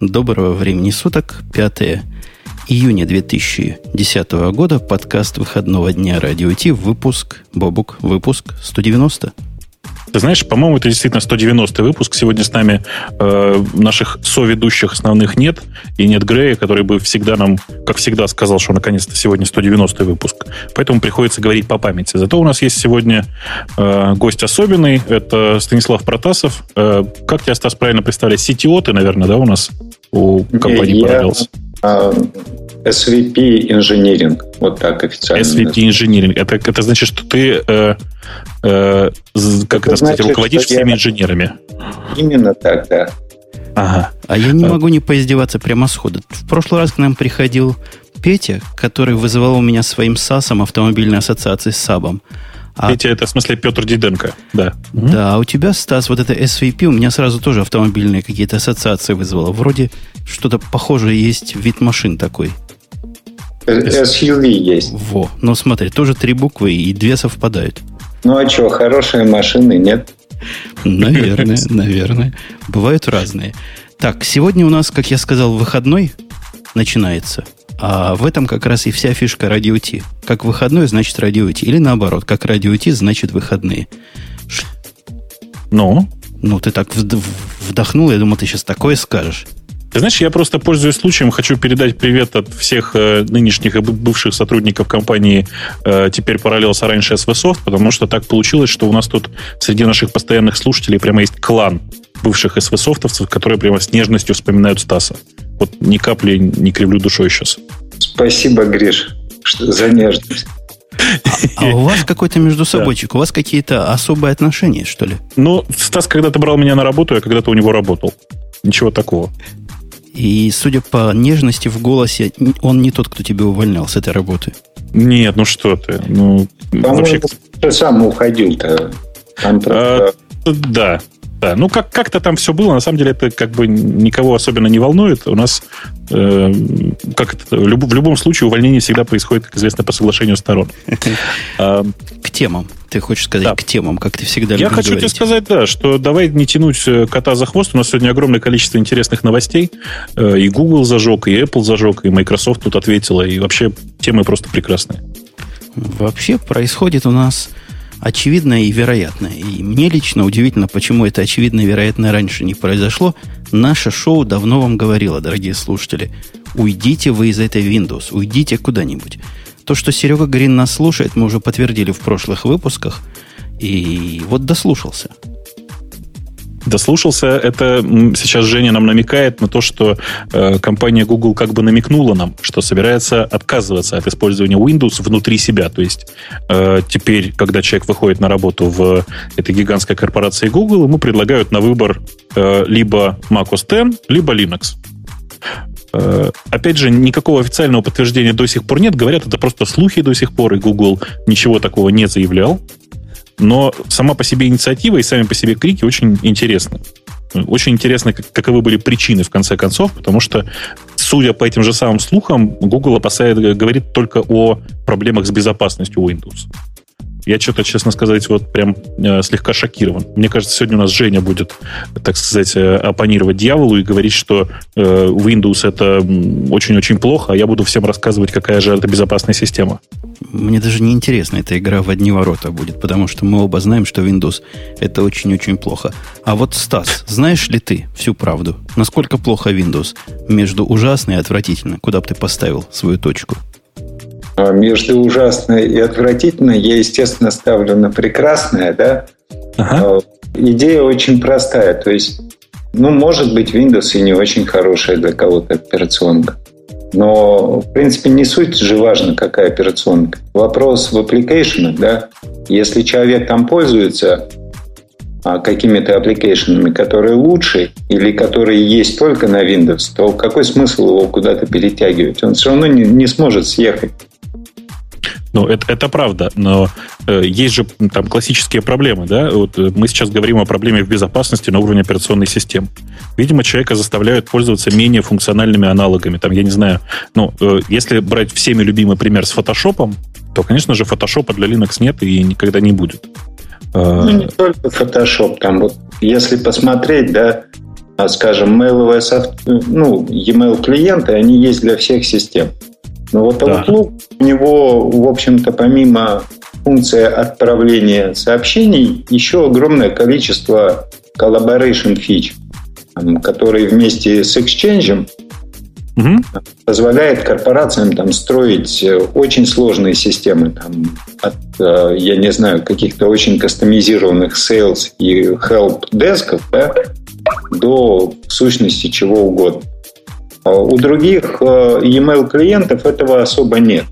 Доброго времени суток, 5 июня 2010 года, подкаст выходного дня Радио Ти, выпуск, Бобук, выпуск 190. Ты знаешь, по-моему, это действительно 190 выпуск. Сегодня с нами э, наших соведущих основных нет. И нет Грея, который бы всегда нам, как всегда, сказал, что наконец-то сегодня 190 выпуск. Поэтому приходится говорить по памяти. Зато у нас есть сегодня э, гость особенный. Это Станислав Протасов. Э, как тебя, Стас, правильно представлять? CTO ты, наверное, да, у нас у компании Parallels? SVP Engineering, вот так официально. SVP Engineering. Это, это значит, что ты, э, э, как это, это сказать, руководишь всеми я... инженерами. Именно так, да. Ага. А я не могу не поиздеваться прямо сходу. В прошлый раз к нам приходил Петя, который вызывал у меня своим САСом автомобильной ассоциации с САБом. А... Петя, это в смысле Петр Диденко, да. Да, а у тебя, Стас, вот это SVP, у меня сразу тоже автомобильные какие-то ассоциации вызвало. Вроде что-то похожее есть вид машин такой. SUV есть. Во, ну смотри, тоже три буквы и две совпадают. Ну а что, хорошие машины, нет? Наверное, наверное. Бывают разные. Так, сегодня у нас, как я сказал, выходной начинается. А в этом как раз и вся фишка радио Ти. Как выходной, значит радио Ти. Или наоборот, как радио Ти, значит выходные. Ну? Ну, ты так вдохнул, я думал, ты сейчас такое скажешь. Ты знаешь, я просто, пользуясь случаем, хочу передать привет от всех э, нынешних и бывших сотрудников компании э, теперь Parallels, а раньше SVSoft, потому что так получилось, что у нас тут среди наших постоянных слушателей прямо есть клан бывших СВСофтовцев, которые прямо с нежностью вспоминают Стаса. Вот ни капли не кривлю душой сейчас. Спасибо, Гриш, за нежность. А, а у вас какой-то между собойчик, да. у вас какие-то особые отношения, что ли? Ну, Стас когда-то брал меня на работу, я когда-то у него работал. Ничего такого. И, судя по нежности в голосе, он не тот, кто тебя увольнял с этой работы. Нет, ну что ты. Ну, вообще... ты сам уходил-то. А, да, да. Ну, как- как-то там все было. На самом деле, это как бы никого особенно не волнует. У нас э, как это, в, люб- в любом случае увольнение всегда происходит, как известно, по соглашению сторон. А, к темам. Ты хочешь сказать да. к темам, как ты всегда Я хочу говорить. тебе сказать, да, что давай не тянуть э, кота за хвост. У нас сегодня огромное количество интересных новостей. Э, и Google зажег, и Apple зажег, и Microsoft тут ответила. И вообще темы просто прекрасные. Вообще происходит у нас очевидное и вероятное. И мне лично удивительно, почему это очевидно и вероятное раньше не произошло. Наше шоу давно вам говорило, дорогие слушатели, уйдите вы из этой Windows, уйдите куда-нибудь. То, что Серега Грин нас слушает, мы уже подтвердили в прошлых выпусках. И вот дослушался дослушался. Это сейчас Женя нам намекает на то, что э, компания Google как бы намекнула нам, что собирается отказываться от использования Windows внутри себя. То есть э, теперь, когда человек выходит на работу в этой гигантской корпорации Google, ему предлагают на выбор э, либо macOS X, либо Linux. Э, опять же, никакого официального подтверждения до сих пор нет. Говорят, это просто слухи до сих пор, и Google ничего такого не заявлял. Но сама по себе инициатива и сами по себе крики очень интересны. Очень интересно, каковы были причины в конце концов, потому что, судя по этим же самым слухам, Google опасает, говорит только о проблемах с безопасностью Windows. Я что-то, честно сказать, вот прям э, слегка шокирован. Мне кажется, сегодня у нас Женя будет, так сказать, э, оппонировать дьяволу и говорить, что э, Windows это очень-очень плохо, а я буду всем рассказывать, какая же это безопасная система. Мне даже не интересно, эта игра в одни ворота будет, потому что мы оба знаем, что Windows это очень-очень плохо. А вот, Стас, знаешь ли ты всю правду? Насколько плохо Windows? Между ужасно и отвратительно. Куда бы ты поставил свою точку? А между ужасное и отвратительное я, естественно, ставлю на прекрасное, да. Ага. А, идея очень простая. То есть, ну, может быть, Windows и не очень хорошая для кого-то операционка. Но, в принципе, не суть же важно, какая операционка. Вопрос в application, да. Если человек там пользуется а, какими-то аппликейшенами, которые лучше или которые есть только на Windows, то какой смысл его куда-то перетягивать? Он все равно не, не сможет съехать. Ну, это, это правда, но э, есть же там классические проблемы, да? Вот э, мы сейчас говорим о проблеме в безопасности на уровне операционной системы. Видимо, человека заставляют пользоваться менее функциональными аналогами. Там, я не знаю, ну, э, если брать всеми любимый пример с фотошопом, то, конечно же, фотошопа для Linux нет и никогда не будет. Э, ну, не только Photoshop. Там вот, если посмотреть, да, а, скажем, mail ну, e-mail клиенты, они есть для всех систем. Но вот Outlook, да. у него, в общем-то, помимо функции отправления сообщений, еще огромное количество collaboration фич, которые вместе с Exchange угу. позволяет корпорациям там строить э, очень сложные системы, там, от, э, я не знаю, каких-то очень кастомизированных sales и help десков, да, до в сущности чего угодно. А у других э, e-mail клиентов этого особо нет.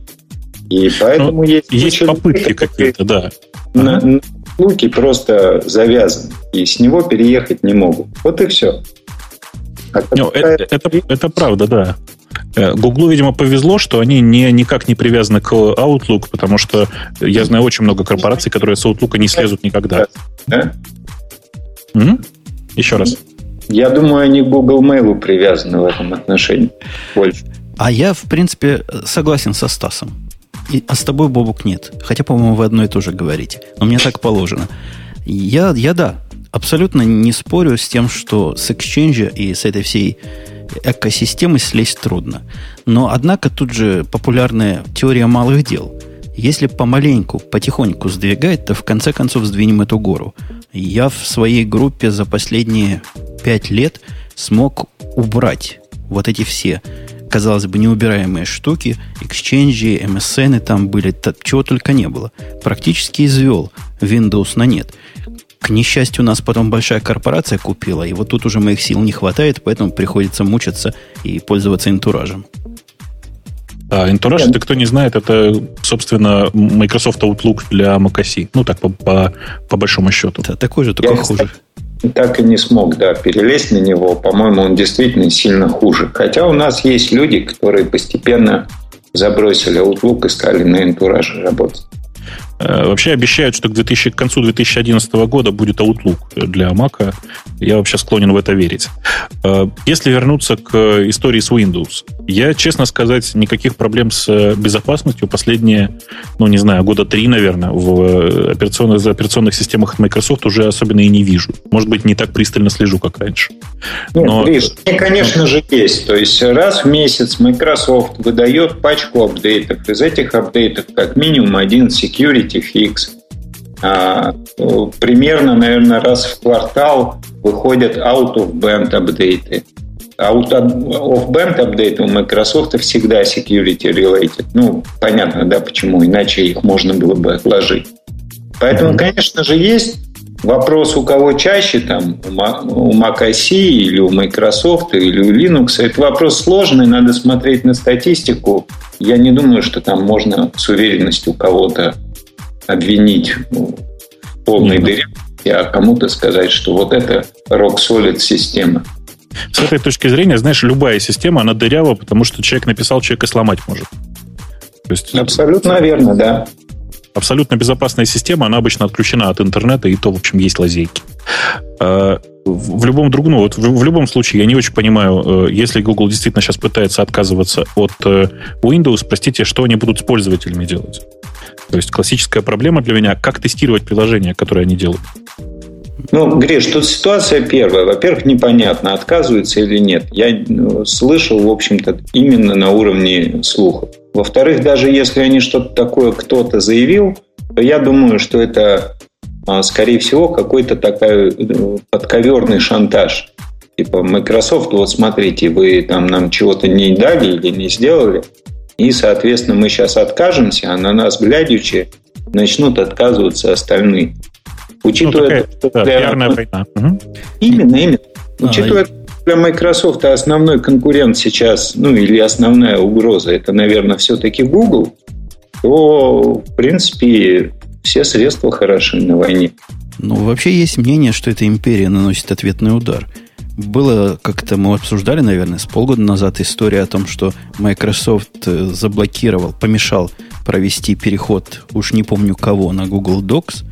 И поэтому ну, есть, есть попытки какие-то, да. На, ага. на просто завязаны, и с него переехать не могут. Вот и все. А ну, это, это, это правда, да. Э, Гуглу, видимо, повезло, что они не, никак не привязаны к Outlook, потому что я знаю очень много корпораций, которые с Outlook не слезут никогда. Да? Еще раз. Я думаю, они к Google Mail привязаны в этом отношении больше. А я, в принципе, согласен со Стасом. И, а с тобой, Бобук, нет. Хотя, по-моему, вы одно и то же говорите. Но мне так положено. Я, я да, абсолютно не спорю с тем, что с Exchange и с этой всей экосистемы слезть трудно. Но, однако, тут же популярная теория малых дел. Если помаленьку, потихоньку сдвигать, то в конце концов сдвинем эту гору. Я в своей группе за последние пять лет смог убрать вот эти все, казалось бы, неубираемые штуки, Exchange, MSN там были, чего только не было. Практически извел Windows на нет. К несчастью, нас потом большая корпорация купила, и вот тут уже моих сил не хватает, поэтому приходится мучиться и пользоваться интуражем. А, Entourage, это кто не знает, это, собственно, Microsoft Outlook для macOS. Ну, так, по, по, по большому счету. Да, такой же, только Я, хуже. Так и не смог, да, перелезть на него. По-моему, он действительно сильно хуже. Хотя у нас есть люди, которые постепенно забросили Outlook и стали на Entourage работать. Э, вообще обещают, что к, 2000, к концу 2011 года будет Outlook для Mac. Я вообще склонен в это верить. Э, если вернуться к истории с Windows, я, честно сказать, никаких проблем с безопасностью последние, ну, не знаю, года три, наверное, в операционных, операционных системах Microsoft уже особенно и не вижу. Может быть, не так пристально слежу, как раньше. Нет, Но... Гриш, конечно же, есть. То есть раз в месяц Microsoft выдает пачку апдейтов. Из этих апдейтов как минимум один security Security Fix. А, примерно, наверное, раз в квартал выходят out-of-band апдейты. Out-of-band апдейты у Microsoft всегда security related. Ну, понятно, да, почему, иначе их можно было бы отложить. Поэтому, конечно же, есть вопрос, у кого чаще, там, у Mac OS или у Microsoft или у Linux. Это вопрос сложный, надо смотреть на статистику. Я не думаю, что там можно с уверенностью кого-то обвинить в полной mm-hmm. дыре, а кому-то сказать, что вот это рок-солид система. С этой точки зрения, знаешь, любая система, она дырява, потому что человек написал, человек и сломать может. То есть, Абсолютно верно, да. Абсолютно безопасная система, она обычно отключена от интернета, и то, в общем, есть лазейки. А, в любом другом, ну, вот в, в любом случае, я не очень понимаю, э, если Google действительно сейчас пытается отказываться от э, Windows, простите, что они будут с пользователями делать? То есть классическая проблема для меня, как тестировать приложения, которые они делают. Ну, Гриш, тут ситуация первая. Во-первых, непонятно, отказываются или нет. Я ну, слышал, в общем-то, именно на уровне слухов. Во-вторых, даже если они что-то такое кто-то заявил, то я думаю, что это, а, скорее всего, какой-то такой э, подковерный шантаж. Типа, Microsoft, вот смотрите, вы там нам чего-то не дали или не сделали, и, соответственно, мы сейчас откажемся, а на нас, глядячи, начнут отказываться остальные. Учитывая, ну, такая, да, для... война. Угу. Именно, именно. А, Учитывая, для Microsoft основной конкурент сейчас, ну или основная угроза, это, наверное, все-таки Google, то, в принципе, все средства хороши на войне. Ну, вообще есть мнение, что эта империя наносит ответный удар. Было, как-то мы обсуждали, наверное, с полгода назад история о том, что Microsoft э, заблокировал, помешал провести переход, уж не помню кого, на Google Docs,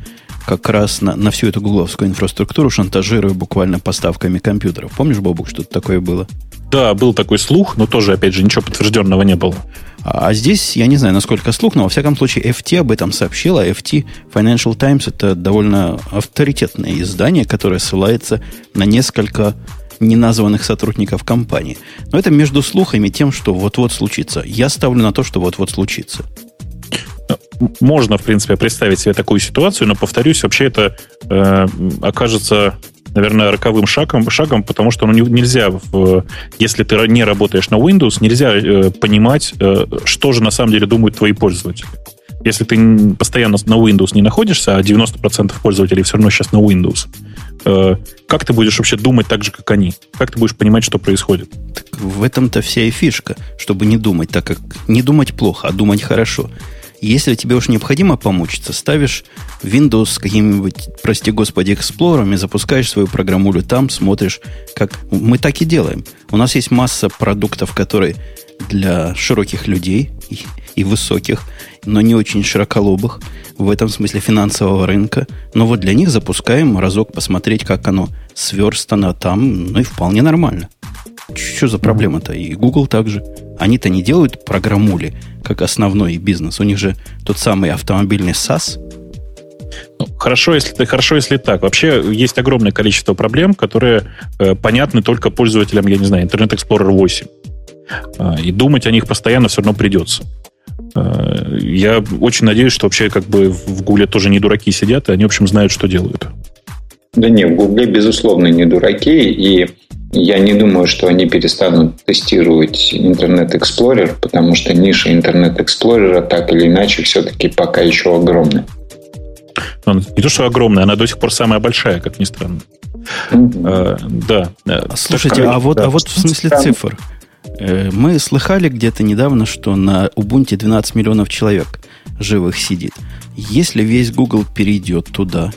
как раз на, на всю эту гугловскую инфраструктуру, шантажируя буквально поставками компьютеров. Помнишь, Бобук, что-то такое было? Да, был такой слух, но тоже, опять же, ничего подтвержденного не было. А, здесь, я не знаю, насколько слух, но во всяком случае FT об этом сообщила. FT, Financial Times, это довольно авторитетное издание, которое ссылается на несколько неназванных сотрудников компании. Но это между слухами тем, что вот-вот случится. Я ставлю на то, что вот-вот случится. Можно, в принципе, представить себе такую ситуацию, но, повторюсь, вообще это э, окажется наверное, роковым шагом, шагом потому что ну, нельзя, в, если ты не работаешь на Windows, нельзя э, понимать, э, что же на самом деле думают твои пользователи. Если ты постоянно на Windows не находишься, а 90% пользователей все равно сейчас на Windows, э, как ты будешь вообще думать так же, как они? Как ты будешь понимать, что происходит? Так в этом-то вся и фишка, чтобы не думать так, как не думать плохо, а думать хорошо. Если тебе уж необходимо помучиться, ставишь Windows с каким-нибудь, прости господи, эксплором и запускаешь свою программулю там, смотришь, как... Мы так и делаем. У нас есть масса продуктов, которые для широких людей и, и высоких, но не очень широколобых, в этом смысле финансового рынка. Но вот для них запускаем разок посмотреть, как оно сверстано там, ну и вполне нормально. Что за проблема-то? И Google также. Они-то не делают программули, как основной бизнес. У них же тот самый автомобильный SAS. Ну, хорошо, если, хорошо, если так. Вообще есть огромное количество проблем, которые э, понятны только пользователям, я не знаю, Internet Explorer 8. Э, и думать о них постоянно все равно придется. Э, я очень надеюсь, что вообще как бы в Гугле тоже не дураки сидят, и они, в общем, знают, что делают. Да не, в Гугле, безусловно, не дураки, и я не думаю, что они перестанут тестировать Internet Explorer, потому что ниша Internet Explorer так или иначе все-таки пока еще огромная. Ну, не то, что огромная, она до сих пор самая большая, как ни странно. Mm-hmm. А, да. Слушайте, а вот, да. а вот в смысле цифр. Э, мы слыхали где-то недавно, что на Ubuntu 12 миллионов человек живых сидит. Если весь Google перейдет туда,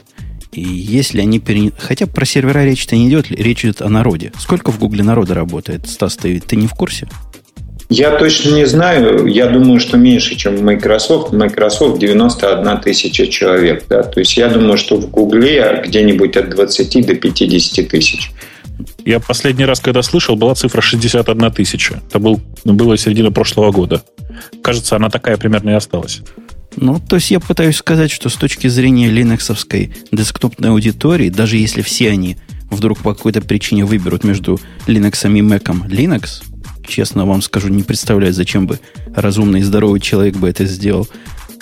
и если они пере... Хотя про сервера речь-то не идет, речь идет о народе. Сколько в Гугле народа работает? Стас, ты, ты не в курсе? Я точно не знаю. Я думаю, что меньше, чем в Microsoft. Microsoft 91 тысяча человек. Да? То есть я думаю, что в Гугле где-нибудь от 20 до 50 тысяч. Я последний раз, когда слышал, была цифра 61 тысяча. Это был, было середина прошлого года. Кажется, она такая примерно и осталась. Ну, то есть я пытаюсь сказать, что с точки зрения линоксовской десктопной аудитории, даже если все они вдруг по какой-то причине выберут между Linux и Mac Linux, честно вам скажу, не представляю, зачем бы разумный и здоровый человек бы это сделал,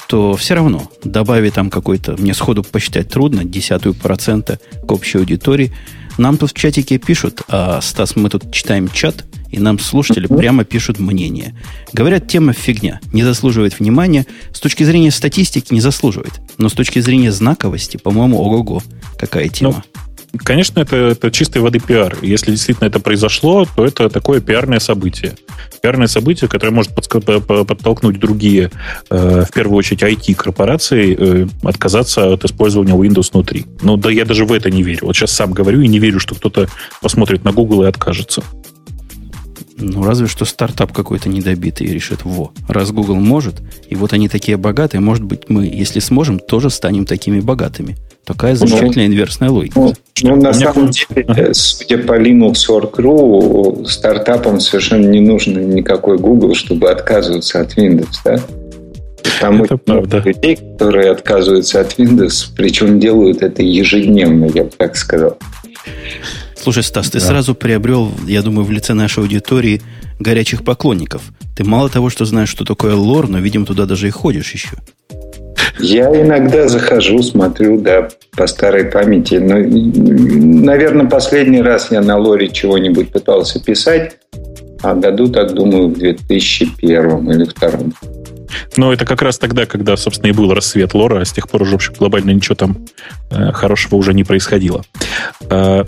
то все равно добавить там какой-то, мне сходу посчитать трудно, десятую процента к общей аудитории. Нам тут в чатике пишут, а, Стас, мы тут читаем чат – и нам слушатели прямо пишут мнение. Говорят, тема фигня, не заслуживает внимания. С точки зрения статистики не заслуживает. Но с точки зрения знаковости, по-моему, ого-го, какая тема. Ну, конечно, это, это чистой воды пиар. Если действительно это произошло, то это такое пиарное событие. Пиарное событие, которое может подтолкнуть другие, э, в первую очередь IT-корпорации, э, отказаться от использования Windows внутри. Ну да я даже в это не верю. Вот сейчас сам говорю и не верю, что кто-то посмотрит на Google и откажется. Ну, разве что стартап какой-то недобитый решит, во, раз Google может, и вот они такие богатые, может быть, мы, если сможем, тоже станем такими богатыми. Такая замечательная ну, инверсная логика. Ну, ну на самом деле, судя по Linux Work.ru, стартапам совершенно не нужен никакой Google, чтобы отказываться от Windows, да? Там это много людей, которые отказываются от Windows, причем делают это ежедневно, я бы так сказал. Слушай, Стас, ты да. сразу приобрел, я думаю, в лице нашей аудитории горячих поклонников. Ты мало того, что знаешь, что такое лор, но, видимо, туда даже и ходишь еще. Я иногда захожу, смотрю, да, по старой памяти. Но, наверное, последний раз я на лоре чего-нибудь пытался писать, а году, так думаю, в 2001 или 2002. Но это как раз тогда, когда, собственно, и был рассвет лора, а с тех пор уже вообще глобально ничего там э, хорошего уже не происходило. Э,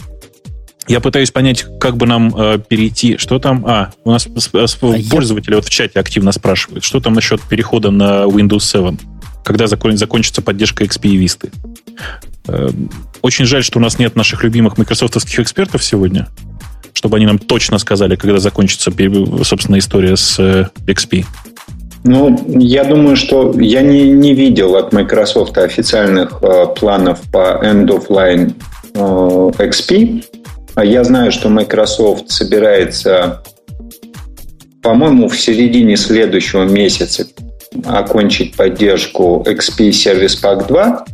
я пытаюсь понять, как бы нам э, перейти. Что там? А, у нас а пользователи я... вот в чате активно спрашивают, что там насчет перехода на Windows 7? Когда закон, закончится поддержка XP и Vista? Э, очень жаль, что у нас нет наших любимых майкрософтовских экспертов сегодня, чтобы они нам точно сказали, когда закончится, собственно, история с э, XP. Ну, я думаю, что я не, не видел от Microsoft официальных э, планов по end of line э, XP. А я знаю, что Microsoft собирается, по-моему, в середине следующего месяца окончить поддержку XP Service Pack 2.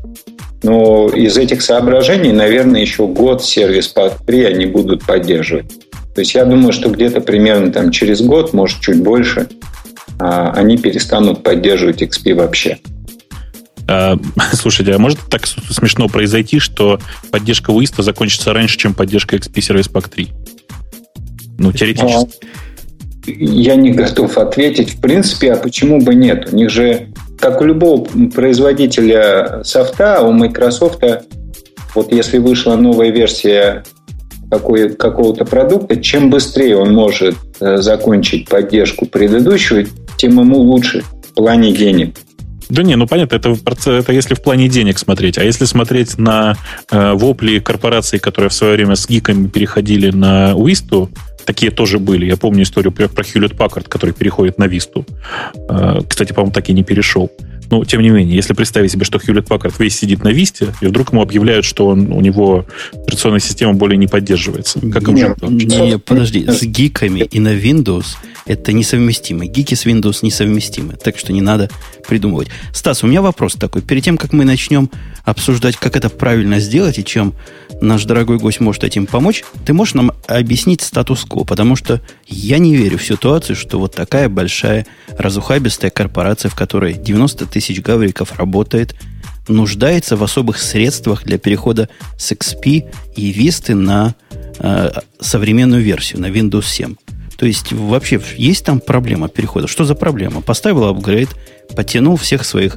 Но из этих соображений, наверное, еще год сервис Pack 3 они будут поддерживать. То есть я думаю, что где-то примерно там через год, может чуть больше, а, они перестанут поддерживать XP вообще. А, слушайте, а может так смешно произойти, что поддержка Уиста закончится раньше, чем поддержка XP Service Pack 3? Ну, теоретически. Я не готов ответить. В принципе, а почему бы нет? У них же, как у любого производителя софта, у Microsoft, вот если вышла новая версия какой, какого-то продукта, чем быстрее он может э, закончить поддержку предыдущего, тем ему лучше в плане денег. Да не, ну понятно, это, это если в плане денег смотреть. А если смотреть на э, вопли корпораций, которые в свое время с гиками переходили на Уисту, такие тоже были. Я помню историю про, Hewlett Packard, который переходит на Висту. Э, кстати, по-моему, так и не перешел. Но, тем не менее, если представить себе, что Hewlett Packard весь сидит на Висте, и вдруг ему объявляют, что он, у него операционная система более не поддерживается. Как им жить Не, подожди, с гиками и на Windows это несовместимо. Гики с Windows несовместимы. Так что не надо придумывать. Стас, у меня вопрос такой. Перед тем, как мы начнем обсуждать, как это правильно сделать и чем наш дорогой гость может этим помочь, ты можешь нам объяснить статус-кво? Потому что я не верю в ситуацию, что вот такая большая разухабистая корпорация, в которой 90 тысяч гавриков работает, нуждается в особых средствах для перехода с XP и Vista на э, современную версию, на Windows 7. То есть вообще есть там проблема перехода? Что за проблема? Поставил апгрейд, потянул всех своих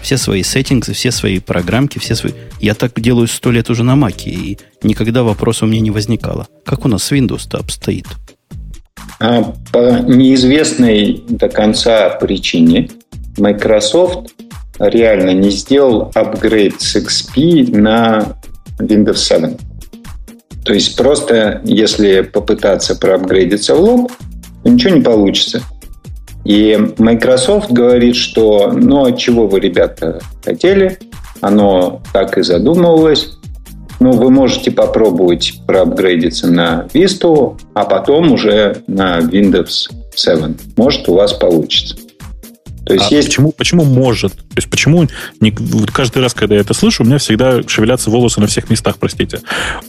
все свои сеттингсы, все свои программки, все свои... Я так делаю сто лет уже на Маке, и никогда вопроса у меня не возникало. Как у нас с Windows-то обстоит? А по неизвестной до конца причине Microsoft реально не сделал апгрейд с XP на Windows 7. То есть просто, если попытаться проапгрейдиться в лоб, ничего не получится. И Microsoft говорит, что ну, от чего вы, ребята, хотели, оно так и задумывалось. Ну, вы можете попробовать проапгрейдиться на Vista, а потом уже на Windows 7. Может, у вас получится. То есть а есть... Почему, почему может? То есть почему не, каждый раз, когда я это слышу, у меня всегда шевелятся волосы на всех местах, простите.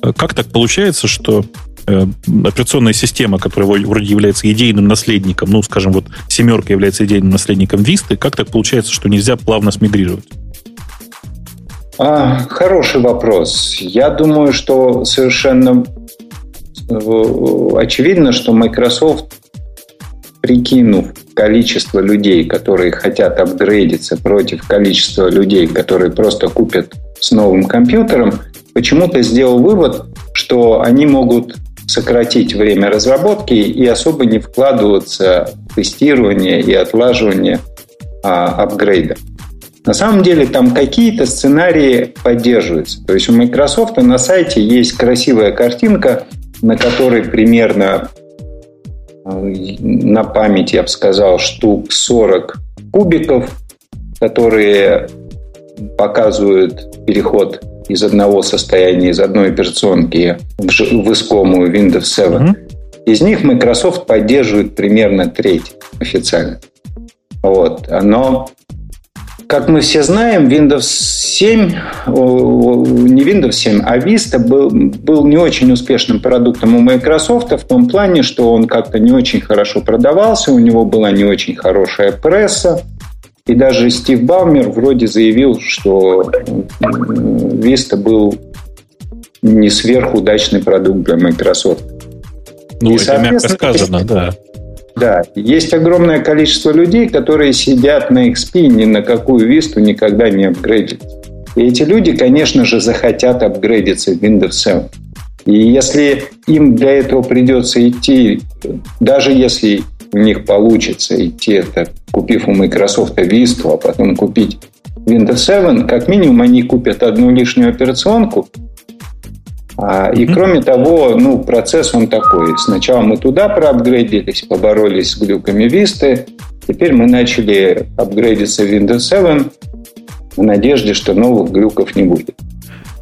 Э, как так получается, что э, операционная система, которая вроде является идейным наследником, ну, скажем, вот семерка является идейным наследником Висты, как так получается, что нельзя плавно смигрировать? А, хороший вопрос. Я думаю, что совершенно э, очевидно, что Microsoft, прикинув количество людей, которые хотят апгрейдиться, против количества людей, которые просто купят с новым компьютером, почему-то сделал вывод, что они могут сократить время разработки и особо не вкладываться в тестирование и отлаживание а, апгрейда. На самом деле там какие-то сценарии поддерживаются. То есть у Microsoft на сайте есть красивая картинка, на которой примерно на память, я бы сказал, штук 40 кубиков, которые показывают переход из одного состояния, из одной операционки в искомую Windows 7. Mm-hmm. Из них Microsoft поддерживает примерно треть официально. Вот. Но как мы все знаем, Windows 7, не Windows 7, а Vista был, был не очень успешным продуктом у Microsoft в том плане, что он как-то не очень хорошо продавался, у него была не очень хорошая пресса, и даже Стив Баумер вроде заявил, что Vista был не сверхудачный продукт для Microsoft. Ну, и, это мягко сказано, да. Да, есть огромное количество людей, которые сидят на XP ни на какую висту никогда не апгрейдят. И эти люди, конечно же, захотят апгрейдиться в Windows 7. И если им для этого придется идти, даже если у них получится идти это, купив у Microsoft Vista, а потом купить Windows 7, как минимум они купят одну лишнюю операционку, и кроме того, ну, процесс он такой. Сначала мы туда проапгрейдились, поборолись с глюками Висты. Теперь мы начали апгрейдиться в Windows 7 в надежде, что новых глюков не будет.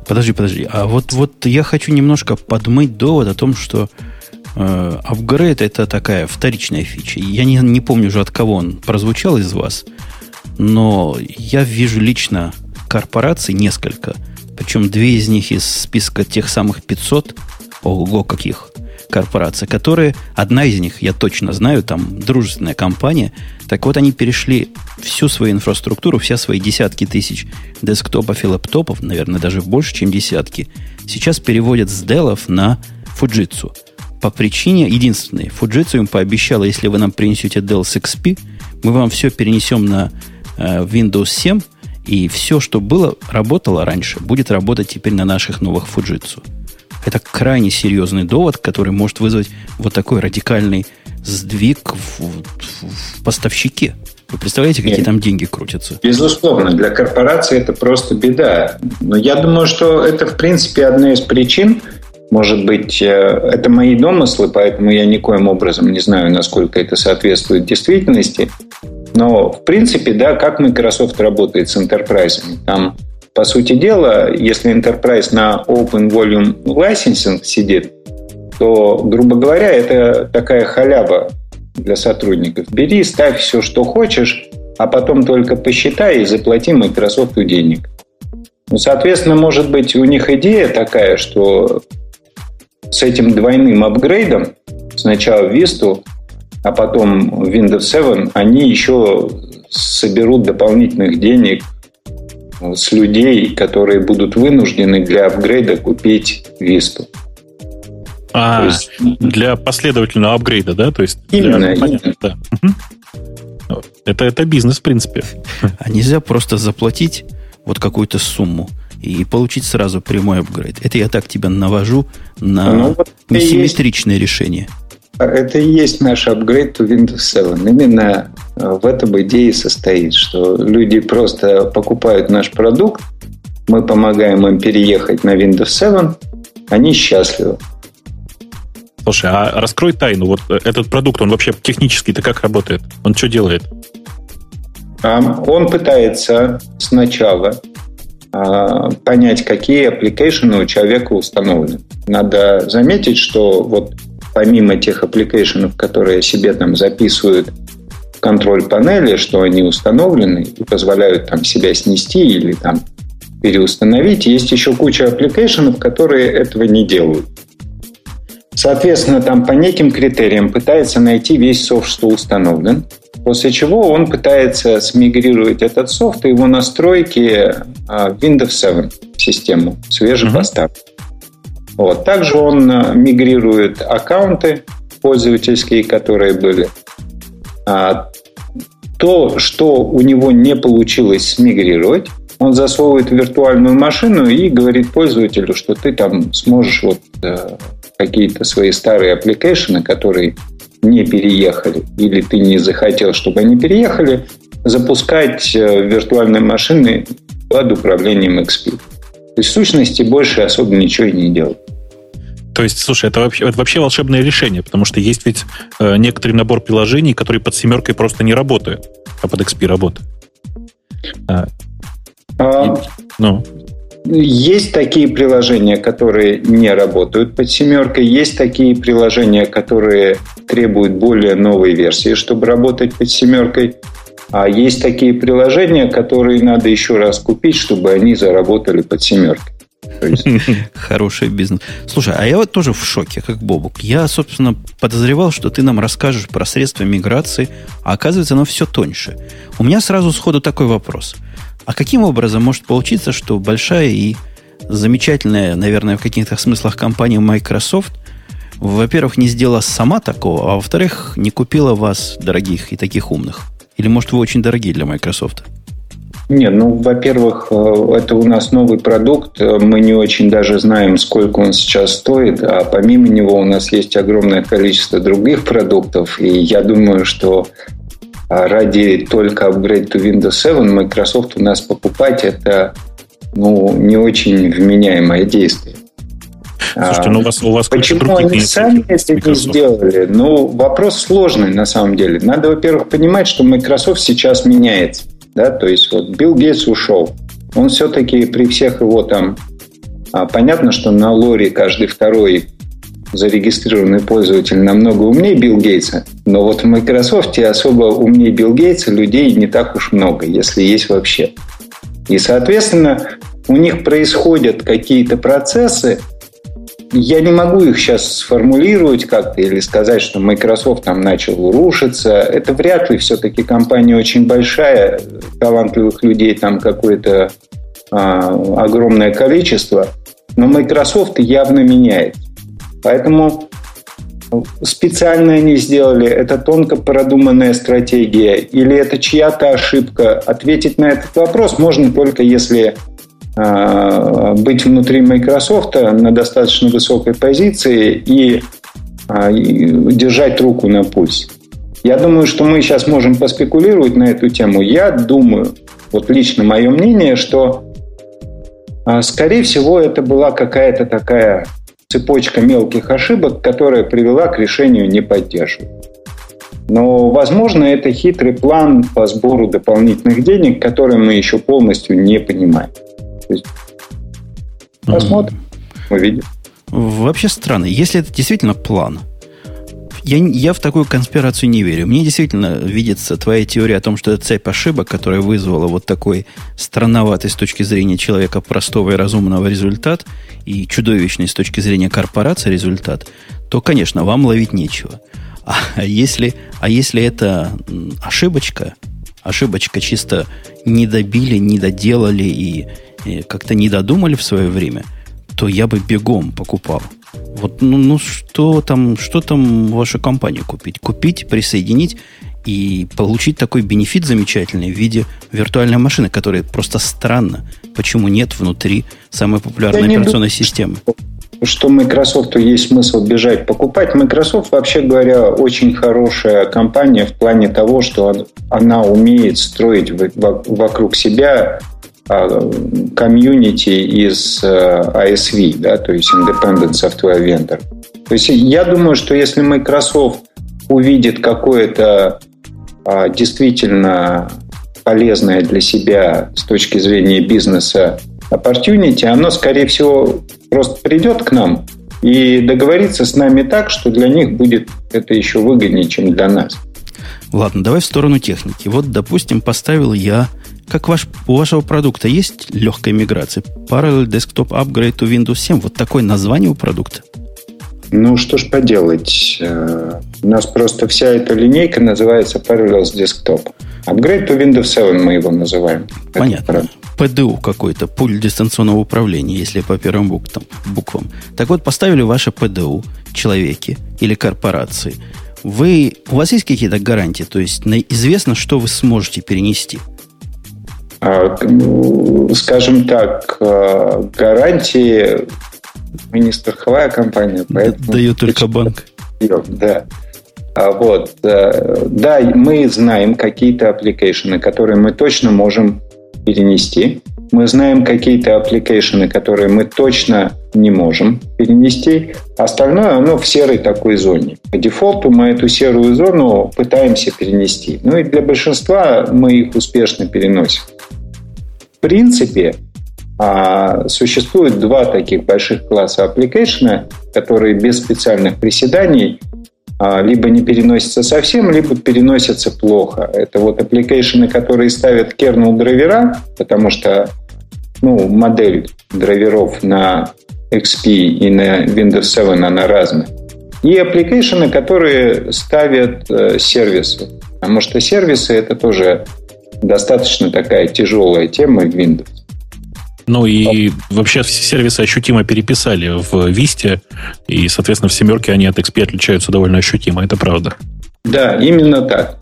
Подожди, подожди. А вот, вот я хочу немножко подмыть довод о том, что э, апгрейд это такая вторичная фича. Я не, не помню уже от кого он прозвучал из вас, но я вижу лично корпораций несколько, причем две из них из списка тех самых 500, ого, каких корпораций, которые, одна из них, я точно знаю, там дружественная компания, так вот они перешли всю свою инфраструктуру, все свои десятки тысяч десктопов и лэптопов, наверное, даже больше, чем десятки, сейчас переводят с Dell на Fujitsu. По причине единственной. Fujitsu им пообещала, если вы нам принесете Dell с XP, мы вам все перенесем на э, Windows 7, и все, что было, работало раньше, будет работать теперь на наших новых Fujitsu. Это крайне серьезный довод, который может вызвать вот такой радикальный сдвиг в, в, в поставщике. Вы представляете, какие Нет. там деньги крутятся? Безусловно, для корпорации это просто беда. Но я думаю, что это, в принципе, одна из причин, может быть, э, это мои домыслы, поэтому я никоим образом не знаю, насколько это соответствует действительности. Но, в принципе, да, как Microsoft работает с enterprise. Там, по сути дела, если enterprise на Open Volume Licensing сидит, то, грубо говоря, это такая халява для сотрудников. Бери, ставь все, что хочешь, а потом только посчитай и заплати Microsoft денег. Ну, соответственно, может быть, у них идея такая, что с этим двойным апгрейдом, сначала Vista, а потом Windows 7, они еще соберут дополнительных денег с людей, которые будут вынуждены для апгрейда купить Vista. А, есть, для последовательного апгрейда, да? То есть именно, для... Понятно, да. Это, это бизнес, в принципе. А нельзя просто заплатить вот какую-то сумму и получить сразу прямой апгрейд. Это я так тебя навожу на ну, вот несимметричное есть, решение. Это и есть наш апгрейд to Windows 7. Именно э, в этом идее состоит, что люди просто покупают наш продукт, мы помогаем им переехать на Windows 7, они счастливы. Слушай, а раскрой тайну. Вот э, этот продукт, он вообще технически-то как работает? Он что делает? Он пытается сначала а, понять, какие application у человека установлены. Надо заметить, что вот помимо тех application, которые себе там записывают контроль панели, что они установлены и позволяют там себя снести или там переустановить, есть еще куча application, которые этого не делают. Соответственно, там по неким критериям пытается найти весь софт, что установлен, после чего он пытается смигрировать этот софт и его настройки а, в Windows 7 систему, Uh-huh. Вот. Также он а, мигрирует аккаунты пользовательские, которые были. А, то, что у него не получилось смигрировать, он засовывает в виртуальную машину и говорит пользователю, что ты там сможешь вот э, какие-то свои старые application ы, которые не переехали, или ты не захотел, чтобы они переехали, запускать э, виртуальные машины под управлением XP. То есть в сущности больше особо ничего и не делать. То есть, слушай, это вообще, это вообще волшебное решение, потому что есть ведь э, некоторый набор приложений, которые под семеркой просто не работают, а под XP работают. А, а, ну. Есть такие приложения, которые не работают под семеркой, есть такие приложения, которые требуют более новой версии, чтобы работать под семеркой. А есть такие приложения, которые надо еще раз купить, чтобы они заработали под семеркой. Хороший бизнес. Слушай, а я вот тоже в шоке, как Бобук. Я, собственно, подозревал, что ты нам расскажешь про средства миграции, а оказывается, оно все тоньше. У меня сразу сходу такой вопрос. А каким образом может получиться, что большая и замечательная, наверное, в каких-то смыслах компания Microsoft, во-первых, не сделала сама такого, а во-вторых, не купила вас, дорогих и таких умных? Или, может, вы очень дорогие для Microsoft? Нет, ну, во-первых, э, это у нас новый продукт, мы не очень даже знаем, сколько он сейчас стоит, а помимо него у нас есть огромное количество других продуктов, и я думаю, что а ради только upgrade to Windows 7 Microsoft у нас покупать это ну, не очень вменяемое действие. Слушайте, ну у вас, у вас Почему они сами это не сделали? Ну, вопрос сложный на самом деле. Надо, во-первых, понимать, что Microsoft сейчас меняется. Да? То есть вот Билл Гейтс ушел. Он все-таки при всех его там... А, понятно, что на лоре каждый второй зарегистрированный пользователь намного умнее Билл Гейтса, но вот в Microsoft особо умнее Билл Гейтса людей не так уж много, если есть вообще. И, соответственно, у них происходят какие-то процессы, я не могу их сейчас сформулировать как-то или сказать, что Microsoft там начал рушиться. Это вряд ли все-таки компания очень большая, талантливых людей там какое-то а, огромное количество. Но Microsoft явно меняет. Поэтому специально они сделали, это тонко продуманная стратегия или это чья-то ошибка. Ответить на этот вопрос можно только если быть внутри Microsoft на достаточно высокой позиции и, э, держать руку на пульсе. Я думаю, что мы сейчас можем поспекулировать на эту тему. Я думаю, вот лично мое мнение, что, э, скорее всего, это была какая-то такая цепочка мелких ошибок, которая привела к решению не поддерживать. Но, возможно, это хитрый план по сбору дополнительных денег, который мы еще полностью не понимаем. Посмотрим, mm-hmm. увидим. Вообще странно. Если это действительно план, я, я в такую конспирацию не верю. Мне действительно видится твоя теория о том, что это цепь ошибок, которая вызвала вот такой странноватый с точки зрения человека простого и разумного результат и чудовищный с точки зрения корпорации результат, то, конечно, вам ловить нечего. А если, а если это ошибочка, ошибочка чисто не добили, не доделали и как-то не додумали в свое время, то я бы бегом покупал. Вот, ну, ну что там, что там вашу компанию купить? Купить, присоединить и получить такой бенефит замечательный в виде виртуальной машины, которая просто странно, почему нет внутри самой популярной Я операционной системы. Что Microsoft есть смысл бежать покупать. Microsoft, вообще говоря, очень хорошая компания в плане того, что она умеет строить вокруг себя комьюнити из ISV, э, да, то есть Independent Software Vendor. То есть я думаю, что если Microsoft увидит какое-то а, действительно полезное для себя с точки зрения бизнеса opportunity, оно, скорее всего, просто придет к нам и договорится с нами так, что для них будет это еще выгоднее, чем для нас. Ладно, давай в сторону техники. Вот, допустим, поставил я как ваш, у вашего продукта есть легкая миграция? Parallel Desktop Upgrade to Windows 7. Вот такое название у продукта. Ну, что ж поделать. Э, у нас просто вся эта линейка называется Parallels Desktop. Upgrade to Windows 7 мы его называем. Понятно. ПДУ какой-то, пульт дистанционного управления, если по первым буквам, буквам. Так вот, поставили ваше ПДУ, человеки или корпорации. Вы, у вас есть какие-то гарантии? То есть известно, что вы сможете перенести – скажем так, а, гарантии мы не страховая компания, поэтому... Дает только банк. Да. А вот, да, мы знаем какие-то application ы, которые мы точно можем перенести. Мы знаем какие-то application ы, которые мы точно не можем перенести. Остальное, оно в серой такой зоне. По дефолту мы эту серую зону пытаемся перенести. Ну и для большинства мы их успешно переносим принципе, а, существует два таких больших класса application, которые без специальных приседаний а, либо не переносятся совсем, либо переносятся плохо. Это вот application, которые ставят kernel драйвера, потому что ну, модель драйверов на XP и на Windows 7 она разная. И application, которые ставят э, сервисы. Потому что сервисы это тоже достаточно такая тяжелая тема в Windows. Ну и вообще все сервисы ощутимо переписали в Висте, и, соответственно, в семерке они от XP отличаются довольно ощутимо, это правда. Да, именно так.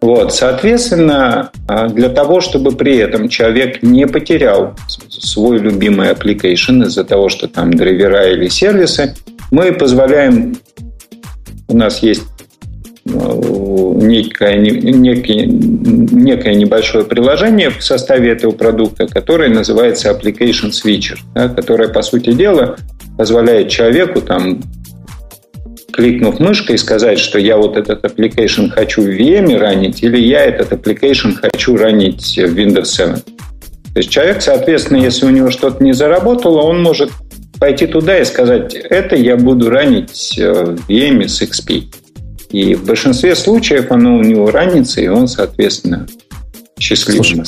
Вот, соответственно, а, для того, чтобы при этом человек не потерял свой любимый application из-за того, что там драйвера или сервисы, мы позволяем, у нас есть некое, некое, некое небольшое приложение в составе этого продукта, которое называется Application Switcher, да, которое, по сути дела, позволяет человеку там кликнув мышкой, сказать, что я вот этот application хочу в VM ранить, или я этот application хочу ранить в Windows 7. То есть человек, соответственно, если у него что-то не заработало, он может пойти туда и сказать, это я буду ранить в VM с XP. И в большинстве случаев оно у него ранится, и он, соответственно, счастливым.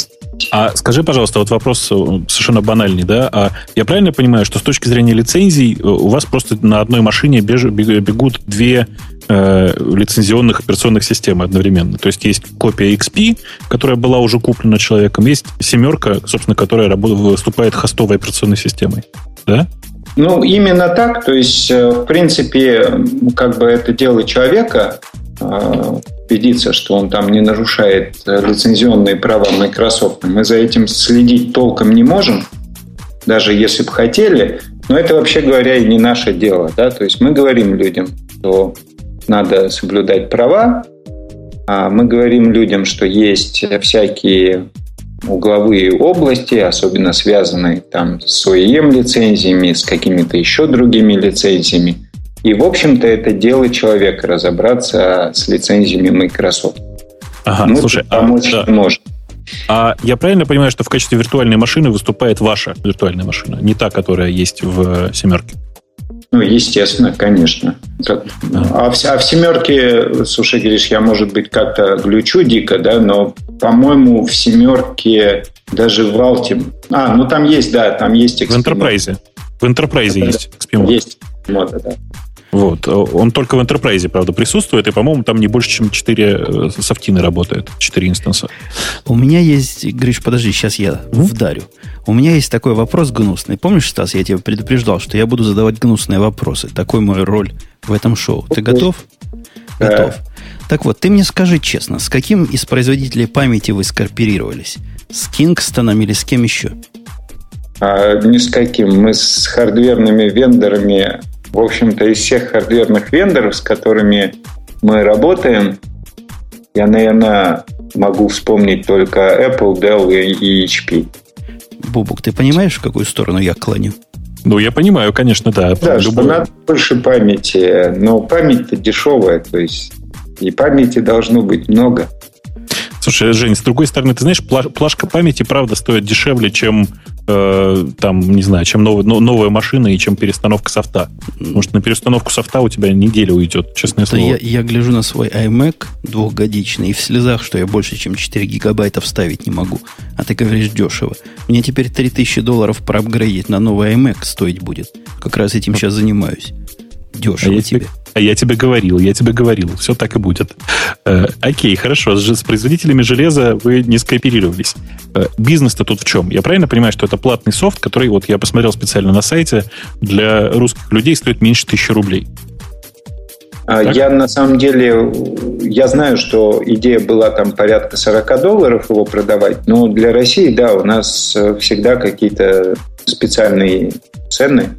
А скажи, пожалуйста, вот вопрос э, совершенно банальный, да? А я правильно понимаю, что с точки зрения лицензий э, у вас просто на одной машине бегут две э, лицензионных операционных системы одновременно? То есть есть копия XP, которая была уже куплена человеком, есть семерка, собственно, которая работает, выступает хостовой операционной системой, да? Ну, именно так. То есть, э, в принципе, как бы это дело человека, убедиться, что он там не нарушает э, лицензионные права Microsoft. Мы за этим следить толком не можем, даже если бы хотели. Но это, вообще говоря, и не наше дело. Да? То есть мы говорим людям, что надо соблюдать права, а мы говорим людям, что есть всякие угловые области, особенно связанные там с OEM лицензиями, с какими-то еще другими лицензиями – и, в общем-то, это дело человека разобраться с лицензиями Microsoft. Ага, Мы слушай, а, помочь да. не можем. А я правильно понимаю, что в качестве виртуальной машины выступает ваша виртуальная машина, не та, которая есть в семерке? Ну, естественно, конечно. Как, а, в, а в семерке, слушай, Гриш, я, может быть, как-то глючу дико, да, но, по-моему, в семерке даже в Altim... А, ну там есть, да, там есть XP. В Enterprise. В Enterprise да, есть XP. Есть мода, да. Вот. Он только в Enterprise, правда, присутствует, и, по-моему, там не больше, чем 4 э, софтины работают, 4 инстанса. У меня есть... Гриш, подожди, сейчас я mm-hmm. вдарю. У меня есть такой вопрос гнусный. Помнишь, Стас, я тебя предупреждал, что я буду задавать гнусные вопросы. Такой мой роль в этом шоу. Ты готов? Готов. Так вот, ты мне скажи честно, с каким из производителей памяти вы скорпорировались? С Кингстоном или с кем еще? А, ни с каким. Мы с хардверными вендорами в общем-то, из всех хардверных вендоров, с которыми мы работаем, я, наверное, могу вспомнить только Apple, Dell и HP. Бубук, ты понимаешь, в какую сторону я клоню? Ну, я понимаю, конечно, да. Да, Любой... что надо больше памяти, но память-то дешевая, то есть и памяти должно быть много. Слушай, Жень, с другой стороны, ты знаешь, плашка памяти, правда, стоит дешевле, чем э, там, не знаю, чем новая, новая машина и чем перестановка софта. Что на перестановку софта у тебя неделя уйдет, честное слово. Я, я гляжу на свой iMac двухгодичный и в слезах, что я больше, чем 4 гигабайта вставить не могу. А ты говоришь дешево. Мне теперь 3000 долларов проапгрейдить на новый iMac стоить будет. Как раз этим сейчас занимаюсь. Дешево а тебе. тебе. А я тебе говорил, я тебе говорил, все так и будет. Э, окей, хорошо, с производителями железа вы не скооперировались. Э, бизнес-то тут в чем? Я правильно понимаю, что это платный софт, который, вот я посмотрел специально на сайте, для русских людей стоит меньше тысячи рублей? А, так? Я на самом деле, я знаю, что идея была там порядка 40 долларов его продавать, но для России, да, у нас э, всегда какие-то специальные цены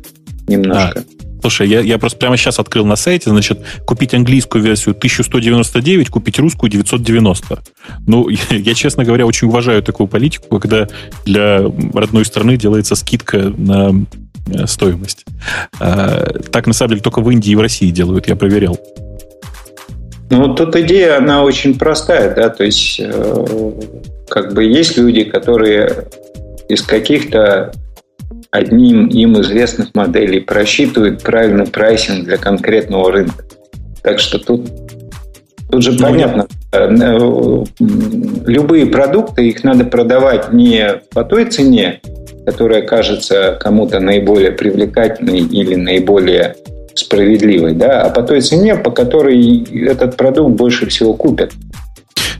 немножко. А, Слушай, я, я просто прямо сейчас открыл на сайте, значит, купить английскую версию 1199, купить русскую 990. Ну, я, я, честно говоря, очень уважаю такую политику, когда для родной страны делается скидка на э, стоимость. А, так, на самом деле, только в Индии и в России делают, я проверял. Ну, тут идея, она очень простая, да, то есть, э, как бы есть люди, которые из каких-то одним им известных моделей просчитывают правильно прайсинг для конкретного рынка. Так что тут, тут же ну, понятно, э, любые продукты, их надо продавать не по той цене, которая кажется кому-то наиболее привлекательной или наиболее справедливой, да, а по той цене, по которой этот продукт больше всего купят.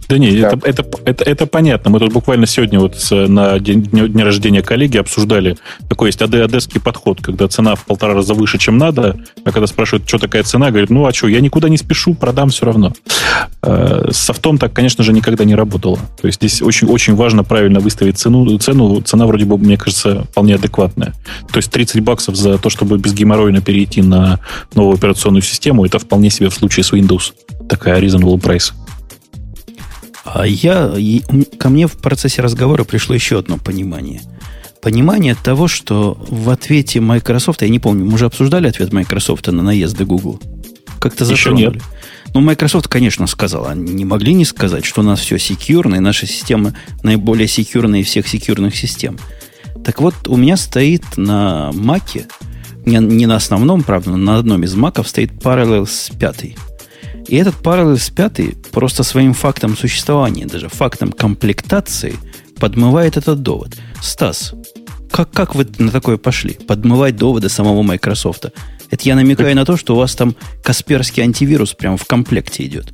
Да не, да. Это, это, это, это понятно. Мы тут буквально сегодня вот на день, день рождения коллеги обсуждали такой есть АД-АДский подход, когда цена в полтора раза выше, чем надо, а когда спрашивают, что такая цена, говорит, ну а что, я никуда не спешу, продам все равно. Э, с софтом так, конечно же, никогда не работало. То есть здесь очень, очень важно правильно выставить цену. Цену, цена вроде бы, мне кажется, вполне адекватная. То есть 30 баксов за то, чтобы без геморройно перейти на новую операционную систему, это вполне себе в случае с Windows такая reasonable price. А я, ко мне в процессе разговора пришло еще одно понимание. Понимание того, что в ответе Microsoft, я не помню, мы уже обсуждали ответ Microsoft на наезды Google? Как-то затронули. Еще нет. Ну, Microsoft, конечно, сказала. Они не могли не сказать, что у нас все секьюрно, и наша система наиболее секьюрная из всех секьюрных систем. Так вот, у меня стоит на Маке, не, не на основном, правда, но на одном из маков стоит Parallels 5. И этот Parallels 5 просто своим фактом существования, даже фактом комплектации подмывает этот довод. Стас, как, как вы на такое пошли? Подмывать доводы самого Microsoft. Это я намекаю на то, что у вас там Касперский антивирус прямо в комплекте идет.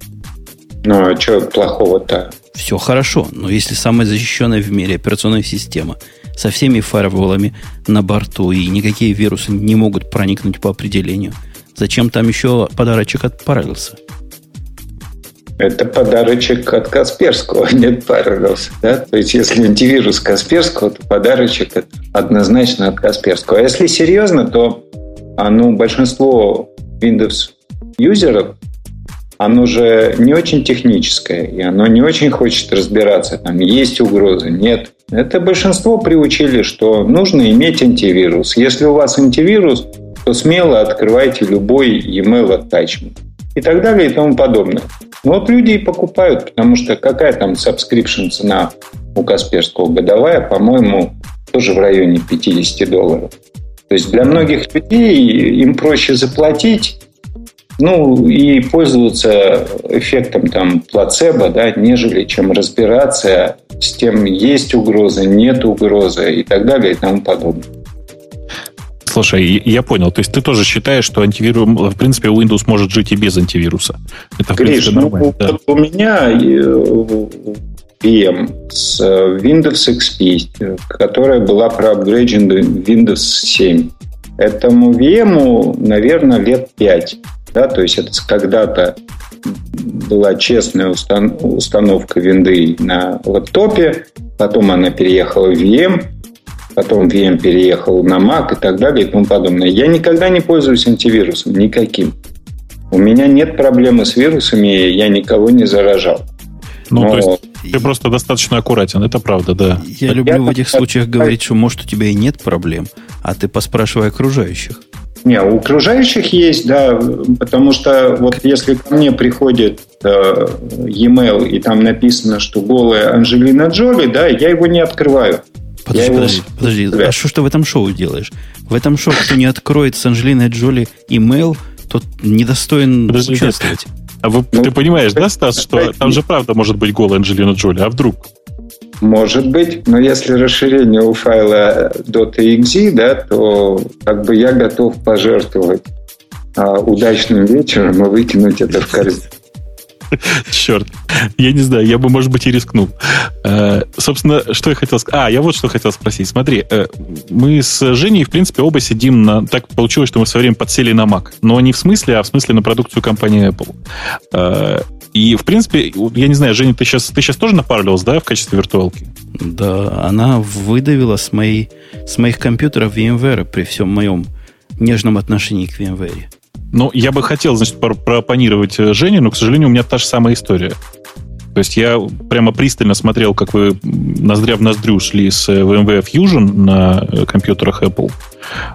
Ну, а что плохого-то? Все хорошо, но если самая защищенная в мире операционная система со всеми фаерволами на борту и никакие вирусы не могут проникнуть по определению, зачем там еще подарочек от Parallels? Это подарочек от Касперского, нет Parallels. Да? То есть, если антивирус Касперского, то подарочек однозначно от Касперского. А если серьезно, то а, ну, большинство Windows юзеров оно же не очень техническое, и оно не очень хочет разбираться, там есть угрозы, нет. Это большинство приучили, что нужно иметь антивирус. Если у вас антивирус, то смело открывайте любой e-mail attachment и так далее и тому подобное. Но вот люди и покупают, потому что какая там subscription цена у Касперского годовая, по-моему, тоже в районе 50 долларов. То есть для многих людей им проще заплатить, ну, и пользоваться эффектом там плацебо, да, нежели чем разбираться с тем, есть угроза, нет угрозы и так далее и тому подобное. Слушай, я понял. То есть ты тоже считаешь, что антивирус, в принципе, Windows может жить и без антивируса? Это, Гриш, принципе. Ну, да. у меня VM э, с Windows XP, которая была проапгрейджена Windows 7. Этому VM, наверное, лет 5. Да, то есть это когда-то была честная устан- установка винды на лэптопе, потом она переехала в VM, потом VM переехал на Mac и так далее и тому подобное. Я никогда не пользуюсь антивирусом, никаким. У меня нет проблемы с вирусами, я никого не заражал. Ну, Но... то есть ты просто достаточно аккуратен, это правда, да. Я люблю в этих случаях говорить, что может у тебя и нет проблем, а ты поспрашивай окружающих. Не, у окружающих есть, да, потому что вот если ко мне приходит э, e-mail и там написано, что голая Анжелина Джоли, да, я его не открываю. Подожди, я подожди, его... подожди. А что ж ты в этом шоу делаешь? В этом шоу, кто не откроет с Анжелиной Джоли имейл, тот недостоин подожди, участвовать. А вы, ну, ты понимаешь, да, Стас, что там же правда может быть голая Анжелина Джоли, а вдруг? Может быть, но если расширение у файла .exe, да, то как бы я готов пожертвовать а, удачным вечером и выкинуть это в корзину. Черт. Я не знаю, я бы, может быть, и рискнул. Э, собственно, что я хотел сказать? А, я вот что хотел спросить. Смотри, э, мы с Женей, в принципе, оба сидим на... Так получилось, что мы в свое время подсели на Mac. Но не в смысле, а в смысле на продукцию компании Apple. Э, и, в принципе, я не знаю, Женя, ты сейчас, ты сейчас тоже на Parallels, да, в качестве виртуалки? Да, она выдавила с, моей, с моих компьютеров VMware при всем моем нежном отношении к VMware. Ну, я бы хотел, значит, пропонировать э, Жене, но, к сожалению, у меня та же самая история. То есть я прямо пристально смотрел, как вы ноздря в ноздрю шли с VMware Fusion на э, компьютерах Apple.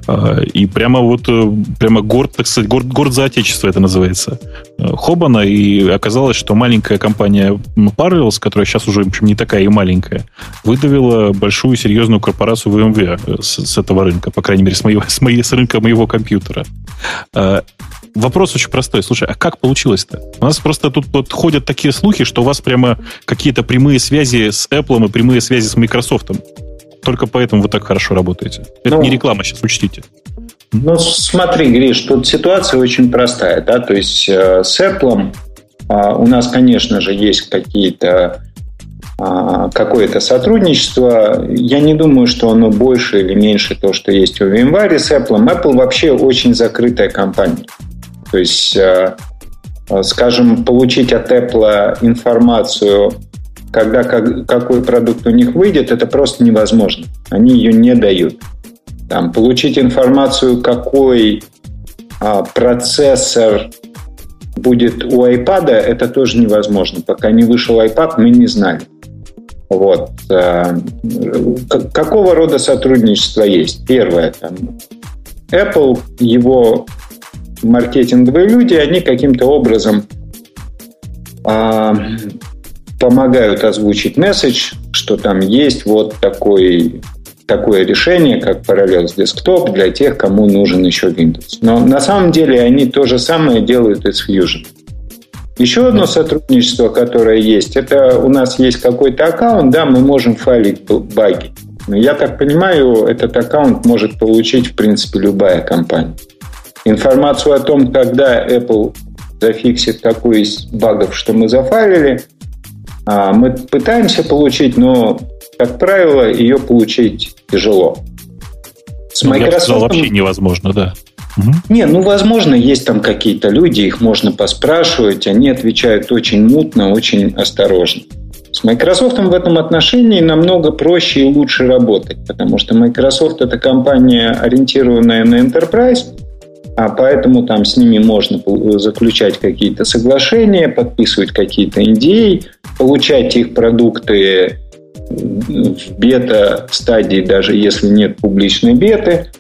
А, и прямо вот, э, прямо горд, так сказать, горд, горд за отечество это называется. Э, Хобана, и оказалось, что маленькая компания Parallels, которая сейчас уже, в общем, не такая и маленькая, выдавила большую серьезную корпорацию VMware с, с этого рынка, по крайней мере, с, моего, с, моей, с рынка моего компьютера. Вопрос очень простой. Слушай, а как получилось-то? У нас просто тут вот ходят такие слухи, что у вас прямо какие-то прямые связи с Apple и прямые связи с Microsoft. Только поэтому вы так хорошо работаете. Это ну, не реклама, сейчас учтите. Ну, смотри, Гриш, тут ситуация очень простая. Да? То есть э, с Apple э, у нас, конечно же, есть какие-то э, какое-то сотрудничество. Я не думаю, что оно больше или меньше то, что есть у VMware с Apple. Apple вообще очень закрытая компания. То есть, э, э, скажем, получить от Apple информацию когда как, какой продукт у них выйдет, это просто невозможно. Они ее не дают. Там, получить информацию, какой а, процессор будет у iPad, это тоже невозможно. Пока не вышел iPad, мы не знали. Вот. А, какого рода сотрудничество есть? Первое, там, Apple, его маркетинговые люди, они каким-то образом а, помогают озвучить месседж, что там есть вот такой, такое решение, как Parallels Desktop для тех, кому нужен еще Windows. Но на самом деле они то же самое делают и с Fusion. Еще одно сотрудничество, которое есть, это у нас есть какой-то аккаунт, да, мы можем файлить баги. Но я так понимаю, этот аккаунт может получить, в принципе, любая компания. Информацию о том, когда Apple зафиксит такой из багов, что мы зафайлили, мы пытаемся получить, но, как правило, ее получить тяжело. С ну, Microsoft... Я сказал, вообще невозможно, да. Угу. Не, ну, возможно, есть там какие-то люди, их можно поспрашивать, они отвечают очень мутно, очень осторожно. С Microsoft в этом отношении намного проще и лучше работать, потому что Microsoft это компания, ориентированная на enterprise, а поэтому там с ними можно заключать какие-то соглашения, подписывать какие-то NDA, получать их продукты в бета-стадии, даже если нет публичной беты,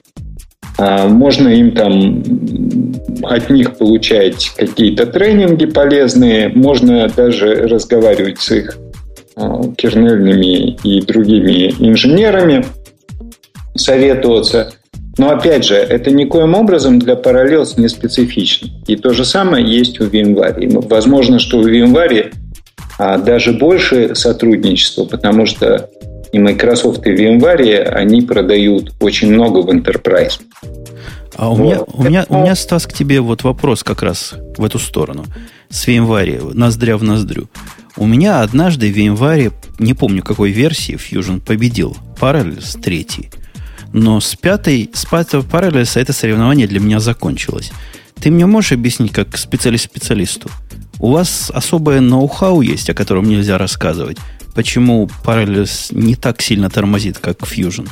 а, можно им там от них получать какие-то тренинги полезные, можно даже разговаривать с их а, кернельными и другими инженерами, советоваться. Но опять же, это никоим образом для Parallels не специфично. И то же самое есть у VMware. Возможно, что у VMware а, даже больше сотрудничества, потому что и Microsoft, и VMware, они продают очень много в Enterprise. А у, вот. меня, у, меня, у меня, Стас, к тебе вот вопрос как раз в эту сторону. С VMware, ноздря в ноздрю. У меня однажды в VMware, не помню какой версии, Fusion победил Parallels 3. Но с пятой, с пятого Parallels это соревнование для меня закончилось. Ты мне можешь объяснить, как специалист специалисту? У вас особое ноу-хау есть, о котором нельзя рассказывать почему Parallels не так сильно тормозит, как Fusion?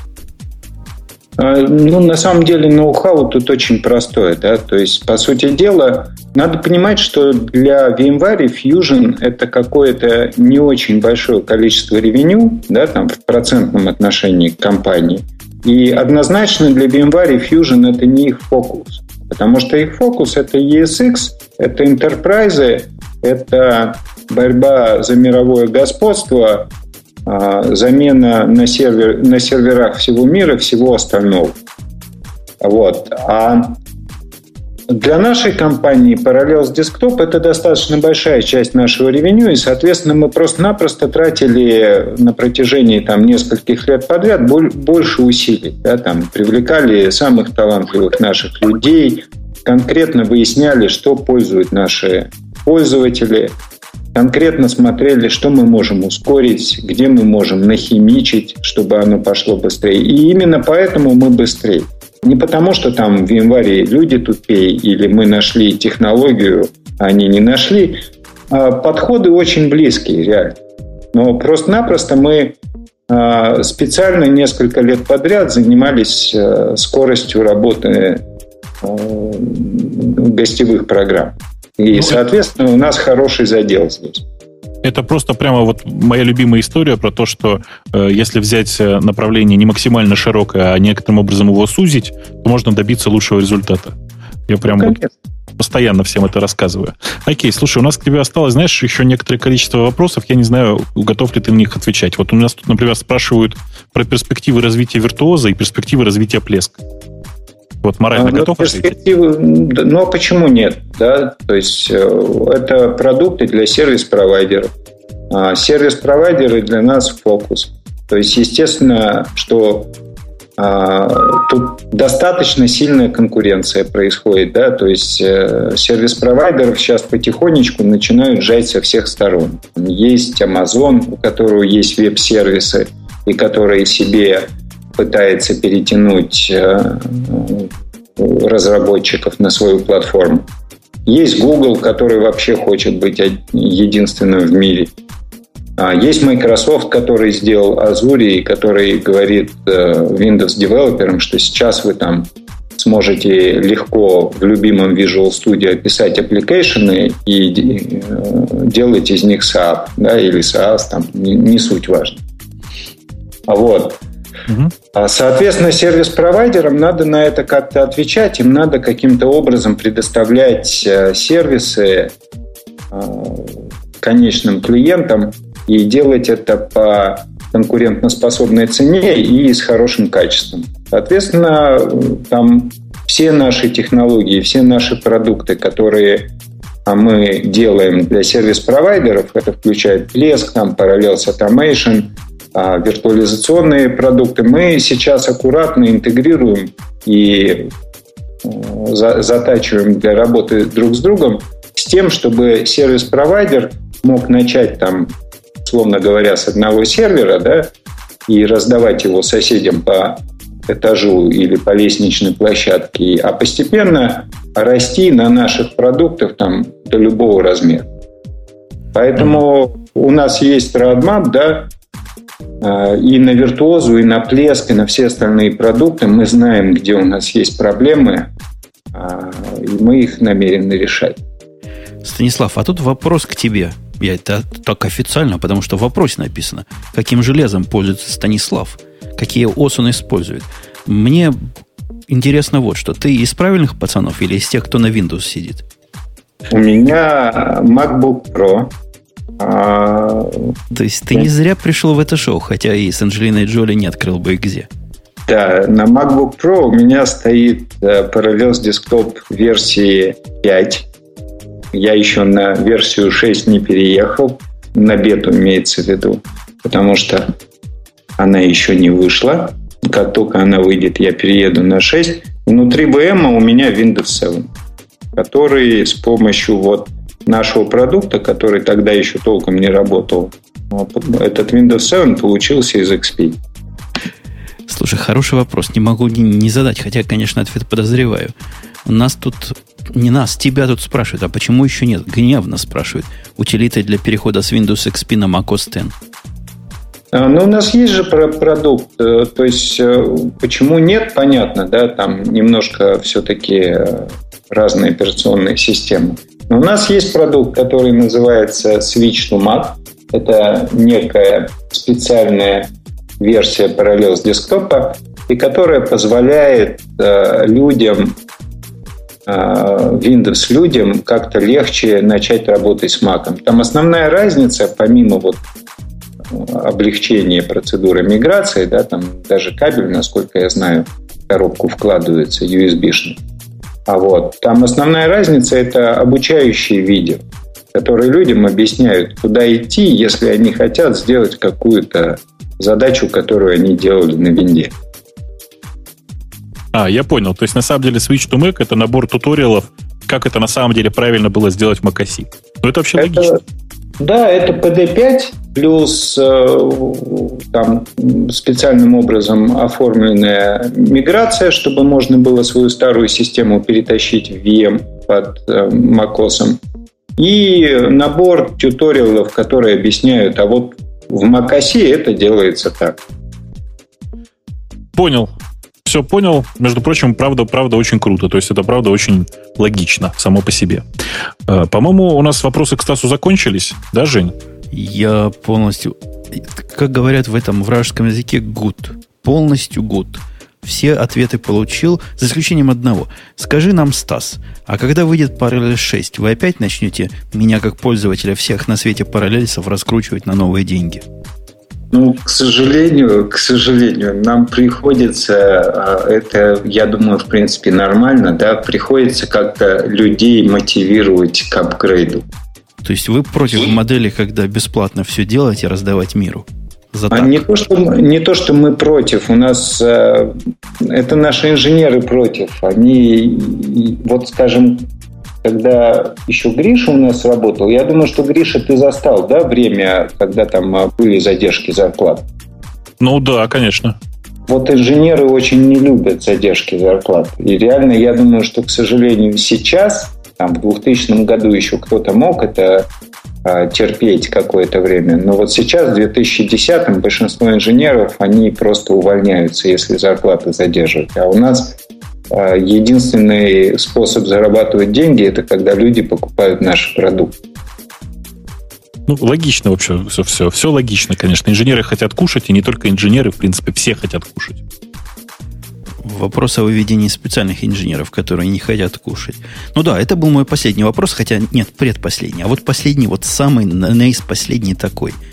А, ну, на самом деле, ноу-хау тут очень простое. Да? То есть, по сути дела, надо понимать, что для VMware Fusion это какое-то не очень большое количество ревеню, да, там, в процентном отношении к компании. И однозначно для VMware Fusion это не их фокус. Потому что их фокус это ESX, это enterprise, это борьба за мировое господство, а, замена на, сервер, на серверах всего мира, всего остального. Вот. А для нашей компании Parallels Desktop это достаточно большая часть нашего ревеню, и, соответственно, мы просто-напросто тратили на протяжении там, нескольких лет подряд больше усилий. Да, там, привлекали самых талантливых наших людей, конкретно выясняли, что пользуют наши пользователи, конкретно смотрели, что мы можем ускорить, где мы можем нахимичить, чтобы оно пошло быстрее. И именно поэтому мы быстрее. Не потому, что там в январе люди тупее, или мы нашли технологию, а они не нашли. А подходы очень близкие, реально. Но просто-напросто мы а, специально несколько лет подряд занимались а, скоростью работы гостевых программ. И, ну, соответственно, у нас хороший задел здесь. Это просто прямо вот моя любимая история про то, что э, если взять э, направление не максимально широкое, а некоторым образом его сузить, то можно добиться лучшего результата. Я прям ну, вот постоянно всем это рассказываю. Окей, слушай, у нас к тебе осталось, знаешь, еще некоторое количество вопросов. Я не знаю, готов ли ты на них отвечать. Вот у нас тут, например, спрашивают про перспективы развития виртуоза и перспективы развития плеска. Вот морально ну, готов перспективы, Ну, а почему нет? Да? То есть э, это продукты для сервис-провайдеров. А сервис-провайдеры для нас фокус. То есть, естественно, что а, тут достаточно сильная конкуренция происходит, да, то есть э, сервис-провайдеров сейчас потихонечку начинают жать со всех сторон. Есть Amazon, у которого есть веб-сервисы, и которые себе пытается перетянуть э, разработчиков на свою платформу. Есть Google, который вообще хочет быть единственным в мире. А есть Microsoft, который сделал Azure и который говорит э, Windows developer ам, что сейчас вы там сможете легко в любимом Visual Studio писать application ы и э, делать из них SAP, да, или SaaS, там, не, не суть важно. Вот. Угу. Соответственно, сервис-провайдерам надо на это как-то отвечать, им надо каким-то образом предоставлять э, сервисы э, конечным клиентам и делать это по конкурентоспособной цене и с хорошим качеством. Соответственно, там все наши технологии, все наши продукты, которые а мы делаем для сервис-провайдеров, это включает Plesk, там, Parallels Automation, а, виртуализационные продукты, мы сейчас аккуратно интегрируем и э, затачиваем для работы друг с другом с тем, чтобы сервис-провайдер мог начать там, условно говоря, с одного сервера, да, и раздавать его соседям по этажу или по лестничной площадке, а постепенно расти на наших продуктах там до любого размера. Поэтому у нас есть roadmap, да, и на виртуозу, и на плеск, и на все остальные продукты мы знаем, где у нас есть проблемы, а, и мы их намерены решать. Станислав, а тут вопрос к тебе. Я это так официально, потому что в вопросе написано, каким железом пользуется Станислав, какие ОС он использует. Мне интересно вот что. Ты из правильных пацанов или из тех, кто на Windows сидит? У меня MacBook Pro. А... То есть ты не зря пришел в это шоу, хотя и с Анджелиной Джоли не открыл бы где. Да, на MacBook Pro у меня стоит э, Parallels Desktop версии 5 я еще на версию 6 не переехал, на бету имеется в виду, потому что она еще не вышла. Как только она выйдет, я перееду на 6. Внутри VM у меня Windows 7, который с помощью вот нашего продукта, который тогда еще толком не работал, этот Windows 7 получился из XP. Слушай, хороший вопрос. Не могу не задать, хотя, конечно, ответ подозреваю. У нас тут, не нас, тебя тут спрашивают, а почему еще нет? Гневно спрашивают. Утилиты для перехода с Windows XP на macOS X. А, ну, у нас есть же продукт, э, то есть э, почему нет, понятно, да, там немножко все-таки э, разные операционные системы. У нас есть продукт, который называется Switch to Mac. Это некая специальная версия Parallels десктопа, и которая позволяет людям Э, Windows людям как-то легче начать работать с Mac. Там основная разница, помимо вот э, облегчения процедуры миграции, да, там даже кабель, насколько я знаю, в коробку вкладывается USB-шный. А вот там основная разница это обучающие видео, которые людям объясняют, куда идти, если они хотят сделать какую-то задачу, которую они делали на винде. А, я понял. То есть, на самом деле, Switch to Mac — это набор туториалов, как это на самом деле правильно было сделать в macOS. Ну, это вообще это, логично. Да, это PD5 плюс э, там специальным образом оформленная миграция, чтобы можно было свою старую систему перетащить в VM под э, macOS. И набор туториалов, которые объясняют, а вот в macOS это делается так. Понял все понял. Между прочим, правда, правда очень круто. То есть это правда очень логично само по себе. Э, по-моему, у нас вопросы к Стасу закончились, да, Жень? Я полностью, как говорят в этом вражеском языке, good. Полностью good. Все ответы получил, за исключением одного. Скажи нам, Стас, а когда выйдет параллель 6, вы опять начнете меня, как пользователя всех на свете параллельсов, раскручивать на новые деньги? Ну, к сожалению, к сожалению, нам приходится, а, это, я думаю, в принципе, нормально, да, приходится как-то людей мотивировать к апгрейду. То есть вы против модели, когда бесплатно все делать и раздавать миру? За а не, то, что, не то, что мы против, у нас э, это наши инженеры против. Они, вот скажем, когда еще Гриша у нас работал, я думаю, что Гриша ты застал, да, время, когда там а, были задержки зарплат? Ну да, конечно. Вот инженеры очень не любят задержки зарплат. И реально, я думаю, что, к сожалению, сейчас, там, в 2000 году еще кто-то мог это э, терпеть какое-то время. Но вот сейчас, в 2010 большинство инженеров, они просто увольняются, если зарплаты задерживают. А у нас а единственный способ зарабатывать деньги – это когда люди покупают наш продукт. Ну, логично вообще все, все. Все логично, конечно. Инженеры хотят кушать, и не только инженеры, в принципе, все хотят кушать. Вопрос о выведении специальных инженеров, которые не хотят кушать. Ну да, это был мой последний вопрос, хотя нет, предпоследний. А вот последний, вот самый, наис последний такой –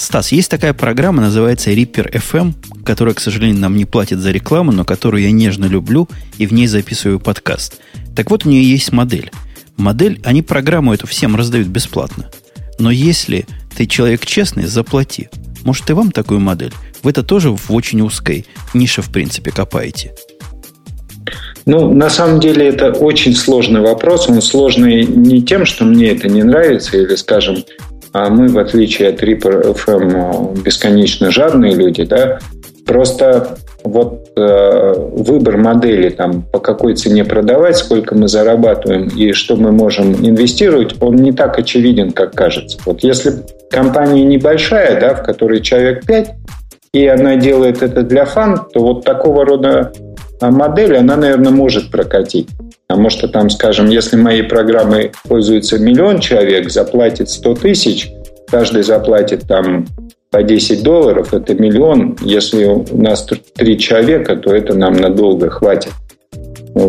Стас, есть такая программа, называется Reaper FM, которая, к сожалению, нам не платит за рекламу, но которую я нежно люблю и в ней записываю подкаст. Так вот, у нее есть модель. Модель, они программу эту всем раздают бесплатно. Но если ты человек честный, заплати. Может, и вам такую модель? Вы это тоже в очень узкой нише, в принципе, копаете. Ну, на самом деле, это очень сложный вопрос. Он сложный не тем, что мне это не нравится, или, скажем, а мы, в отличие от Reaper FM, бесконечно жадные люди, да, просто вот выбор модели, там, по какой цене продавать, сколько мы зарабатываем и что мы можем инвестировать, он не так очевиден, как кажется. Вот если компания небольшая, да, в которой человек 5, и она делает это для фан, то вот такого рода а, модель, она, наверное, может прокатить. Потому что там, скажем, если моей программой пользуется миллион человек, заплатит 100 тысяч, каждый заплатит там по 10 долларов, это миллион. Если у нас три человека, то это нам надолго хватит.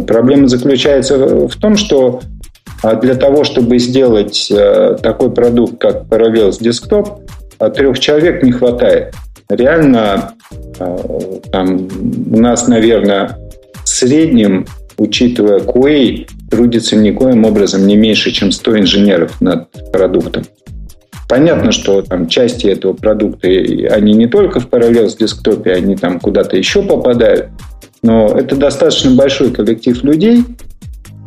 Проблема заключается в том, что а, для того, чтобы сделать э, такой продукт, как Parallels Desktop, а, трех человек не хватает. Реально э, там, у нас, наверное, в среднем, учитывая QA, трудится никоим образом не меньше, чем 100 инженеров над продуктом. Понятно, что там части этого продукта, они не только в Parallels десктопе, они там куда-то еще попадают, но это достаточно большой коллектив людей,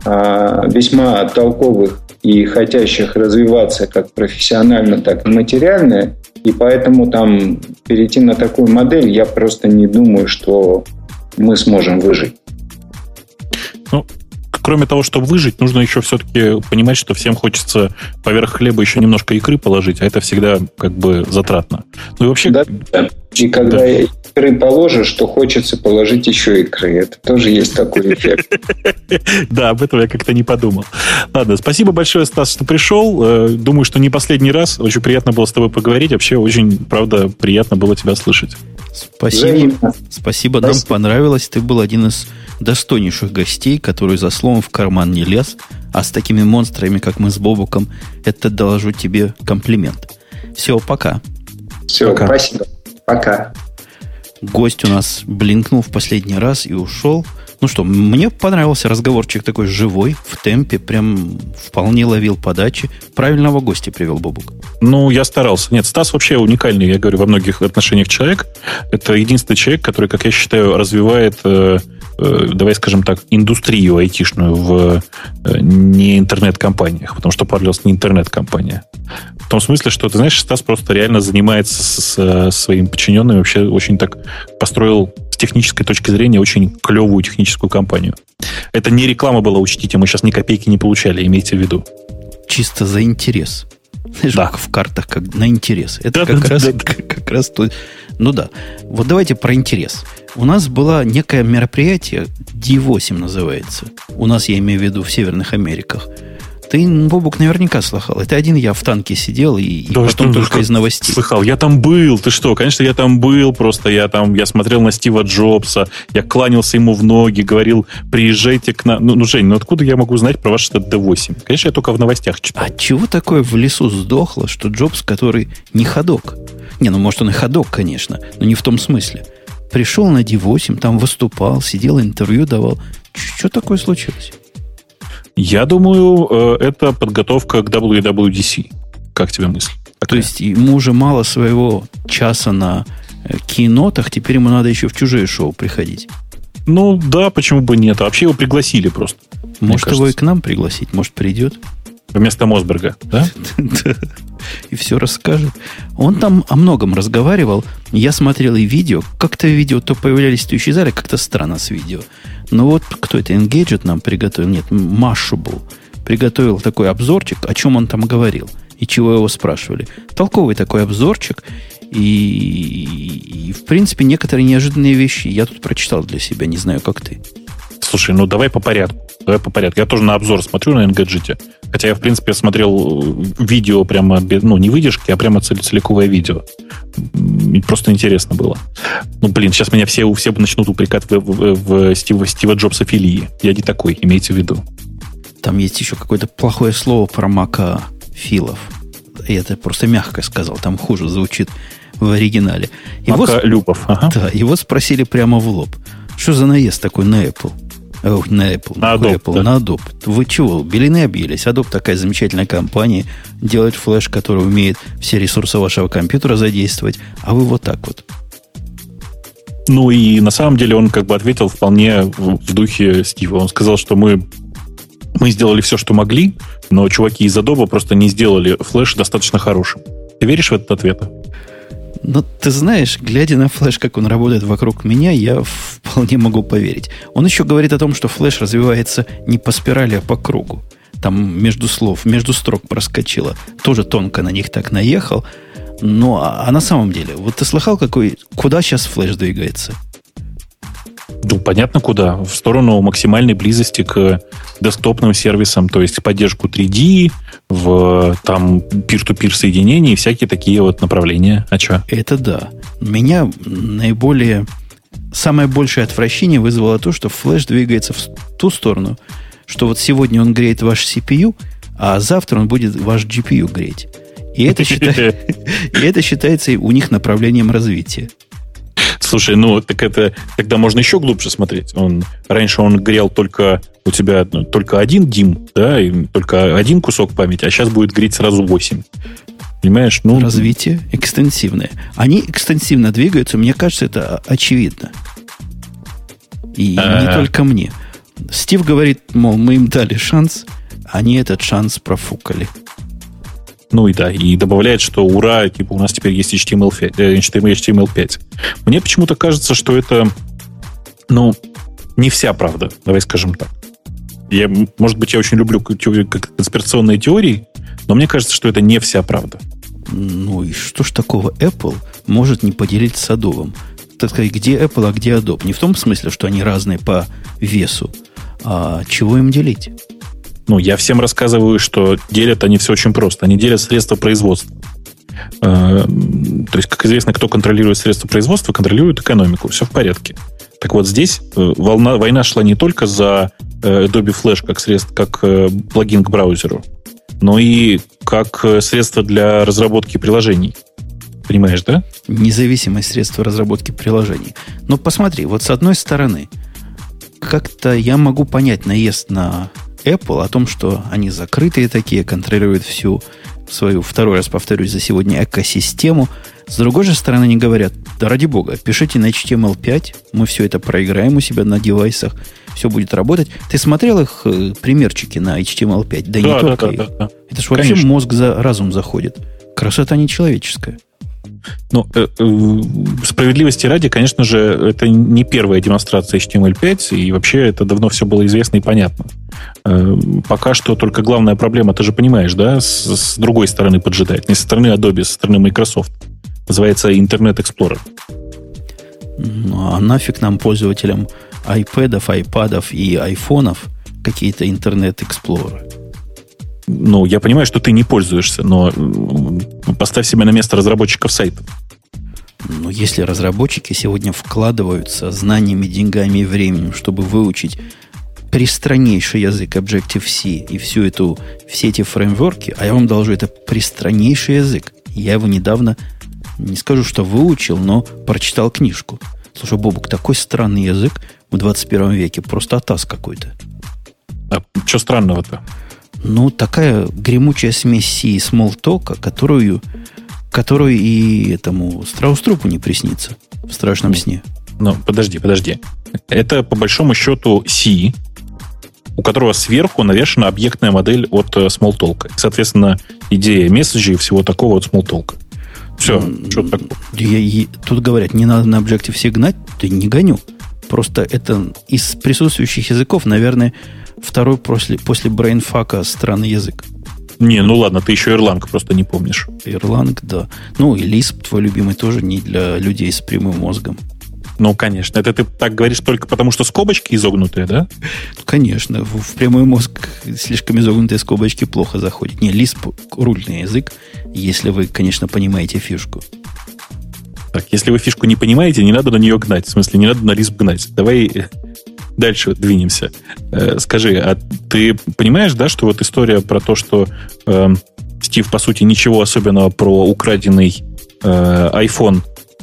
а, весьма толковых и хотящих развиваться как профессионально, так и материально. И поэтому там перейти на такую модель я просто не думаю, что мы сможем выжить. Ну, кроме того, чтобы выжить, нужно еще все-таки понимать, что всем хочется поверх хлеба еще немножко икры положить, а это всегда как бы затратно. Ну и вообще... Да, да. И когда да. икры положишь, то хочется положить еще икры. Это тоже есть такой эффект. Да, об этом я как-то не подумал. Ладно, спасибо большое, Стас, что пришел. Э, думаю, что не последний раз. Очень приятно было с тобой поговорить. Вообще очень, правда, приятно было тебя слышать. Спасибо. Спасибо, нам понравилось. Ты был один из достойнейших гостей, который за словом в карман не лез, а с такими монстрами, как мы с Бобуком, это доложу тебе комплимент. Все, пока. Все, пока. спасибо. Пока. Гость у нас блинкнул в последний раз и ушел. Ну что, мне понравился разговорчик такой живой, в темпе, прям вполне ловил подачи. Правильного гостя привел Бобук. Ну, я старался. Нет, Стас вообще уникальный, я говорю, во многих отношениях человек. Это единственный человек, который, как я считаю, развивает э, давай скажем так, индустрию айтишную в э, не интернет-компаниях, потому что Parallels не интернет-компания. В том смысле, что, ты знаешь, Стас просто реально занимается с, с своими подчиненными, вообще очень так построил с технической точки зрения очень клевую техническую компанию. Это не реклама была, учтите, мы сейчас ни копейки не получали, имейте в виду. Чисто за интерес. Знаешь, да. в картах, как на интерес. Это да, как, да, раз, да, как, как раз то. Ну да. Вот давайте про интерес. У нас было некое мероприятие, D8 называется. У нас, я имею в виду, в Северных Америках. Ты, Бобук, наверняка слыхал. Это один я в танке сидел и, да, и потом что, только из новостей. Слыхал, я там был. Ты что? Конечно, я там был. Просто я там, я смотрел на Стива Джобса, я кланялся ему в ноги, говорил, приезжайте к нам. Ну, ну, Жень, ну откуда я могу знать про ваш этот D8? Конечно, я только в новостях читал. А чего такое в лесу сдохло, что Джобс, который не ходок? Не, ну может он и ходок, конечно, но не в том смысле. Пришел на D8, там выступал, сидел, интервью давал. Что такое случилось? Я думаю, э, это подготовка к WWDC. Как тебе мысль? Такая? То есть ему уже мало своего часа на э, кинотах, теперь ему надо еще в чужие шоу приходить. Ну да, почему бы нет? А вообще его пригласили просто. Может, его и к нам пригласить, может, придет. Вместо Мосберга, да? И все расскажет. Он там о многом разговаривал. Я смотрел и видео. Как-то видео то появлялись, то исчезали. Как-то странно с видео. Но вот кто это, Engadget нам приготовил? Нет, Mashable. Приготовил такой обзорчик, о чем он там говорил. И чего его спрашивали. Толковый такой обзорчик. И, и, в принципе, некоторые неожиданные вещи я тут прочитал для себя. Не знаю, как ты. Слушай, ну давай по порядку. Давай по порядку. Я тоже на обзор смотрю на Engadget. Хотя я, в принципе, смотрел э, видео прямо, ну, не выдержки, а прямо целиковое видео. Просто интересно было. Ну, блин, сейчас меня все, все начнут упрекать в, в, в Стива, Стива Джобса филии. Я не такой, имейте в виду. Там есть еще какое-то плохое слово про Мака Филов. Я это просто мягко сказал, там хуже звучит в оригинале. Его, Мака Любов. Ага. Да, его спросили прямо в лоб. Что за наезд такой на Apple? На Apple. На Adobe, Apple, да. на Adobe. Вы чего? Белины объелись. Adobe такая замечательная компания. Делает флеш, который умеет все ресурсы вашего компьютера задействовать. А вы вот так вот. Ну и на самом деле он как бы ответил вполне в, в духе Стива. Он сказал, что мы, мы сделали все, что могли, но чуваки из Adobe просто не сделали флеш достаточно хорошим. Ты веришь в этот ответ? Ну, ты знаешь, глядя на флеш, как он работает вокруг меня, я вполне могу поверить. Он еще говорит о том, что флеш развивается не по спирали, а по кругу. Там между слов, между строк проскочило. Тоже тонко на них так наехал. Ну, а, а на самом деле, вот ты слыхал, какой, куда сейчас флеш двигается? Ну, понятно куда. В сторону максимальной близости к десктопным сервисам, то есть поддержку 3D, в там peer-to-peer соединения и всякие такие вот направления. А что? Это да. Меня наиболее... Самое большее отвращение вызвало то, что флеш двигается в ту сторону, что вот сегодня он греет ваш CPU, а завтра он будет ваш GPU греть. И это, считает, и это считается у них направлением развития. Слушай, ну так это тогда можно еще глубже смотреть. Он раньше он грел только у тебя ну, только один дим, да, и только один кусок памяти, а сейчас будет греть сразу 8. Понимаешь? Ну, Развитие экстенсивное. Они экстенсивно двигаются, мне кажется, это очевидно. И А-а-а. не только мне. Стив говорит, мол, мы им дали шанс, они этот шанс профукали. Ну и да, и добавляет, что ура, типа у нас теперь есть HTML5. Э, HTML5. Мне почему-то кажется, что это, ну, не вся правда, давай скажем так. Я, может быть, я очень люблю конспирационные теории, но мне кажется, что это не вся правда. Ну и что ж такого Apple может не поделиться с Adobe? Так сказать, где Apple, а где Adobe? Не в том смысле, что они разные по весу, а чего им делить? Ну, я всем рассказываю, что делят они все очень просто. Они делят средства производства. Э, то есть, как известно, кто контролирует средства производства, контролирует экономику. Все в порядке. Так вот, здесь э, волна, война шла не только за э, Adobe Flash как, средств, как плагин к браузеру, но и как средство для разработки приложений. Понимаешь, да? Независимое средство разработки приложений. Но посмотри, вот с одной стороны, как-то я могу понять наезд на Apple о том, что они закрытые такие, контролируют всю свою, второй раз повторюсь, за сегодня экосистему. С другой же стороны, они говорят, да ради бога, пишите на HTML5, мы все это проиграем у себя на девайсах, все будет работать. Ты смотрел их э, примерчики на HTML5? Да, да не да, только да, их. Да, да. Это же вообще мозг за разум заходит. Красота нечеловеческая. Ну, э, э, справедливости ради, конечно же, это не первая демонстрация HTML5, и вообще это давно все было известно и понятно. Э, пока что только главная проблема, ты же понимаешь, да, с, с другой стороны поджидает. Не со стороны Adobe, со стороны Microsoft. Называется Internet Explorer. Ну, а нафиг нам, пользователям iPad, iPad и айфонов, какие-то Internet Explorer? Ну, я понимаю, что ты не пользуешься, но поставь себя на место разработчиков сайта. Ну, если разработчики сегодня вкладываются знаниями, деньгами и временем, чтобы выучить пристраннейший язык Objective-C и всю эту, все эти фреймворки, а я вам должу, это пристраннейший язык. Я его недавно, не скажу, что выучил, но прочитал книжку. Слушай, Бобук, такой странный язык в 21 веке, просто атас какой-то. А что странного-то? Ну, такая гремучая смесь C и смолтока, которую, которую и этому страуструпу не приснится в страшном сне. Ну, подожди, подожди. Это, по большому счету, C, у которого сверху навешена объектная модель от Smalltalk. Э, Соответственно, идея месседжей и всего такого от Smalltalk. Все, что такое? Я, я, тут говорят, не надо на Objective-C гнать, ты не гоню. Просто это из присутствующих языков, наверное, второй после, после Brainfuck а странный язык. Не, ну ладно, ты еще Erlang просто не помнишь. Erlang, да. Ну и Lisp, твой любимый, тоже не для людей с прямым мозгом. Ну, конечно. Это ты так говоришь только потому, что скобочки изогнутые, да? Конечно. В, в прямой мозг слишком изогнутые скобочки плохо заходят. Не, Lisp – рульный язык, если вы, конечно, понимаете фишку. Так, если вы фишку не понимаете, не надо на нее гнать. В смысле, не надо на Lisp гнать. Давай дальше двинемся. Э, скажи, а ты понимаешь, да, что вот история про то, что э, Стив, по сути, ничего особенного про украденный э, iPhone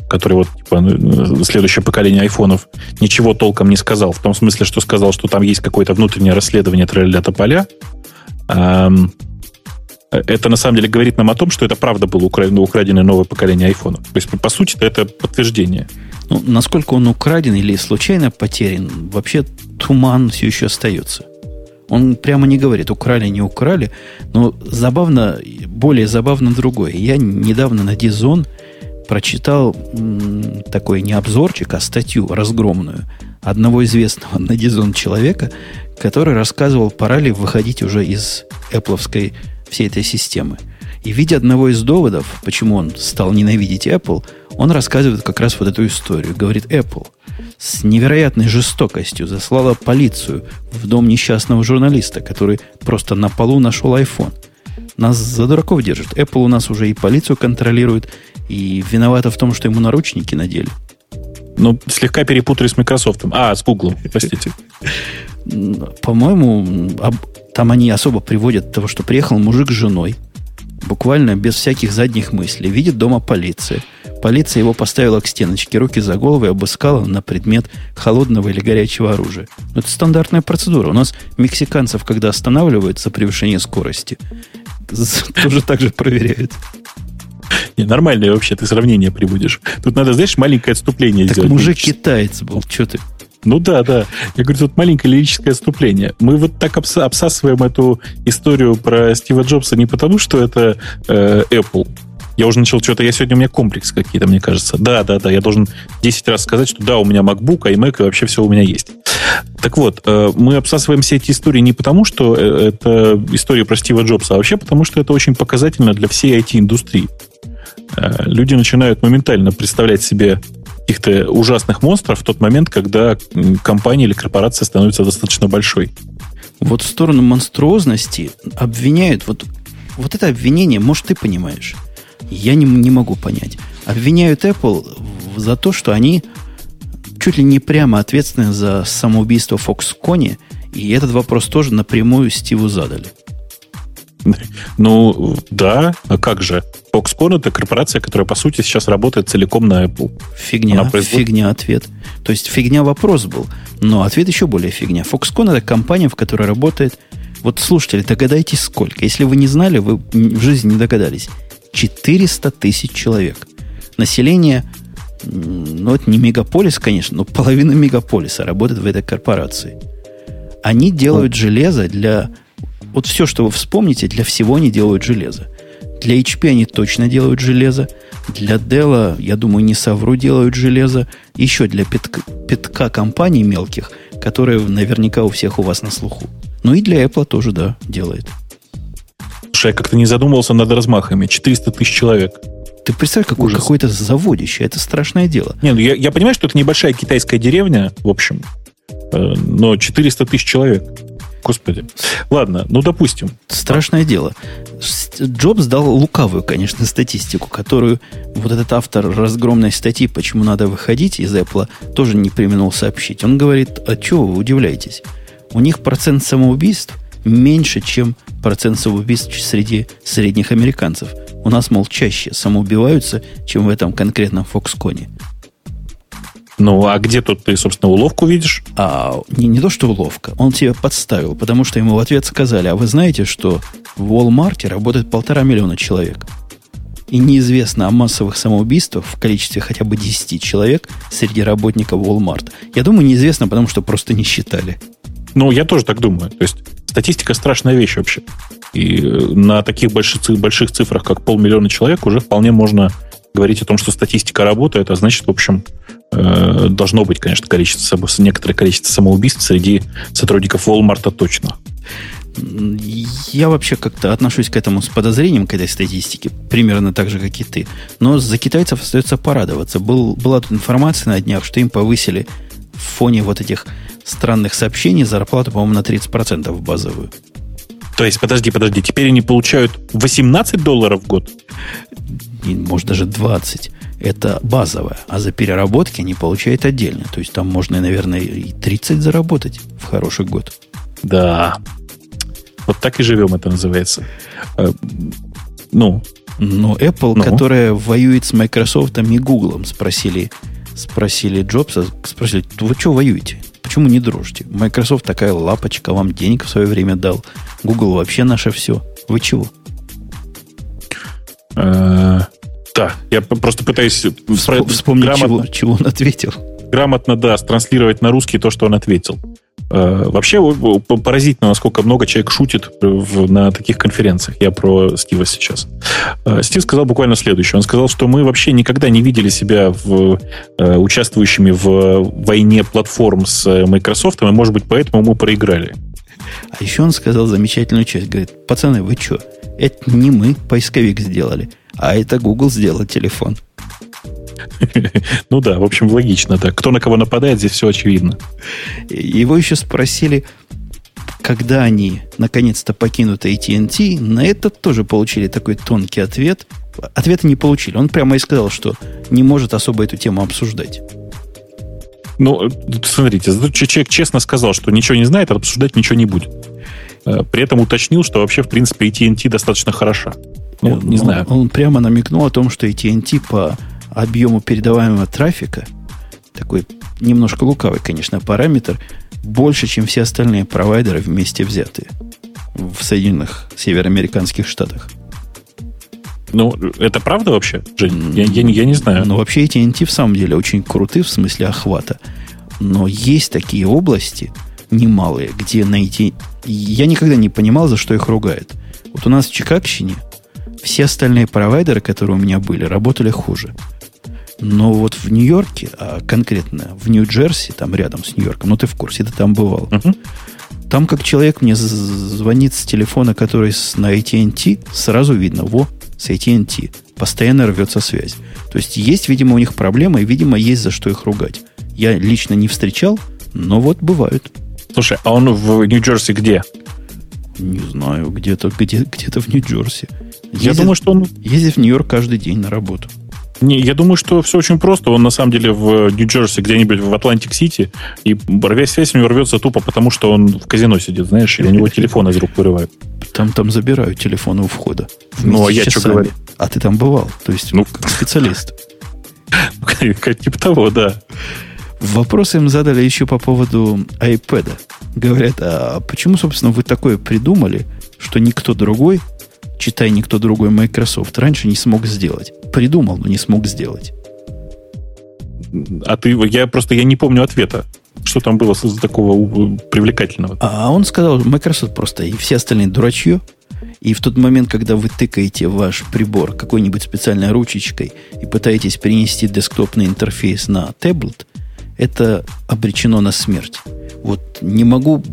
который вот типа, ну, следующее поколение айфонов ничего толком не сказал. В том смысле, что сказал, что там есть какое-то внутреннее расследование тролля тополя. Эм, это на самом деле говорит нам о том, что это правда было украдено, украденное новое поколение айфонов. То есть, по сути, это подтверждение. Ну, насколько он украден или случайно потерян, вообще туман все еще остается. Он прямо не говорит, украли, не украли. Но забавно, более забавно другое. Я недавно на Дизон прочитал такой не обзорчик, а статью разгромную одного известного на Дизон человека, который рассказывал, пора ли выходить уже из Apple всей этой системы. И в виде одного из доводов, почему он стал ненавидеть Apple, он рассказывает как раз вот эту историю. Говорит, Apple с невероятной жестокостью заслала полицию в дом несчастного журналиста, который просто на полу нашел iPhone. Нас за дураков держит. Apple у нас уже и полицию контролирует, и виновата в том, что ему наручники надели. Ну, слегка перепутали с Microsoft. А, с Google, простите. По-моему, там они особо приводят того, что приехал мужик с женой, буквально без всяких задних мыслей, видит дома полиция. Полиция его поставила к стеночке, руки за голову и обыскала на предмет холодного или горячего оружия. Это стандартная процедура. У нас мексиканцев, когда останавливают за превышение скорости, тоже так же проверяют. Не, нормальное вообще ты сравнение приводишь. Тут надо, знаешь, маленькое отступление так сделать. мужик китаец был, что ты? Ну да, да. Я говорю, тут маленькое лирическое отступление. Мы вот так обс- обсасываем эту историю про Стива Джобса не потому, что это э, Apple. Я уже начал что-то, я сегодня у меня комплекс какие-то, мне кажется. Да, да, да, я должен 10 раз сказать, что да, у меня MacBook, iMac и вообще все у меня есть. Так вот, э, мы обсасываем все эти истории не потому, что э, это история про Стива Джобса, а вообще потому, что это очень показательно для всей IT-индустрии. Э, люди начинают моментально представлять себе каких-то ужасных монстров в тот момент, когда компания или корпорация становится достаточно большой. Вот в сторону монструозности обвиняют, вот, вот это обвинение, может, ты понимаешь, я не, не могу понять. Обвиняют Apple за то, что они чуть ли не прямо ответственны за самоубийство Foxconn, и этот вопрос тоже напрямую Стиву задали. Ну, да, а как же? Foxconn это корпорация, которая, по сути, сейчас работает целиком на Apple. Фигня, производит... фигня ответ. То есть фигня вопрос был, но ответ еще более фигня. Foxconn это компания, в которой работает... Вот, слушатели, догадайтесь сколько. Если вы не знали, вы в жизни не догадались. 400 тысяч человек. Население, ну, это не мегаполис, конечно, но половина мегаполиса работает в этой корпорации. Они делают железо для вот все, что вы вспомните, для всего они делают железо. Для HP они точно делают железо. Для Dell, я думаю, не совру, делают железо. Еще для пятка, пятка компаний мелких, которые наверняка у всех у вас на слуху. Ну и для Apple тоже, да, делает. Слушай, я как-то не задумывался над размахами. 400 тысяч человек. Ты представь, какой, какой-то заводище. Это страшное дело. Не, ну я, я понимаю, что это небольшая китайская деревня, в общем. Э, но 400 тысяч человек. Господи. Ладно, ну допустим. Страшное дело. Джобс дал лукавую, конечно, статистику, которую вот этот автор разгромной статьи, почему надо выходить из Apple, тоже не применил сообщить. Он говорит, а чего вы удивляетесь? У них процент самоубийств меньше, чем процент самоубийств среди средних американцев. У нас, мол, чаще самоубиваются, чем в этом конкретном Фоксконе. Ну, а где тут ты, собственно, уловку видишь? А, не, не то, что уловка. Он тебя подставил, потому что ему в ответ сказали, а вы знаете, что в Walmart работает полтора миллиона человек. И неизвестно о массовых самоубийствах в количестве хотя бы 10 человек среди работников Walmart. Я думаю, неизвестно, потому что просто не считали. Ну, я тоже так думаю. То есть статистика страшная вещь вообще. И э, на таких больших, больших цифрах, как полмиллиона человек, уже вполне можно говорить о том, что статистика работает, а значит, в общем, э, должно быть, конечно, количество, некоторое количество самоубийств среди сотрудников Walmart точно. Я вообще как-то отношусь к этому с подозрением, к этой статистике, примерно так же, как и ты. Но за китайцев остается порадоваться. Был, была тут информация на днях, что им повысили в фоне вот этих странных сообщений зарплату, по-моему, на 30% базовую. То есть, подожди, подожди, теперь они получают 18 долларов в год? Может даже 20. Это базовая. А за переработки они получают отдельно. То есть там можно, наверное, и 30 заработать в хороший год. Да. Вот так и живем, это называется. Э, ну, Но Apple, ну. которая воюет с Microsoft и Google, спросили, спросили Джобса, спросили, вы что воюете? Почему не дружите? Microsoft такая лапочка, вам денег в свое время дал. Google вообще наше все. Вы чего? Э, да, я просто пытаюсь вспомнить, чего, чего он ответил. Грамотно, да, транслировать на русский то, что он ответил. Э, вообще поразительно, насколько много человек шутит в, на таких конференциях. Я про Стива сейчас. Э, Стив сказал буквально следующее. Он сказал, что мы вообще никогда не видели себя в, участвующими в войне платформ с Microsoft, и, может быть, поэтому мы проиграли. А еще он сказал замечательную часть. Говорит, пацаны, вы что? Это не мы поисковик сделали, а это Google сделал телефон. Ну да, в общем, логично, да. Кто на кого нападает, здесь все очевидно. Его еще спросили, когда они наконец-то покинут AT&T, на это тоже получили такой тонкий ответ. Ответа не получили. Он прямо и сказал, что не может особо эту тему обсуждать. Ну, смотрите, человек честно сказал, что ничего не знает, а обсуждать ничего не будет. Э, при этом уточнил, что вообще, в принципе, AT&T достатно хороша. Ну, не он, знаю. Он прямо намекнул о том, что AT&T по объему передаваемого трафика, такой немножко лукавый, конечно, параметр, больше, чем все остальные провайдеры вместе взятые в Соединенных Североамериканских Штатах. Ну, это правда вообще, Жень? Я, я, я не знаю. Ну, вообще эти AT&T в самом деле очень круты в смысле охвата. Но есть такие области, немалые, где найти... Я никогда не понимал, за что их ругают. Вот у нас в Чикагщине все остальные провайдеры, которые у меня были, работали хуже. Но вот в Нью-Йорке, а конкретно в Нью-Джерси, там рядом с Нью-Йорком, ну ты в курсе, ты там бывал. Uh-huh. Там как человек мне звонит с телефона, который с, на AT&T, сразу видно, во, с AT&T. Постоянно рвется связь. То есть есть, видимо, у них проблемы, и, видимо, есть за что их ругать. Я лично не встречал, но вот бывают. Слушай, а он в Нью-Джерси где? Не знаю, где-то где, где-то в Нью-Джерси. Я думаю, что он... Ездит в Нью-Йорк каждый день на работу. Не, я думаю, что все очень просто. Он на самом деле в Нью-Джерси, где-нибудь в Атлантик-Сити, и связь у него рвется тупо, потому что он в казино сидит, знаешь, и у него телефон из рук вырывают. Там, там забирают телефон у входа. Ну, а я что говорю? А ты там бывал, то есть ну, как специалист. Типа того, да. Вопросы им задали еще по поводу iPad. Говорят, а почему, собственно, вы такое придумали, что никто другой читай никто другой Microsoft, раньше не смог сделать. Придумал, но не смог сделать. А ты, я просто я не помню ответа. Что там было такого привлекательного? А он сказал, Microsoft просто и все остальные дурачье. И в тот момент, когда вы тыкаете ваш прибор какой-нибудь специальной ручечкой и пытаетесь перенести десктопный интерфейс на таблет, это обречено на смерть. Вот не могу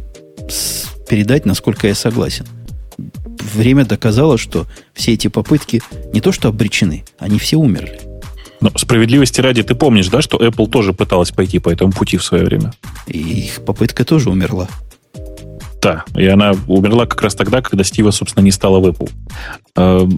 передать, насколько я согласен время доказало, что все эти попытки не то что обречены, они все умерли. Но справедливости ради, ты помнишь, да, что Apple тоже пыталась пойти по этому пути в свое время? И их попытка тоже умерла. Да, и она умерла как раз тогда, когда Стива, собственно, не стала в Apple. Э,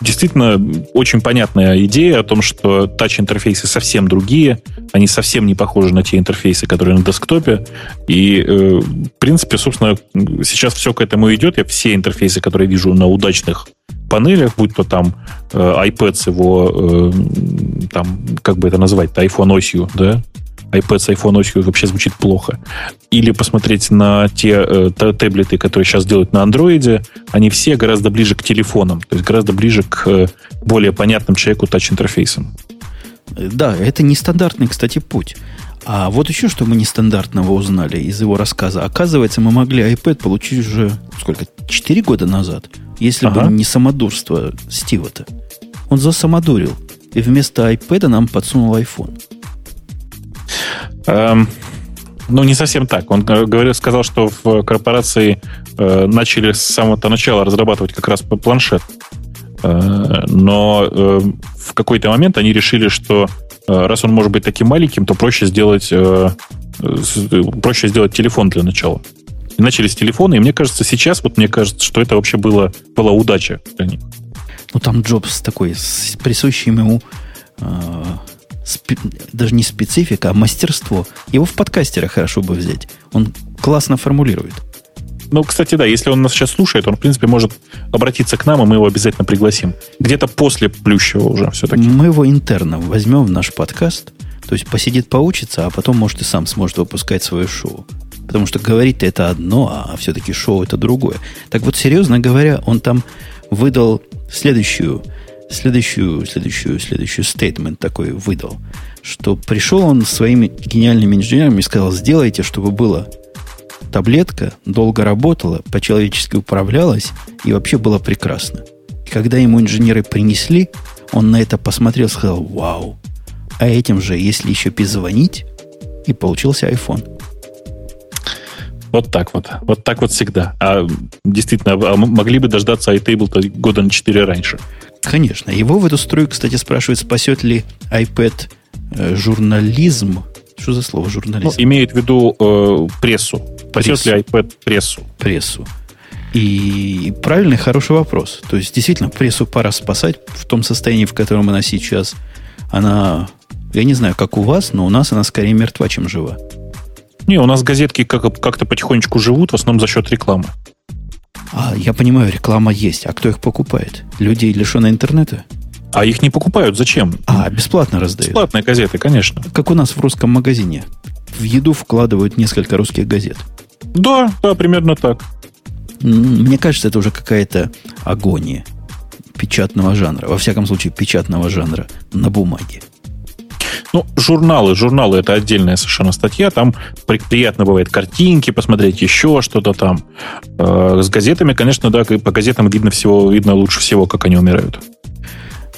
действительно, очень понятная идея о том, что тач-интерфейсы совсем другие, они совсем не похожи на те интерфейсы, которые на десктопе, и, э, в принципе, собственно, сейчас все к этому идет. Я все интерфейсы, которые вижу на удачных панелях, будь то там э, iPad с его, там, как бы это назвать, iPhone осью, да, iPad с iPhone вообще звучит плохо. Или посмотреть на те э, таблеты, которые сейчас делают на Android, они все гораздо ближе к телефонам, то есть гораздо ближе к э, более понятным человеку тач-интерфейсам. Да, это нестандартный, кстати, путь. А вот еще что мы нестандартного узнали из его рассказа. Оказывается, мы могли iPad получить уже сколько? Четыре года назад. Если ага. бы не самодурство Стива-то. Он засамодурил. И вместо iPad нам подсунул iPhone. Эм, ну, не совсем так. Он говорил, сказал, что в корпорации э, начали с самого начала разрабатывать как раз планшет. Э, но э, в какой-то момент они решили, что э, раз он может быть таким маленьким, то проще сделать, э, проще сделать телефон для начала. И начали с телефона, и мне кажется, сейчас, вот мне кажется, что это вообще было, была удача для них. Ну, там Джобс такой, с присущим ему э, спе- даже не специфика, а мастерство. Его в подкастерах хорошо бы взять. Он классно формулирует. Ну, кстати, да, если он нас сейчас слушает, он, в принципе, может обратиться к нам, и мы его обязательно пригласим. Где-то после Плющева уже все-таки. Мы его интерном возьмем в наш подкаст, то есть посидит, поучится, а потом, может, и сам сможет выпускать свое шоу. Потому что говорить-то это одно, а все-таки шоу это другое. Так вот, серьезно говоря, он там выдал следующую, следующую, следующую, следующую стейтмент такой выдал, что пришел он своими гениальными инженерами и сказал, сделайте, чтобы было таблетка, долго работала, по-человечески управлялась и вообще было прекрасно. И когда ему инженеры принесли, он на это посмотрел и сказал, вау. А этим же, если еще перезвонить, и получился iPhone. Вот так вот. Вот так вот всегда. А действительно, а могли бы дождаться iTable года на 4 раньше. Конечно. Его в эту струю, кстати, спрашивают, спасет ли iPad э, журнализм. Что за слово журнализм? Ну, имеет в виду э, прессу. Спасет прессу. ли iPad прессу? Прессу. И правильный, хороший вопрос. То есть, действительно, прессу пора спасать в том состоянии, в котором она сейчас. Она, я не знаю, как у вас, но у нас она скорее мертва, чем жива. Не, у нас газетки как- как-то потихонечку живут, в основном за счет рекламы. А, я понимаю, реклама есть. А кто их покупает? Люди, лишенные интернета? А их не покупают. Зачем? А, бесплатно раздают. Бесплатные газеты, конечно. Как у нас в русском магазине. В еду вкладывают несколько русских газет. Да, да, примерно так. Мне кажется, это уже какая-то агония печатного жанра. Во всяком случае, печатного жанра на бумаге. Ну, журналы, журналы это отдельная совершенно статья. Там приятно бывает картинки, посмотреть еще что-то там. Э, с газетами, конечно, да, по газетам видно всего, видно лучше всего, как они умирают.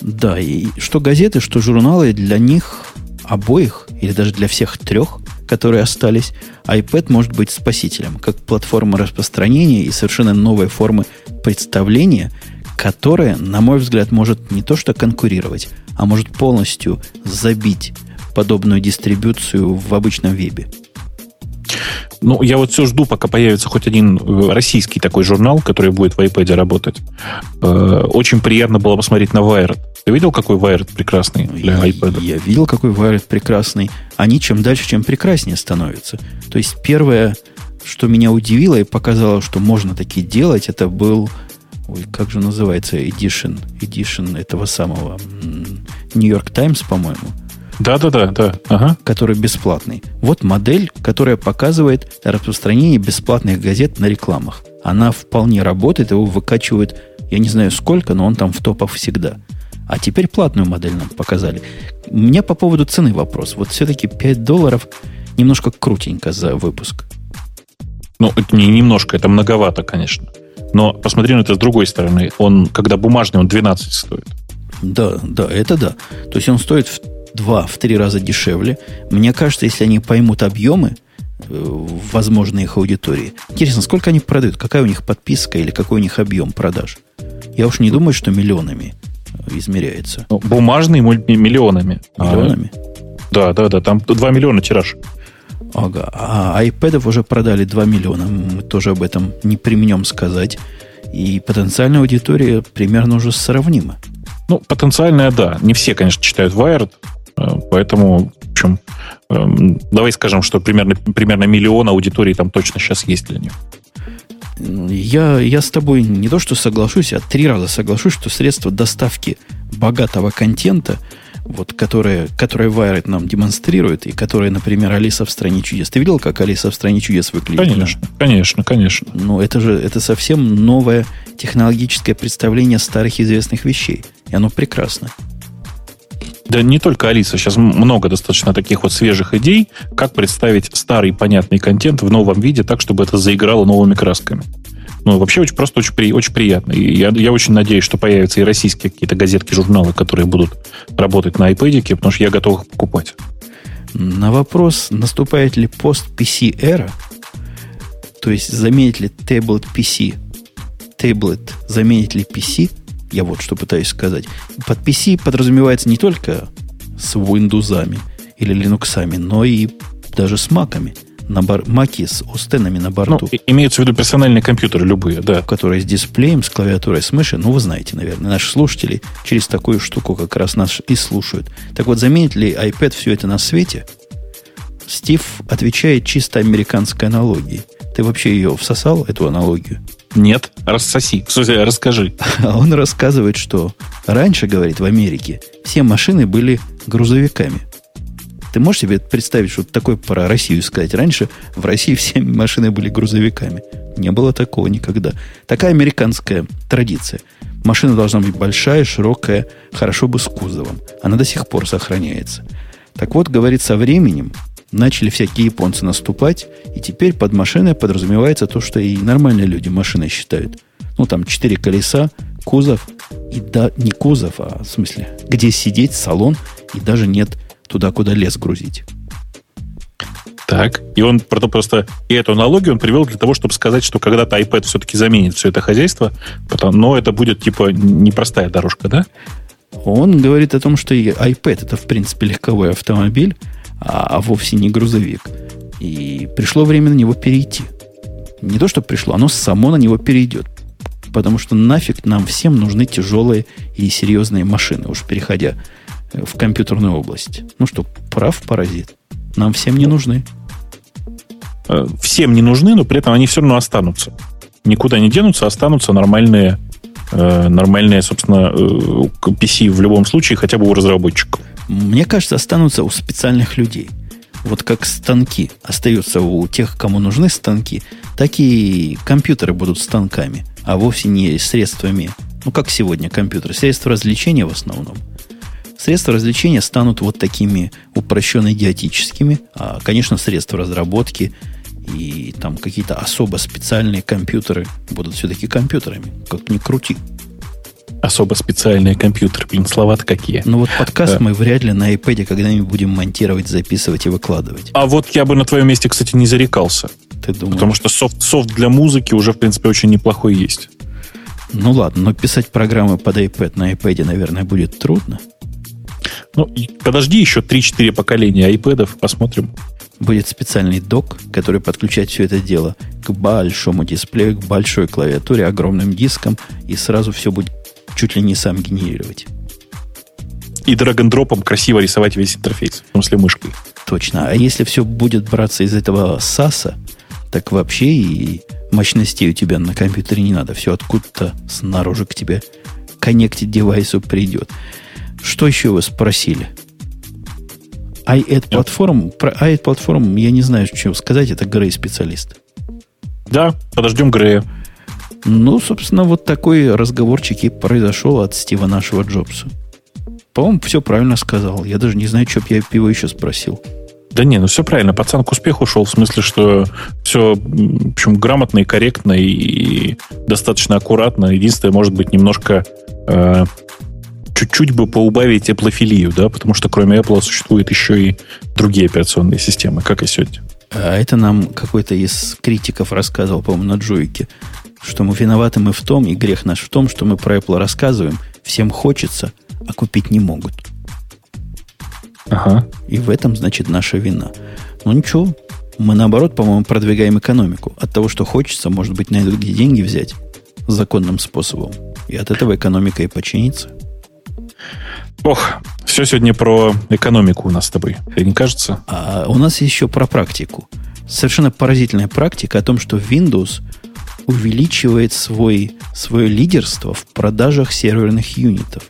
Да, и что газеты, что журналы, для них обоих, или даже для всех трех, которые остались, iPad может быть спасителем, как платформа распространения и совершенно новой формы представления, которая, на мой взгляд, может не то что конкурировать, а может полностью забить подобную дистрибуцию в обычном вебе? Ну, я вот все жду, пока появится хоть один э, российский такой журнал, который будет в iPad работать. Э, очень приятно было посмотреть на Wired. Ты видел, какой Wired прекрасный для iPad? Я видел, какой Wired прекрасный. Они чем дальше, чем прекраснее становятся. То есть первое, что меня удивило и показало, что можно такие делать, это был Ой, как же называется Edition? Edition этого самого New York Times, по-моему. Да, да, да, да. Ага. Который бесплатный. Вот модель, которая показывает распространение бесплатных газет на рекламах. Она вполне работает, его выкачивают, я не знаю сколько, но он там в топах всегда. А теперь платную модель нам показали. У меня по поводу цены вопрос. Вот все-таки 5 долларов немножко крутенько за выпуск. Ну, это не немножко, это многовато, конечно. Но посмотри на это с другой стороны. Он, когда бумажный, он 12 стоит. Да, да, это да. То есть он стоит в два, в три раза дешевле. Мне кажется, если они поймут объемы, э, возможно, их аудитории. Интересно, сколько они продают? Какая у них подписка или какой у них объем продаж? Я уж не думаю, что миллионами измеряется. Ну, бумажный миллионами. Миллионами? А, да, да, да. Там 2 миллиона тираж. Ага. А iPad уже продали 2 миллиона. Мы тоже об этом не применем сказать. И потенциальная аудитория примерно уже сравнима. Ну, потенциальная, да. Не все, конечно, читают Wired, э, поэтому, в общем, эм, давай скажем, что примерно, примерно миллион аудиторий там точно сейчас есть для них. Я, я с тобой не то что соглашусь, а три раза соглашусь, что средства доставки богатого контента – вот, которая, которая Wired нам демонстрирует, и которая, например, Алиса в стране чудес. Ты видел, как Алиса в стране чудес выглядит? Конечно, да? конечно, конечно. Ну, это же это совсем новое технологическое представление старых известных вещей. И оно прекрасно. Да не только Алиса, сейчас много достаточно таких вот свежих идей, как представить старый понятный контент в новом виде так, чтобы это заиграло новыми красками. Ну, вообще очень просто очень, при, очень приятно. И я, я очень надеюсь, что появятся и российские какие-то газетки, журналы, которые будут работать на iPad, потому что я готов их покупать. На вопрос, наступает ли пост PC эра, то есть заменит ли Tablet PC, Tablet заменит ли PC, я вот что пытаюсь сказать. Под PC подразумевается не только с Windows или Linux, но и даже с Mac'ами на бар, маки с остенами на борту. Ну, имеются в виду персональные компьютеры любые, да. Которые с дисплеем, с клавиатурой, с мышью. Ну, вы знаете, наверное, наши слушатели через такую штуку как раз нас и слушают. Так вот, заменит ли iPad все это на свете? Стив отвечает чисто американской аналогией. Ты вообще ее всосал, эту аналогию? Нет, рассоси. В смысле, расскажи. А он рассказывает, что раньше, говорит, в Америке все машины были грузовиками. Ты можешь себе представить, что такое про Россию сказать? Раньше в России все машины были грузовиками. Не было такого никогда. Такая американская традиция. Машина должна быть большая, широкая, хорошо бы с кузовом. Она до сих пор сохраняется. Так вот, говорит, со временем начали всякие японцы наступать, и теперь под машиной подразумевается то, что и нормальные люди машиной считают. Ну, там четыре колеса, кузов, и да, не кузов, а в смысле, где сидеть, салон, и даже нет туда, куда лес грузить. Так. И он просто и эту аналогию он привел для того, чтобы сказать, что когда-то iPad все-таки заменит все это хозяйство, но это будет типа непростая дорожка, да? Он говорит о том, что и iPad это, в принципе, легковой автомобиль, а, а вовсе не грузовик. И пришло время на него перейти. Не то, что пришло, оно само на него перейдет. Потому что нафиг нам всем нужны тяжелые и серьезные машины, уж переходя в компьютерную область. Ну что, прав паразит? Нам всем не нужны. Э, всем не нужны, но при этом они все равно останутся. Никуда не денутся, останутся нормальные, э, нормальные, собственно, PC в любом случае, хотя бы у разработчиков. Мне кажется, останутся у специальных людей. Вот как станки остаются у тех, кому нужны станки, так и компьютеры будут станками, а вовсе не средствами, ну как сегодня компьютеры, средства развлечения в основном. Средства развлечения станут вот такими упрощенно-идиотическими, а, конечно, средства разработки и там какие-то особо специальные компьютеры будут все-таки компьютерами, как ни крути особо специальные компьютеры. Блин, слова какие. Ну вот подкаст да. мы вряд ли на iPad когда-нибудь будем монтировать, записывать и выкладывать. А вот я бы на твоем месте, кстати, не зарекался. Ты думаешь? Потому что софт, софт для музыки уже, в принципе, очень неплохой есть. Ну ладно, но писать программы под iPad на iPad, наверное, будет трудно. Ну, подожди еще 3-4 поколения iPad, посмотрим. Будет специальный док, который подключает все это дело к большому дисплею, к большой клавиатуре, огромным дискам, и сразу все будет чуть ли не сам генерировать. И драг-н-дропом красиво рисовать весь интерфейс, в смысле мышкой. Точно. А если все будет браться из этого САСа, так вообще и мощностей у тебя на компьютере не надо. Все откуда-то снаружи к тебе коннектить девайсу придет. Что еще вы спросили? iAd платформ, про iAd платформ я не знаю, что сказать, это Грей специалист. Да, подождем Грея. Ну, собственно, вот такой разговорчик и произошел от Стива нашего Джобса. По-моему, все правильно сказал. Я даже не знаю, что бы я его еще спросил. Да не, ну все правильно. Пацан к успеху шел, в смысле, что все, в общем, грамотно и корректно и достаточно аккуратно. Единственное, может быть, немножко э, чуть-чуть бы поубавить эплофилию, да, потому что кроме Apple существуют еще и другие операционные системы, как и сегодня. А это нам какой-то из критиков рассказывал, по-моему, на Джойке, что мы виноваты мы в том, и грех наш в том, что мы про Apple рассказываем, всем хочется, а купить не могут. Ага. И в этом, значит, наша вина. Ну ничего, мы наоборот, по-моему, продвигаем экономику. От того, что хочется, может быть, найдут где деньги взять законным способом. И от этого экономика и починится. Ох, все сегодня про экономику у нас с тобой, не кажется? А у нас еще про практику. Совершенно поразительная практика о том, что Windows увеличивает свой, свое лидерство в продажах серверных юнитов.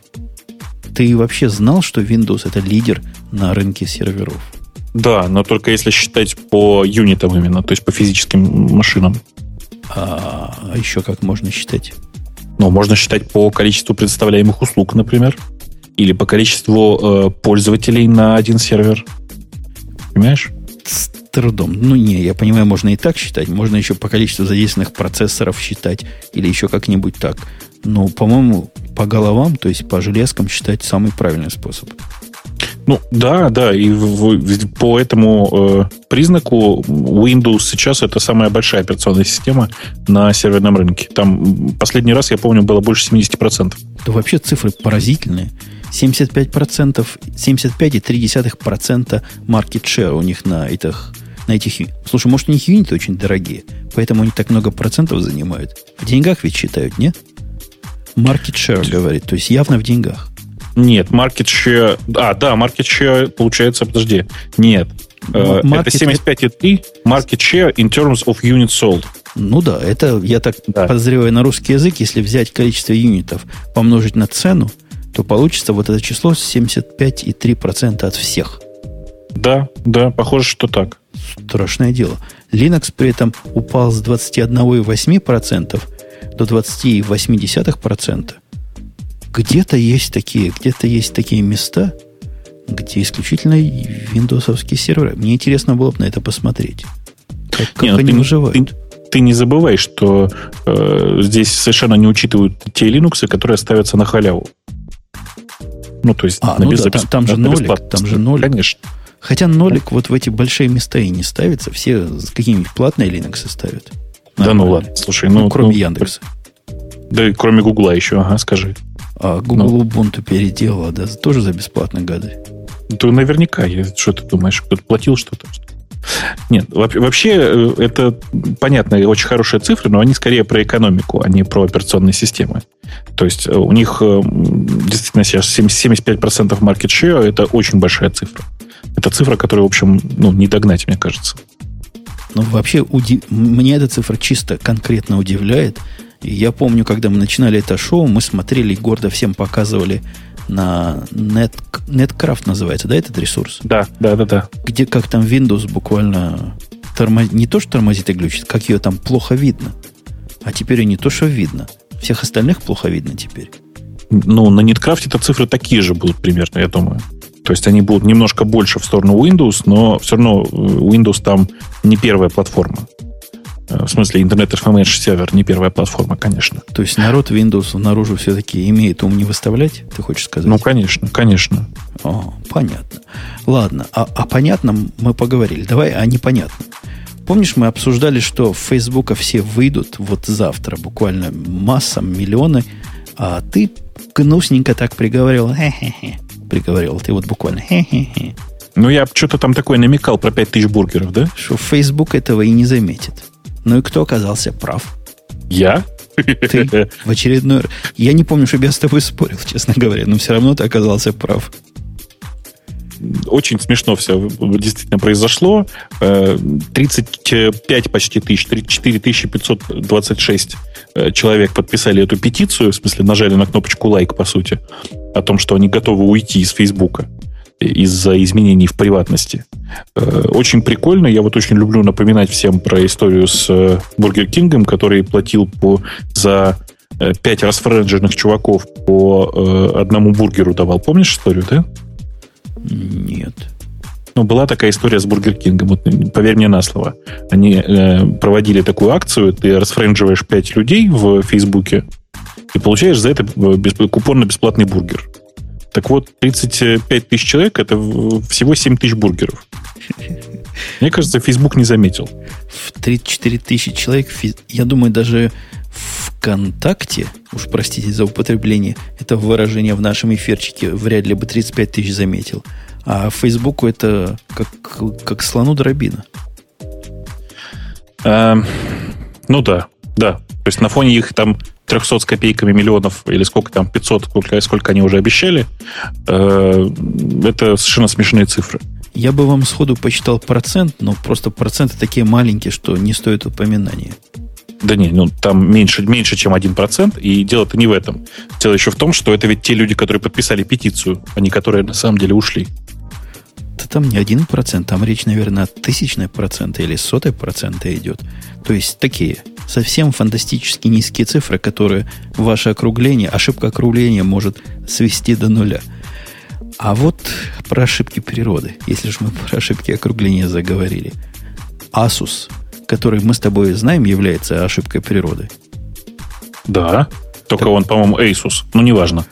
Ты вообще знал, что Windows это лидер на рынке серверов? Да, но только если считать по юнитам именно, то есть по физическим машинам. А, а еще как можно считать? Ну, можно считать по количеству предоставляемых услуг, например. Или по количеству э, пользователей на один сервер. Понимаешь? трудом. Ну, не, я понимаю, можно и так считать. Можно еще по количеству задействованных процессоров считать. Или еще как-нибудь так. Но, по-моему, по головам, то есть по железкам считать самый правильный способ. Ну, да, да, и в, в, по этому э, признаку Windows сейчас это самая большая операционная система на серверном рынке. Там последний раз, я помню, было больше 70%. Да вообще цифры поразительные. 75%, 75,3% market share у них на этих на этих... Слушай, может, у них юниты очень дорогие, поэтому они так много процентов занимают. В деньгах ведь считают, нет? Market share, говорит, то есть явно в деньгах. Нет, market share... А, да, market share, получается, подожди. Нет, Market... Это 75,3 market share in terms of units sold. Ну да, это, я так да. подозреваю, на русский язык, если взять количество юнитов, помножить на цену, то получится вот это число 75,3% от всех. Да, да, похоже, что так. Страшное дело. Linux при этом упал с 21,8% до 20,8%. Где-то есть такие, где-то есть такие места, где исключительно виндосовские серверы. Мне интересно было бы на это посмотреть. Как, как Не, ну они ты, выживают. Ты, ты не забывай, что э, здесь совершенно не учитывают те Linux, которые ставятся на халяву. Ну, то есть а, ну без, да, там, там же нолик, там же нолик. Конечно. Хотя нолик вот в эти большие места и не ставится. Все какие-нибудь платные Linux ставят. Да ну ладно, слушай, ну... ну кроме ну, Яндекса. Да и кроме Гугла еще, ага, скажи. А Google ну. Ubuntu переделала, да, тоже за бесплатно гады. То наверняка, я, что ты думаешь, кто-то платил что-то? Нет, вообще э, это понятно, очень хорошие цифры, но они скорее про экономику, а не про операционные системы. То есть э, у них э, действительно сейчас 75% market share – это очень большая цифра. Это цифра, которую, в общем, ну, не догнать, мне кажется. Ну, вообще, уди... мне эта цифра чисто конкретно удивляет. Я помню, когда мы начинали это шоу, мы смотрели и гордо всем показывали на Net, Netcraft называется, да, этот ресурс? Да, да, да, да. Где как там Windows буквально тормоз... не то, что тормозит и глючит, как ее там плохо видно. А теперь и не то, что видно. Всех остальных плохо видно теперь. Ну, на Netcraft это цифры такие же будут примерно, я думаю. То есть они будут немножко больше в сторону Windows, но все равно э, Windows там не первая платформа. Э, в смысле, Internet FMH сервер не первая платформа, конечно. То есть народ Windows наружу все-таки имеет ум не выставлять, ты хочешь сказать? Ну, конечно, конечно. О, понятно. Ладно, а о понятном мы поговорили. Давай о непонятном. Помнишь, мы обсуждали, что в Фейсбука все выйдут вот завтра, буквально масса, миллионы, а ты гнусненько так приговорил, хе-хе-хе, приговорил, ты вот буквально хе-хе-хе. Ну, я что-то там такое намекал про 5000 бургеров, да? Что Facebook этого и не заметит. Ну и кто оказался прав? Я? Ты в очередной... Я не помню, чтобы я с тобой спорил, честно говоря, но все равно ты оказался прав. Очень смешно все действительно произошло. 35 э, почти тысяч, 34 526 э, человек подписали эту петицию, в смысле нажали на кнопочку лайк, по сути, о том, что они готовы уйти из Фейсбука из-за изменений в приватности. Э, очень прикольно. Я вот очень люблю напоминать всем про историю с э, Бургер Кингом, который платил по, за э, пять расфрендженных чуваков по одному бургеру давал. Помнишь историю, да? Нет. Ну, была такая история с Бургер Кингом. Вот, поверь мне на слово. Они э, проводили такую акцию. Ты расфрендживаешь пять людей в Фейсбуке и получаешь за это купон на бесплатный бургер. Так вот, 35 тысяч человек – это всего 7 тысяч бургеров. Мне кажется, Facebook не заметил. В 34 тысячи человек, я думаю, даже ВКонтакте, уж простите за употребление этого выражения в нашем эфирчике, вряд ли бы 35 тысяч заметил. А Фейсбуку это как, как слону дробина. А, ну да, да. То есть на фоне их там 300 с копейками миллионов, или сколько там, 500, сколько, сколько они уже обещали, э, это совершенно смешные цифры. Я бы вам сходу посчитал процент, но просто проценты такие маленькие, что не стоит упоминания. Да не, ну там меньше, меньше, чем 1%, и дело-то не в этом. Дело еще в том, что это ведь те люди, которые подписали петицию, а не которые на самом деле ушли. Да там не один процент, там речь, наверное, о тысячной процента или сотой процента идет. То есть такие совсем фантастически низкие цифры, которые ваше округление, ошибка округления может свести до нуля. А вот про ошибки природы, если же мы про ошибки округления заговорили. Asus, который мы с тобой знаем, является ошибкой природы. Да, только так, он, по-моему, Asus, ну неважно.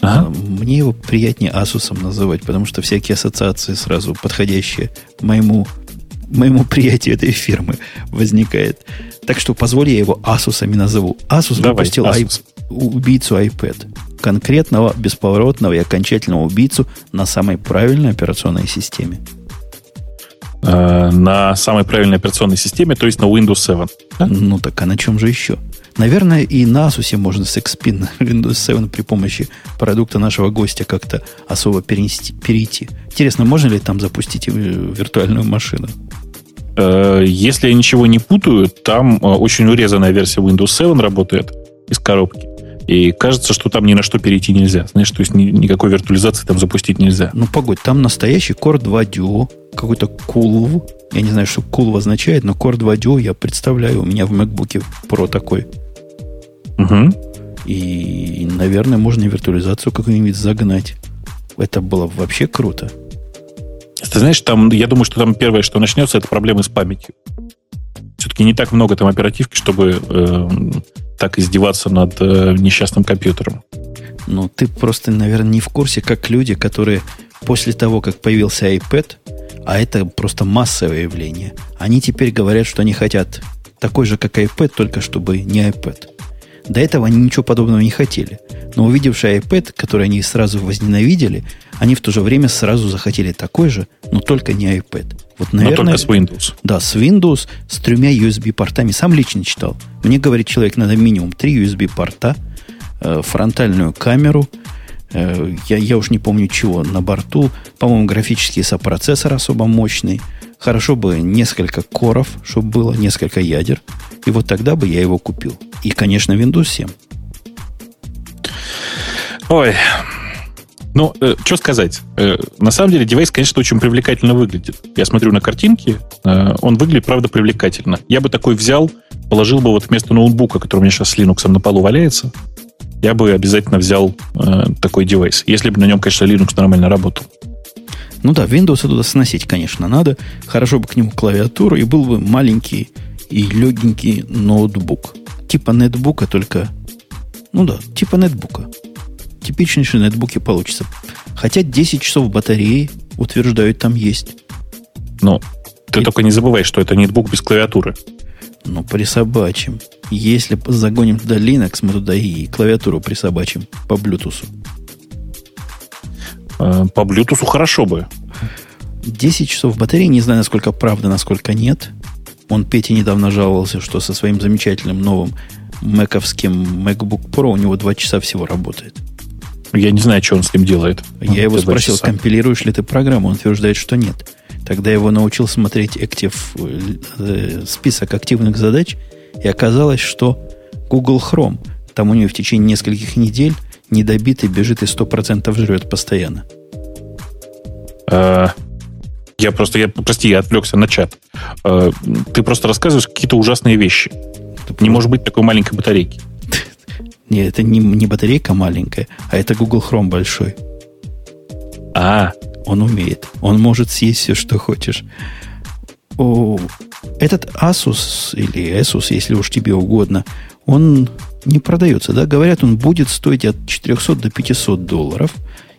Ага. А, мне его приятнее Asus называть, потому что всякие ассоциации сразу подходящие моему, моему приятию этой фирмы возникает. Так что позволь я его Asusами назову. Asus Давай, выпустил Asus. I, убийцу iPad. Конкретного, бесповоротного и окончательного убийцу на самой правильной операционной системе. Э, на самой правильной операционной системе, то есть на Windows 7. Да? Ну так а на чем же еще? Наверное, и на Asus можно с XP на Windows 7 при помощи продукта нашего гостя как-то особо перенести, перейти. Интересно, можно ли там запустить виртуальную машину? Э, если я ничего не путаю, там э, очень урезанная версия Windows 7 работает из коробки. И кажется, что там ни на что перейти нельзя. Знаешь, то есть ни, никакой виртуализации там запустить нельзя. Ну, погодь, там настоящий Core 2 Duo, какой-то Cool. Я не знаю, что Cool означает, но Core 2 Duo я представляю. У меня в MacBook Pro такой. Угу. И, наверное, можно виртуализацию какую-нибудь загнать. Это было вообще круто. Ты знаешь, там, я думаю, что там первое, что начнется, это проблемы с памятью. Все-таки не так много там оперативки, чтобы э, так издеваться над э, несчастным компьютером. Ну, ты просто, наверное, не в курсе, как люди, которые после того, как появился iPad, а это просто массовое явление, они теперь говорят, что они хотят такой же, как iPad, только чтобы не iPad. До этого они ничего подобного не хотели. Но увидевший iPad, который они сразу возненавидели, они в то же время сразу захотели такой же, но только не iPad. Вот, наверное, но только с Windows. Да, с Windows, с тремя USB-портами. Сам лично читал. Мне, говорит человек, надо минимум три USB-порта, э, фронтальную камеру, э, я, я уж не помню чего, на борту, по-моему, графический сопроцессор особо мощный, Хорошо бы несколько коров, чтобы было несколько ядер. И вот тогда бы я его купил. И, конечно, Windows 7. Ой, ну, э, что сказать. Э, на самом деле, девайс, конечно, очень привлекательно выглядит. Я смотрю на картинки, э, он выглядит, правда, привлекательно. Я бы такой взял, положил бы вот вместо ноутбука, который у меня сейчас с Linux на полу валяется, я бы обязательно взял э, такой девайс. Если бы на нем, конечно, Linux нормально работал. Ну да, Windows туда сносить, конечно, надо. Хорошо бы к нему клавиатуру, и был бы маленький и легенький ноутбук. Типа нетбука, только... Ну да, типа нетбука. Типичнейшие нетбуки получится. Хотя 10 часов батареи, утверждают, там есть. Ну, ты и... только не забывай, что это нетбук без клавиатуры. Ну, присобачим. Если загоним туда Linux, мы туда и клавиатуру присобачим по Bluetooth. Э, по Bluetooth хорошо бы. 10 часов батареи, не знаю, насколько правда, насколько нет. Он Петя недавно жаловался, что со своим замечательным новым мэковским MacBook Pro у него 2 часа всего работает. Я не знаю, что он с ним делает. Я его спросил, часа. компилируешь ли ты программу? Он утверждает, что нет. Тогда я его научил смотреть Active, э, список активных задач, и оказалось, что Google Chrome, там у него в течение нескольких недель недобитый бежит и 100% жрет постоянно. А, я просто, я, прости, я отвлекся на чат. А, ты просто рассказываешь какие-то ужасные вещи. Ты не может быть такой маленькой батарейки. Нет, это не, не батарейка маленькая, а это Google Chrome большой. А. Он умеет. Он может съесть все, что хочешь. О, этот Asus или Asus, если уж тебе угодно, он не продается, да? Говорят, он будет стоить от 400 до 500 долларов.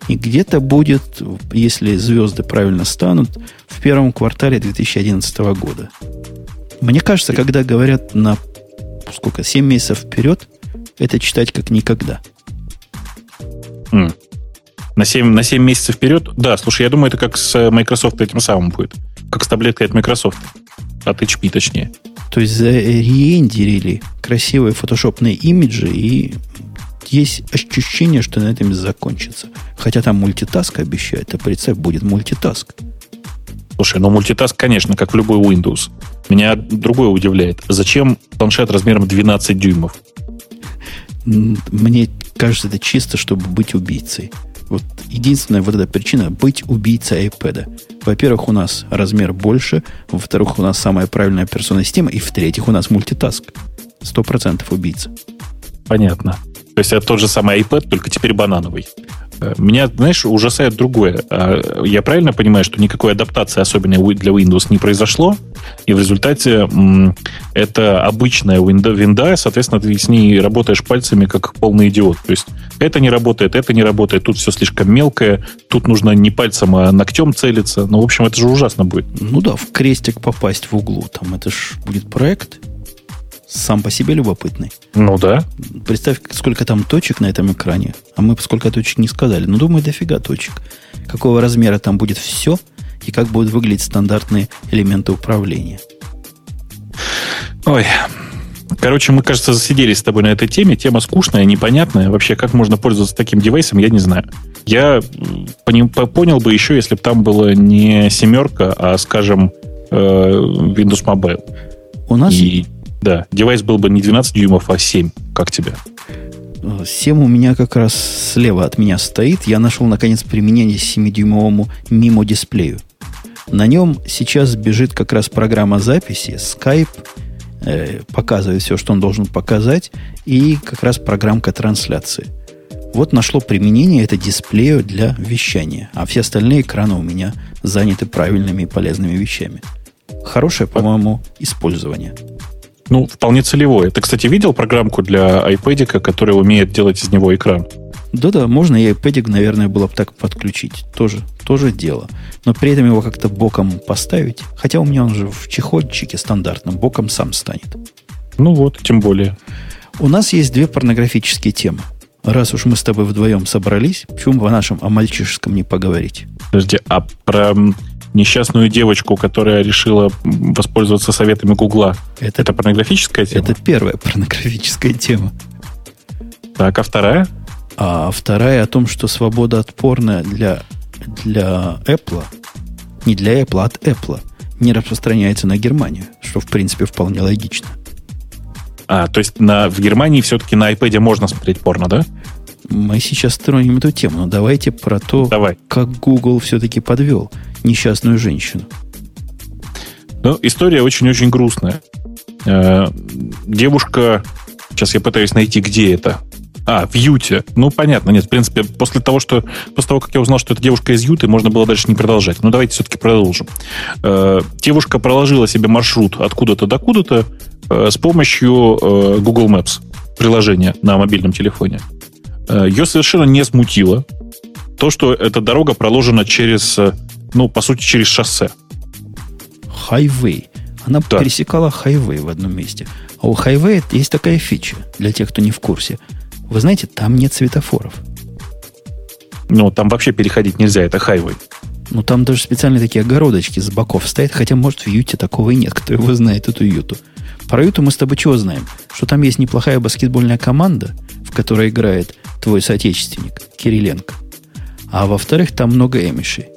И где-то будет, если звезды правильно станут, в первом квартале 2011 года. Мне кажется, когда говорят на сколько, 7 месяцев вперед, это читать как никогда. Mm. На 7, на 7 месяцев вперед? Да, слушай, я думаю, это как с Microsoft этим самым будет. Как с таблеткой от Microsoft. От HP, точнее. То есть зареендерили красивые фотошопные имиджи, и есть ощущение, что на этом закончится. Хотя там мультитаск обещают, а представь, будет мультитаск. Слушай, ну мультитаск, конечно, как в любой Windows. Меня другое удивляет. Зачем планшет размером 12 дюймов? Мне кажется, это чисто, чтобы быть убийцей. Вот единственная вот эта причина быть убийцей iPad. Во-первых, у нас размер больше, во-вторых, у нас самая правильная операционная система, и в-третьих, у нас мультитаск. Сто процентов убийца. Понятно. То есть это тот же самый iPad, только теперь банановый. Э, меня, знаешь, ужасает другое. А, я правильно понимаю, что никакой адаптации особенной для Windows не произошло, и в результате это обычная винда, соответственно, ты с ней работаешь пальцами как полный идиот. То есть это не работает, это не работает, тут все слишком мелкое, тут нужно не пальцем, а ногтем целиться. Ну, в общем, это же ужасно будет. Ну да, в крестик попасть в углу, там это же будет проект сам по себе любопытный. Ну да. Представь, сколько там точек на этом экране. А мы сколько точек не сказали. Ну, думаю, дофига точек. Какого размера там будет все и как будут выглядеть стандартные элементы управления. Ой, Короче, мы, кажется, засиделись с тобой на этой теме. Тема скучная, непонятная. Вообще, как можно пользоваться таким девайсом, я не знаю. Я понял бы еще, если бы там было не семерка, а, скажем, э, Windows Mobile. У нас... И, да, девайс был бы не 12 дюймов, а 7. Как тебе? 7 у меня как раз слева от меня стоит. Я нашел, наконец, применение 7-дюймовому мимо дисплею. На нем сейчас бежит как раз программа записи, Skype, э, показывает все, что он должен показать, и как раз программка трансляции. Вот нашло применение это дисплею для вещания, а все остальные экраны у меня заняты правильными и полезными вещами. Хорошее, по-моему, использование. Ну, вполне целевое. Ты, кстати, видел программку для iPad, которая умеет делать из него экран? Да-да, можно и iPad, наверное, было бы так подключить. Тоже, тоже дело. Но при этом его как-то боком поставить. Хотя у меня он же в чехольчике стандартном, боком сам станет. Ну вот, тем более. У нас есть две порнографические темы. Раз уж мы с тобой вдвоем собрались, почему бы о нашем, о мальчишеском не поговорить? Подожди, а про несчастную девочку, которая решила воспользоваться советами Гугла. Это, это порнографическая тема? Это первая порнографическая тема. Так, а вторая? А вторая о том, что свобода от порно для, для Apple, не для Apple, а от Apple, не распространяется на Германию, что, в принципе, вполне логично. А, то есть на, в Германии все-таки на iPad можно смотреть порно, да? Мы сейчас строим эту тему, но давайте про то, Давай. как Google все-таки подвел несчастную женщину. Ну, история очень-очень грустная. Э, девушка, сейчас я пытаюсь найти, где это. А, в Юте. Ну, понятно, нет, в принципе, после того, что, после того, как я узнал, что это девушка из Юты, можно было дальше не продолжать. Но давайте все-таки продолжим. Э, девушка проложила себе маршрут откуда-то до куда-то э, с помощью Google Maps приложения на мобильном телефоне. Ее совершенно не смутило то, что эта дорога проложена через ну, по сути, через шоссе. Хайвей. Она да. пересекала хайвей в одном месте. А у хайвея есть такая фича, для тех, кто не в курсе. Вы знаете, там нет светофоров. Ну, там вообще переходить нельзя, это хайвей. Ну, там даже специальные такие огородочки с боков стоят, хотя, может, в Юте такого и нет, кто его знает, эту Юту. Про Юту мы с тобой чего знаем? Что там есть неплохая баскетбольная команда, в которой играет твой соотечественник Кириленко. А во-вторых, там много эмишей.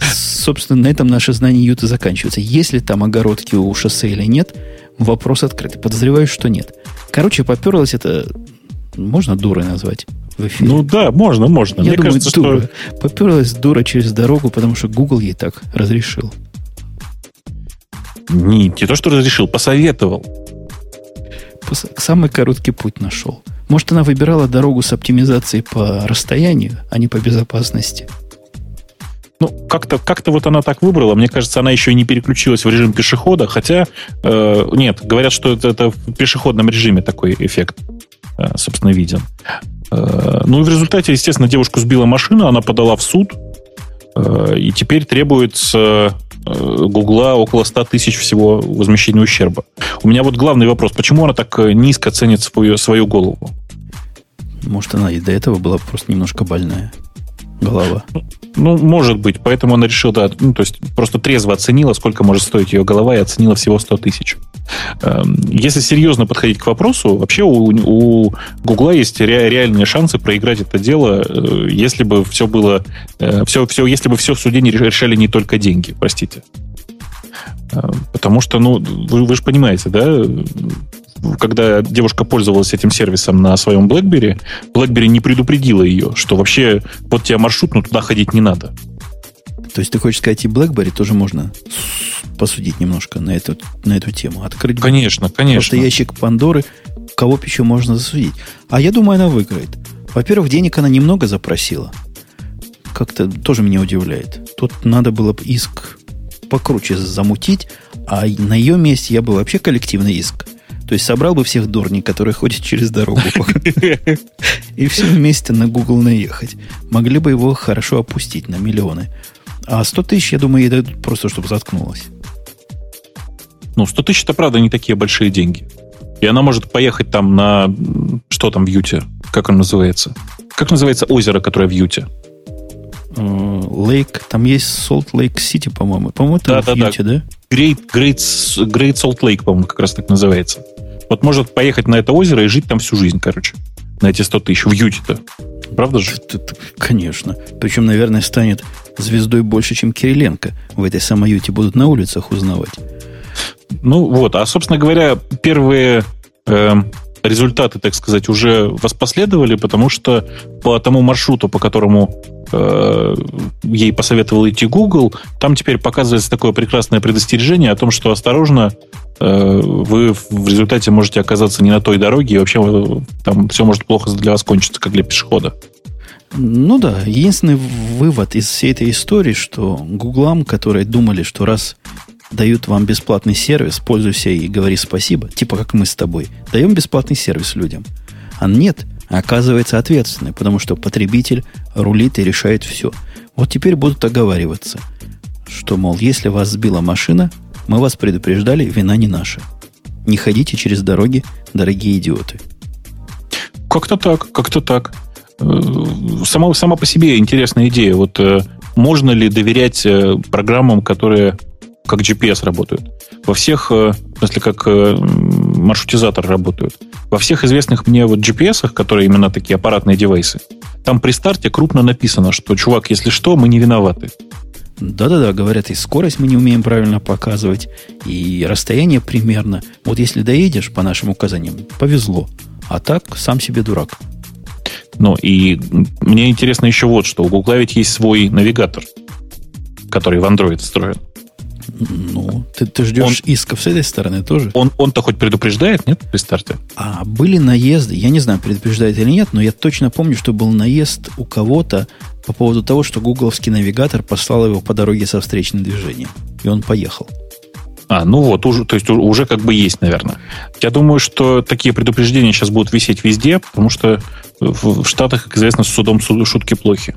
Собственно, на этом наше знание Юта заканчивается. Если там огородки у шоссе или нет, вопрос открытый. Подозреваю, что нет. Короче, поперлось это... Можно дурой назвать в эфире? Ну да, можно, можно. Я Мне думаю, кажется, дура. Что... Поперлась дура через дорогу, потому что Google ей так разрешил. Не, не то, что разрешил, посоветовал. Самый короткий путь нашел. Может, она выбирала дорогу с оптимизацией по расстоянию, а не по безопасности. Ну, как-то как вот она так выбрала. Мне кажется, она еще и не переключилась в режим пешехода. Хотя, э, нет, говорят, что это, это в пешеходном режиме такой эффект, э, собственно, виден. Э, ну и в результате, естественно, девушку сбила машина, она подала в суд. Э, и теперь требуется Гугла около 100 тысяч всего возмещения ущерба. У меня вот главный вопрос. Почему она так э, низко ценит свою, свою голову? Может, она и до этого была просто немножко больная голова. Ну, может быть. Поэтому она решила, да, ну, то есть просто трезво оценила, сколько может стоить ее голова, и оценила всего 100 тысяч. Эм, если серьезно подходить к вопросу, вообще у, у Гугла есть ре, реальные шансы проиграть это дело, э, если бы все было, все, э, все, если бы все в суде не решали не только деньги, простите. Э, потому что, ну, вы, вы же понимаете, да, когда девушка пользовалась этим сервисом на своем BlackBerry, BlackBerry не предупредила ее, что вообще вот тебя маршрут, но туда ходить не надо. То есть ты хочешь сказать, и BlackBerry тоже можно посудить немножко на эту, на эту тему? Открыть конечно, конечно. Просто ящик Пандоры, кого еще можно засудить. А я думаю, она выиграет. Во-первых, денег она немного запросила. Как-то тоже меня удивляет. Тут надо было бы иск покруче замутить, а на ее месте я бы вообще коллективный иск то есть собрал бы всех дурней, которые ходят через дорогу. И все вместе на Google наехать. Могли бы его хорошо опустить на миллионы. А 100 тысяч, я думаю, ей дадут просто, чтобы заткнулась. Ну, 100 тысяч, это правда не такие большие деньги. И она может поехать там на... Что там в Юте? Как он называется? Как называется озеро, которое в Юте? Лейк, там есть Солт Лейк Сити, по-моему. По-моему, это да, в да, Юте, да? В Great, Great, Great Salt Lake, по-моему, как раз так называется. Вот может поехать на это озеро и жить там всю жизнь, короче. На эти 100 тысяч. В Юте-то. Правда же? Конечно. Причем, наверное, станет звездой больше, чем Кириленко. В этой самой Юте будут на улицах узнавать. Ну вот, а, собственно говоря, первые э, результаты, так сказать, уже воспоследовали, потому что по тому маршруту, по которому э, ей посоветовал идти Google, там теперь показывается такое прекрасное предостережение о том, что осторожно, э, вы в результате можете оказаться не на той дороге, и вообще э, там все может плохо для вас кончиться, как для пешехода. Ну да, единственный вывод из всей этой истории, что гуглам, которые думали, что раз дают вам бесплатный сервис, пользуйся и говори спасибо, типа как мы с тобой, даем бесплатный сервис людям. А нет, оказывается ответственный, потому что потребитель рулит и решает все. Вот теперь будут оговариваться, что, мол, если вас сбила машина, мы вас предупреждали, вина не наша. Не ходите через дороги, дорогие идиоты. Как-то так, как-то так. Э, сама, сама по себе интересная идея. Вот э, можно ли доверять э, программам, которые как GPS работают. Во всех, в смысле, как маршрутизатор работают. Во всех известных мне вот GPS, которые именно такие аппаратные девайсы, там при старте крупно написано, что, чувак, если что, мы не виноваты. Да-да-да, говорят, и скорость мы не умеем правильно показывать, и расстояние примерно. Вот если доедешь по нашим указаниям, повезло. А так, сам себе дурак. Ну, и мне интересно еще вот что. У Google ведь есть свой навигатор, который в Android встроен. Ну, ты, ты ждешь он, исков с этой стороны тоже? Он, он-то хоть предупреждает, нет, при старте? А были наезды, я не знаю, предупреждает или нет, но я точно помню, что был наезд у кого-то по поводу того, что гугловский навигатор послал его по дороге со встречным движением. И он поехал. А, ну вот, уже, то есть уже как бы есть, наверное. Я думаю, что такие предупреждения сейчас будут висеть везде, потому что в Штатах, как известно, с судом шутки плохи.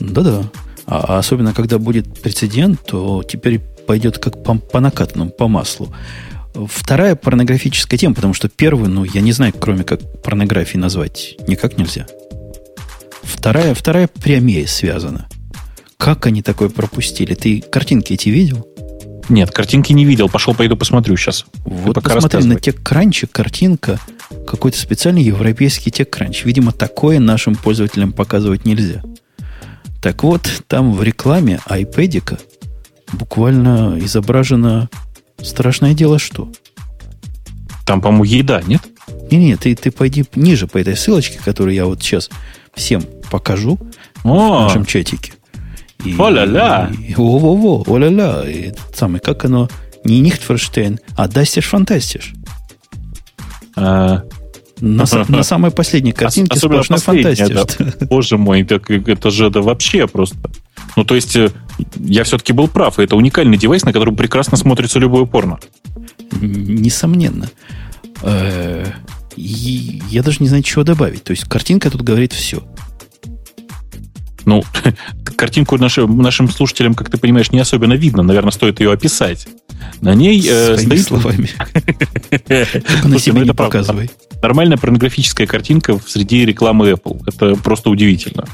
Да-да. А, особенно, когда будет прецедент, то теперь пойдет как по, по накатанному, по маслу. Вторая порнографическая тема, потому что первую, ну, я не знаю, кроме как порнографии назвать, никак нельзя. Вторая, вторая прямее связана. Как они такое пропустили? Ты картинки эти видел? Нет, картинки не видел. Пошел, пойду посмотрю сейчас. Вот пока посмотри на TechCrunch картинка, какой-то специальный европейский TechCrunch. Видимо, такое нашим пользователям показывать нельзя. Так вот, там в рекламе iPad буквально изображено страшное дело что. Там, по-моему, еда, нет? Не-не, ты, ты пойди ниже по этой ссылочке, которую я вот сейчас всем покажу О! в нашем чатике. О-ля-ля! Во-во-во, о-ля-ля. И самый, как оно, не Нихтферштейн, а Дастиш Фантастиш. А, на, на самой последней картинке Особенно сплошной фантастия. Да. Боже мой, так, это же да вообще просто. Ну, то есть, э, я все-таки был прав. Это уникальный девайс, на котором прекрасно смотрится любое порно. Несомненно. Э, я даже не знаю, чего добавить. То есть, картинка тут говорит все. Ну, картинку нашим, нашим слушателям, как ты понимаешь, не особенно видно. Наверное, стоит ее описать. На ней э, стоит... словами. на себе не показывай. Нормальная порнографическая картинка среди рекламы Apple. Это просто удивительно.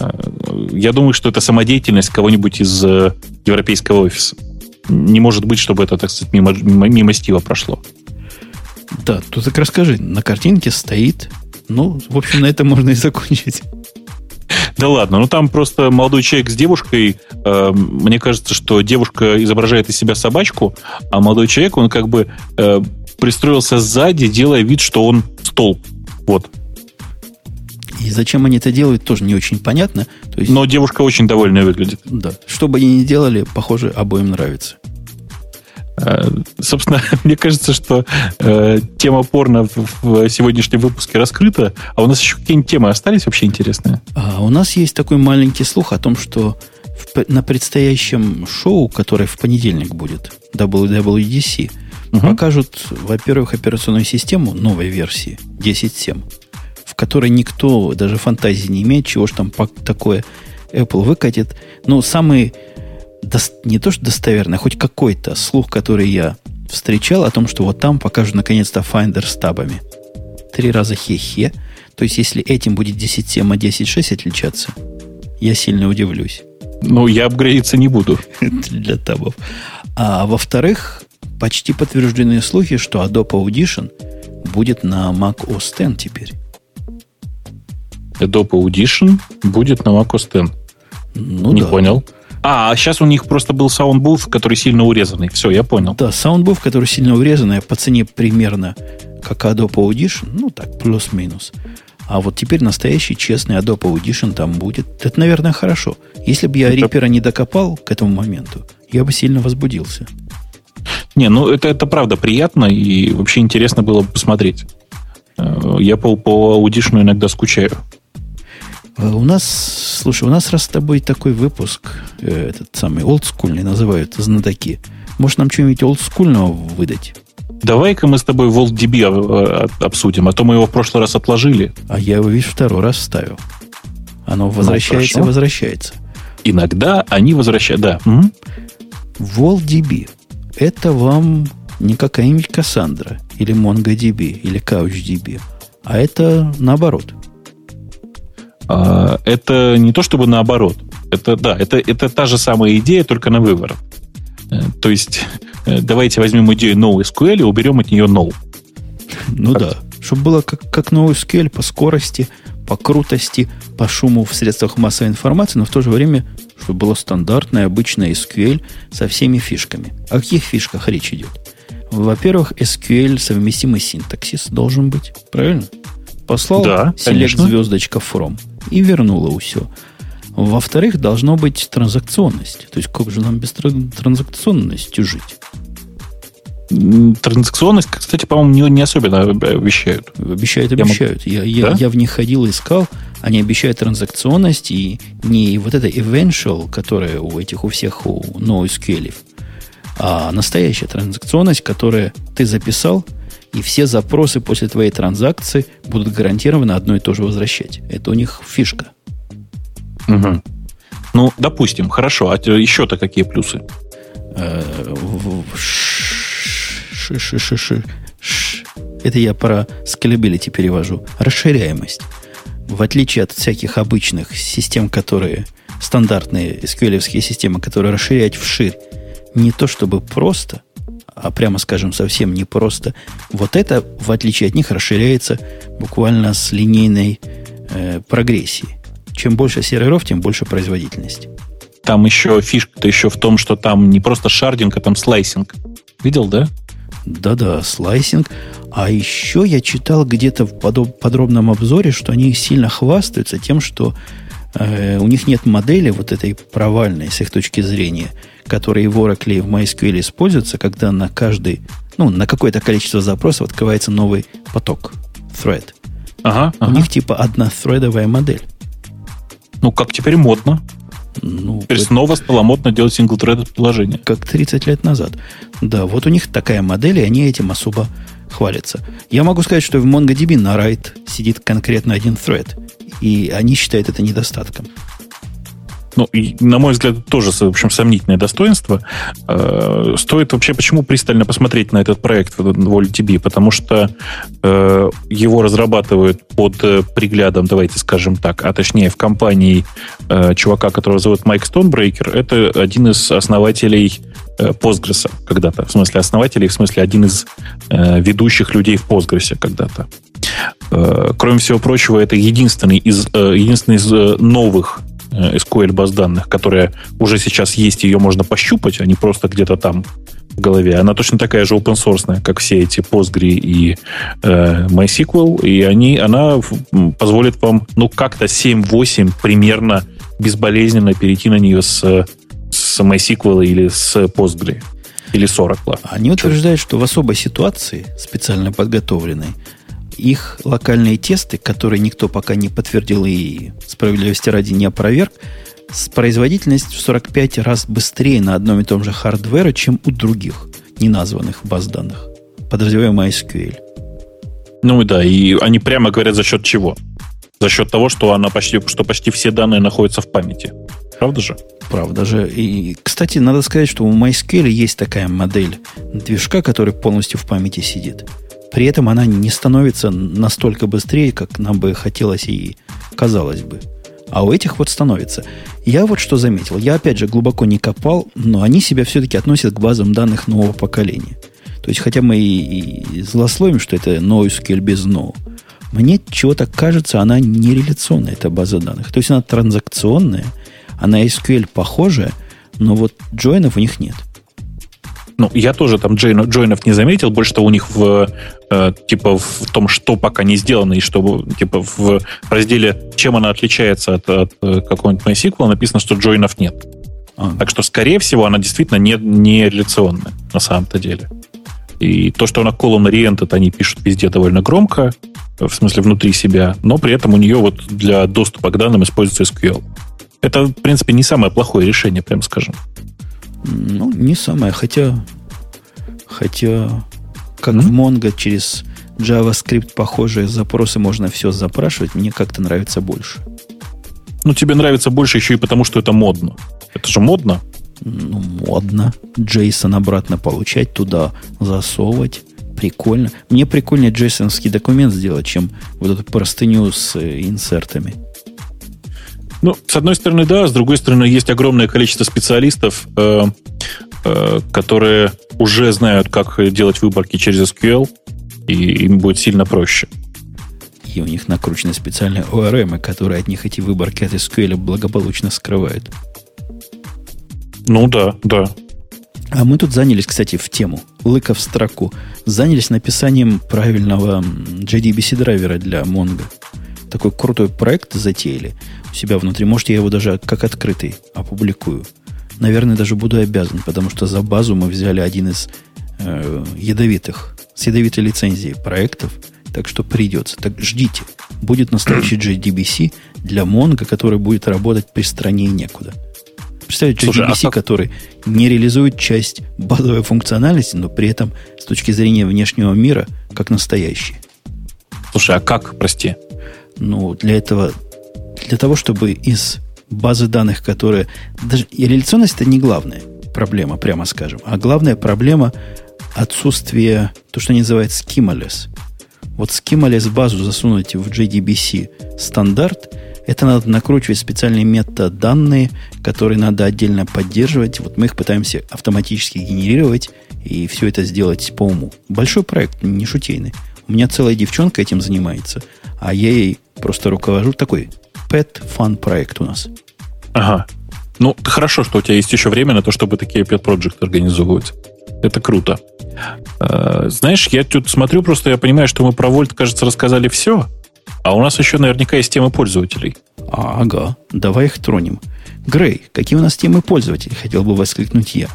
Э, я думаю, что это самодеятельность кого-нибудь из э, европейского офиса. Не может быть, чтобы это, так сказать, мимо, мимо, мимо Стива прошло. Да, тут так расскажи. На картинке стоит... Ну, в общем, на этом можно и закончить. Да ладно, ну там просто молодой человек с девушкой. Э, мне кажется, что девушка изображает из себя собачку, а молодой человек, он как бы э, пристроился сзади, делая вид, что он столб. Вот. И зачем они это делают, тоже не очень понятно. То есть, Но девушка очень довольная выглядит. Да. Что бы они ни делали, похоже, обоим нравится. Э, собственно, мне кажется, что э, тема порно в, в сегодняшнем выпуске раскрыта, а у нас еще какие-нибудь темы остались вообще интересные? А, у нас есть такой маленький слух о том, что в, на предстоящем шоу, которое в понедельник будет, WWDC, угу. покажут, во-первых, операционную систему новой версии 10.7, в которой никто даже фантазии не имеет, чего же там такое Apple выкатит. Но самый не то что достоверный, а хоть какой-то слух, который я встречал о том, что вот там покажут наконец-то Finder с табами. Три раза хе-хе. То есть, если этим будет 10.7, а 10.6 отличаться, я сильно удивлюсь. Ну, я апгрейдиться не буду. Для табов. А во-вторых, почти подтвержденные слухи, что Adobe Audition будет на Mac OS X теперь. Adobe Audition будет на Mac OS X. Ну, Не да. понял. А, сейчас у них просто был саундбуф, который сильно урезанный. Все, я понял. Да, саундбуф, который сильно урезанный, по цене примерно как Adobe Audition, ну так, плюс-минус. А вот теперь настоящий честный Adobe Audition там будет. Это, наверное, хорошо. Если бы я это... не докопал к этому моменту, я бы сильно возбудился. Не, ну это, это правда приятно и вообще интересно было бы посмотреть. Э, я по, по Audition иногда скучаю. Э, у нас, слушай, у нас раз с тобой такой выпуск, э, этот самый олдскульный называют знатоки. Может, нам что-нибудь олдскульного выдать? Давай-ка мы с тобой VoltDB обсудим, а то мы его в прошлый раз отложили. А я его, видишь, второй раз ставил. Оно ну, возвращается ну, и возвращается. Иногда они возвращаются, да. Угу. VoltDB. Это вам не какая-нибудь Cassandra или MongoDB или CouchDB, а это наоборот. А, это не то чтобы наоборот. Это, да, это, это та же самая идея, только на выворот. Э, то есть Э, давайте возьмем идею NoSQL и уберем от нее no. Ну как? да, чтобы было как, как NoSQL по скорости, по крутости, по шуму в средствах массовой информации, но в то же время, чтобы было стандартное, обычное SQL со всеми фишками. О каких фишках речь идет? Во-первых, SQL совместимый синтаксис должен быть, правильно? Послал да, select конечно. звездочка from и вернула все. Во-вторых, должно быть транзакционность. То есть, как же нам без транзакционности жить? Транзакционность, кстати, по-моему, не, не особенно обещают. Обещают, обещают. Я, я, да? я в них ходил искал. Они обещают транзакционность и не вот это eventual, которая у этих у всех у NoSQL, а настоящая транзакционность, которая ты записал, и все запросы после твоей транзакции будут гарантированно одно и то же возвращать. Это у них фишка. Угу. Ну, допустим, хорошо. А еще-то какие плюсы? Э, Это я про scalability перевожу. Расширяемость. В отличие от всяких обычных систем, которые стандартные sql системы, которые расширять вширь, не то чтобы просто, а прямо скажем, совсем не просто. Вот это, в отличие от них, расширяется буквально с линейной э, прогрессией. Чем больше серверов, тем больше производительность. Там еще фишка-то еще в том, что там не просто шардинг, а там слайсинг. Видел, да? Да-да, слайсинг. А еще я читал где-то в подробном обзоре, что они сильно хвастаются тем, что у них нет модели вот этой провальной с их точки зрения, которая в Oracle и в MySQL используется, когда на каждый, ну, на какое-то количество запросов открывается новый поток, thread. Ага, у ага. них типа одна threadовая модель. Ну, как теперь модно. Ну, Теперь это... снова стало модно делать синглтредед приложение. Как 30 лет назад. Да, вот у них такая модель, и они этим особо хвалятся. Я могу сказать, что в MongoDB на write сидит конкретно один thread, и они считают это недостатком ну, и, на мой взгляд, тоже, в общем, сомнительное достоинство. Э, стоит вообще почему пристально посмотреть на этот проект VolTB? Потому что э, его разрабатывают под э, приглядом, давайте скажем так, а точнее в компании э, чувака, которого зовут Майк Стонбрейкер. Это один из основателей э, Postgres когда-то. В смысле основателей, в смысле один из э, ведущих людей в Postgres когда-то. Э, кроме всего прочего, это единственный из, э, единственный из э, новых SQL баз данных, которая уже сейчас есть, ее можно пощупать, а не просто где-то там в голове. Она точно такая же open source, как все эти Postgre и э, MySQL, и они, она позволит вам, ну, как-то 7-8 примерно безболезненно перейти на нее с, с MySQL или с Postgre. Или 40 Они утверждают, что в особой ситуации, специально подготовленной, их локальные тесты, которые никто пока не подтвердил и справедливости ради не опроверг, с производительность в 45 раз быстрее на одном и том же хардвере, чем у других неназванных баз данных, подразумеваем MySQL. Ну да, и они прямо говорят за счет чего? За счет того, что она почти, что почти все данные находятся в памяти. Правда же? Правда же. И, кстати, надо сказать, что у MySQL есть такая модель движка, который полностью в памяти сидит. При этом она не становится настолько быстрее, как нам бы хотелось и казалось бы. А у этих вот становится. Я вот что заметил. Я, опять же, глубоко не копал, но они себя все-таки относят к базам данных нового поколения. То есть, хотя мы и, и злословим, что это NoSQL без No, мне чего-то кажется, она не реляционная, эта база данных. То есть, она транзакционная, она SQL похожая, но вот джойнов у них нет. Ну, я тоже там джойнов, не заметил. Больше того, у них в э, типа в том, что пока не сделано, и что типа в разделе, чем она отличается от, от э, какого-нибудь MySQL, написано, что джойнов нет. А. Так что, скорее всего, она действительно не, не реляционная на самом-то деле. И то, что она column oriented, они пишут везде довольно громко, в смысле внутри себя, но при этом у нее вот для доступа к данным используется SQL. Это, в принципе, не самое плохое решение, прям скажем. Ну, не самое, хотя, хотя, как mm-hmm. в Mongo через JavaScript похожие запросы можно все запрашивать, мне как-то нравится больше. Ну, тебе нравится больше еще и потому, что это модно. Это же модно. Ну, модно. Джейсон обратно получать, туда засовывать. Прикольно. Мне прикольнее джейсоновский документ сделать, чем вот эту простыню с э, инсертами. Ну, с одной стороны, да, с другой стороны, есть огромное количество специалистов, э, э, которые уже знают, как делать выборки через SQL, и им будет сильно проще. И у них накручены специальные ORM, которые от них эти выборки от SQL благополучно скрывают. Ну да, да. А мы тут занялись, кстати, в тему, лыка в строку, занялись написанием правильного JDBC драйвера для Mongo. Такой крутой проект затеяли у себя внутри. Может, я его даже как открытый опубликую. Наверное, даже буду обязан, потому что за базу мы взяли один из э, ядовитых, с ядовитой лицензией проектов, так что придется. Так ждите. Будет настоящий JDBC для Mongo, который будет работать при стране некуда. Представляете, JDBC, а который не реализует часть базовой функциональности, но при этом с точки зрения внешнего мира, как настоящий. Слушай, а как, прости? Ну, для этого для того, чтобы из базы данных, которые... Даже реляционность это не главная проблема, прямо скажем, а главная проблема отсутствие, то, что они называют schemaless. Вот schemaless базу засунуть в JDBC стандарт, это надо накручивать специальные метаданные, которые надо отдельно поддерживать. Вот мы их пытаемся автоматически генерировать и все это сделать по уму. Большой проект, не шутейный. У меня целая девчонка этим занимается, а я ей просто руковожу такой pet fun проект у нас. Ага. Ну, хорошо, что у тебя есть еще время на то, чтобы такие pet project организовывать. Это круто. А, знаешь, я тут смотрю, просто я понимаю, что мы про Вольт, кажется, рассказали все, а у нас еще наверняка есть темы пользователей. Ага, давай их тронем. Грей, какие у нас темы пользователей? Хотел бы воскликнуть я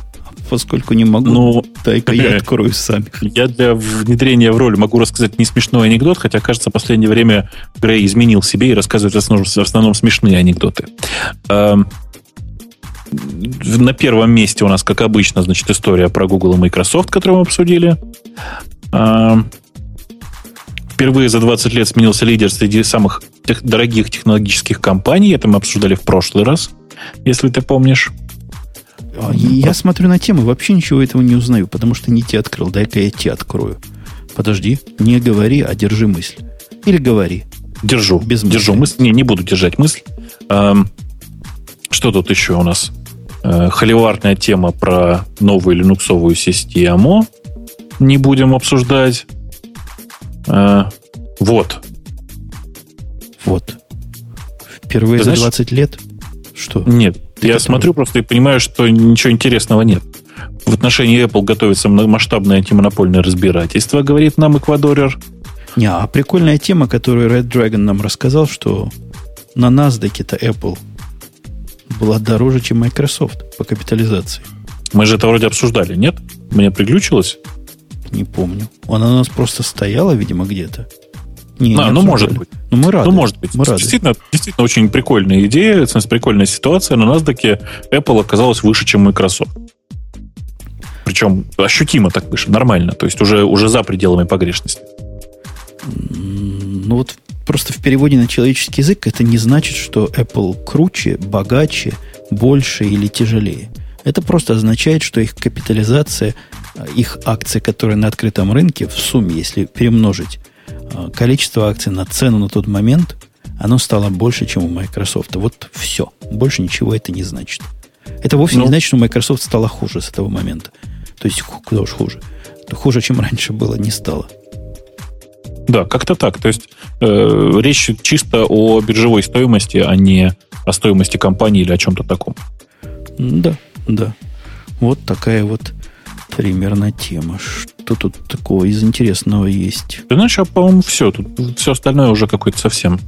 поскольку не могу, ну, дай-ка я открою сами. Я для внедрения в роль могу рассказать не смешной анекдот, хотя, кажется, в последнее время Грей изменил себе и рассказывает в основном, в основном смешные анекдоты. Эм, на первом месте у нас, как обычно, значит, история про Google и Microsoft, которую мы обсудили. Эм, впервые за 20 лет сменился лидер среди самых дорогих технологических компаний. Это мы обсуждали в прошлый раз, если ты помнишь. А, я смотрю на тему, вообще ничего этого не узнаю, потому что не те открыл. Дай-ка я те открою. Подожди, не говори, а держи мысль. Или говори. Держу. Без мысли. Держу мысль. Не, не буду держать мысль. Эм, что тут еще у нас? Э, холиварная тема про новую линуксовую систему. Не будем обсуждать. Э, вот. Вот. Впервые Ты за знаешь? 20 лет? Что? Нет, я смотрю просто и понимаю, что ничего интересного нет. В отношении Apple готовится масштабное антимонопольное разбирательство, говорит нам Эквадорер. Не, а прикольная тема, которую Red Dragon нам рассказал, что на NASDAQ это Apple была дороже, чем Microsoft по капитализации. Мы же это вроде обсуждали, нет? Мне приглючилось? Не помню. Она у нас просто стояла, видимо, где-то. Не, а, не ну, может быть. Ну, мы рады. Ну, может быть. Мы рады. Действительно, действительно очень прикольная идея, прикольная ситуация. На NASDAQ Apple оказалась выше, чем Microsoft. Причем ощутимо так выше, нормально. То есть уже, уже за пределами погрешности. Ну вот просто в переводе на человеческий язык это не значит, что Apple круче, богаче, больше или тяжелее. Это просто означает, что их капитализация, их акции, которые на открытом рынке, в сумме, если перемножить количество акций на цену на тот момент, оно стало больше, чем у Microsoft. Вот все. Больше ничего это не значит. Это вовсе Ну. не значит, что Microsoft стала хуже с этого момента. То есть, куда уж хуже. Хуже, чем раньше было, не стало. Да, как-то так. То есть э, речь чисто о биржевой стоимости, а не о стоимости компании или о чем-то таком. Да, да. Вот такая вот примерно тема. Что тут такого из интересного есть? Ты знаешь, а, по-моему, все. Тут все остальное уже какое-то совсем.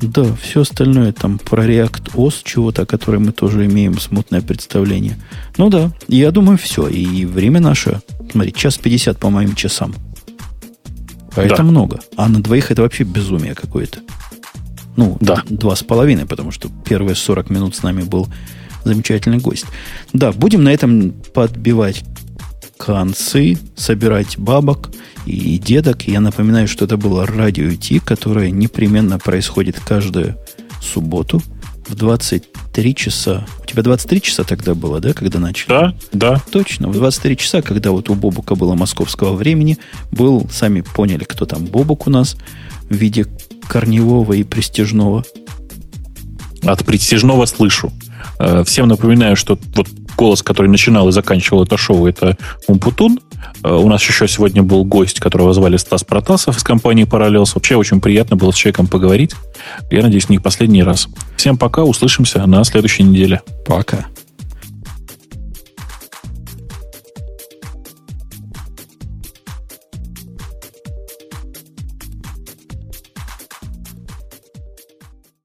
Да, все остальное там про React OS чего-то, о которой мы тоже имеем смутное представление. Ну да, я думаю, все. И время наше, смотри, час 50 по моим часам. А Да. это много. А на двоих это вообще безумие какое-то. Ну, Да. два с половиной, потому что первые 40 минут с нами был замечательный гость. Да, будем на этом подбивать концы, собирать бабок и дедок. Я напоминаю, что это было радио Ти, которое непременно происходит каждую субботу в 23 часа. У тебя 23 часа тогда было, да, когда начали? Да, да. Точно, в 23 часа, когда вот у Бобука было московского времени, был, сами поняли, кто там Бобук у нас, в виде корневого и престижного. От престижного слышу. Э, Всем напоминаю, что вот голос, который начинал и заканчивал это шоу, это Умпутун. Э, У нас еще сегодня был гость, которого звали Стас Протасов из компании Parallels. Вообще очень приятно было с человеком поговорить. Я надеюсь, не последний раз. Всем пока, услышимся на следующей неделе. Пока.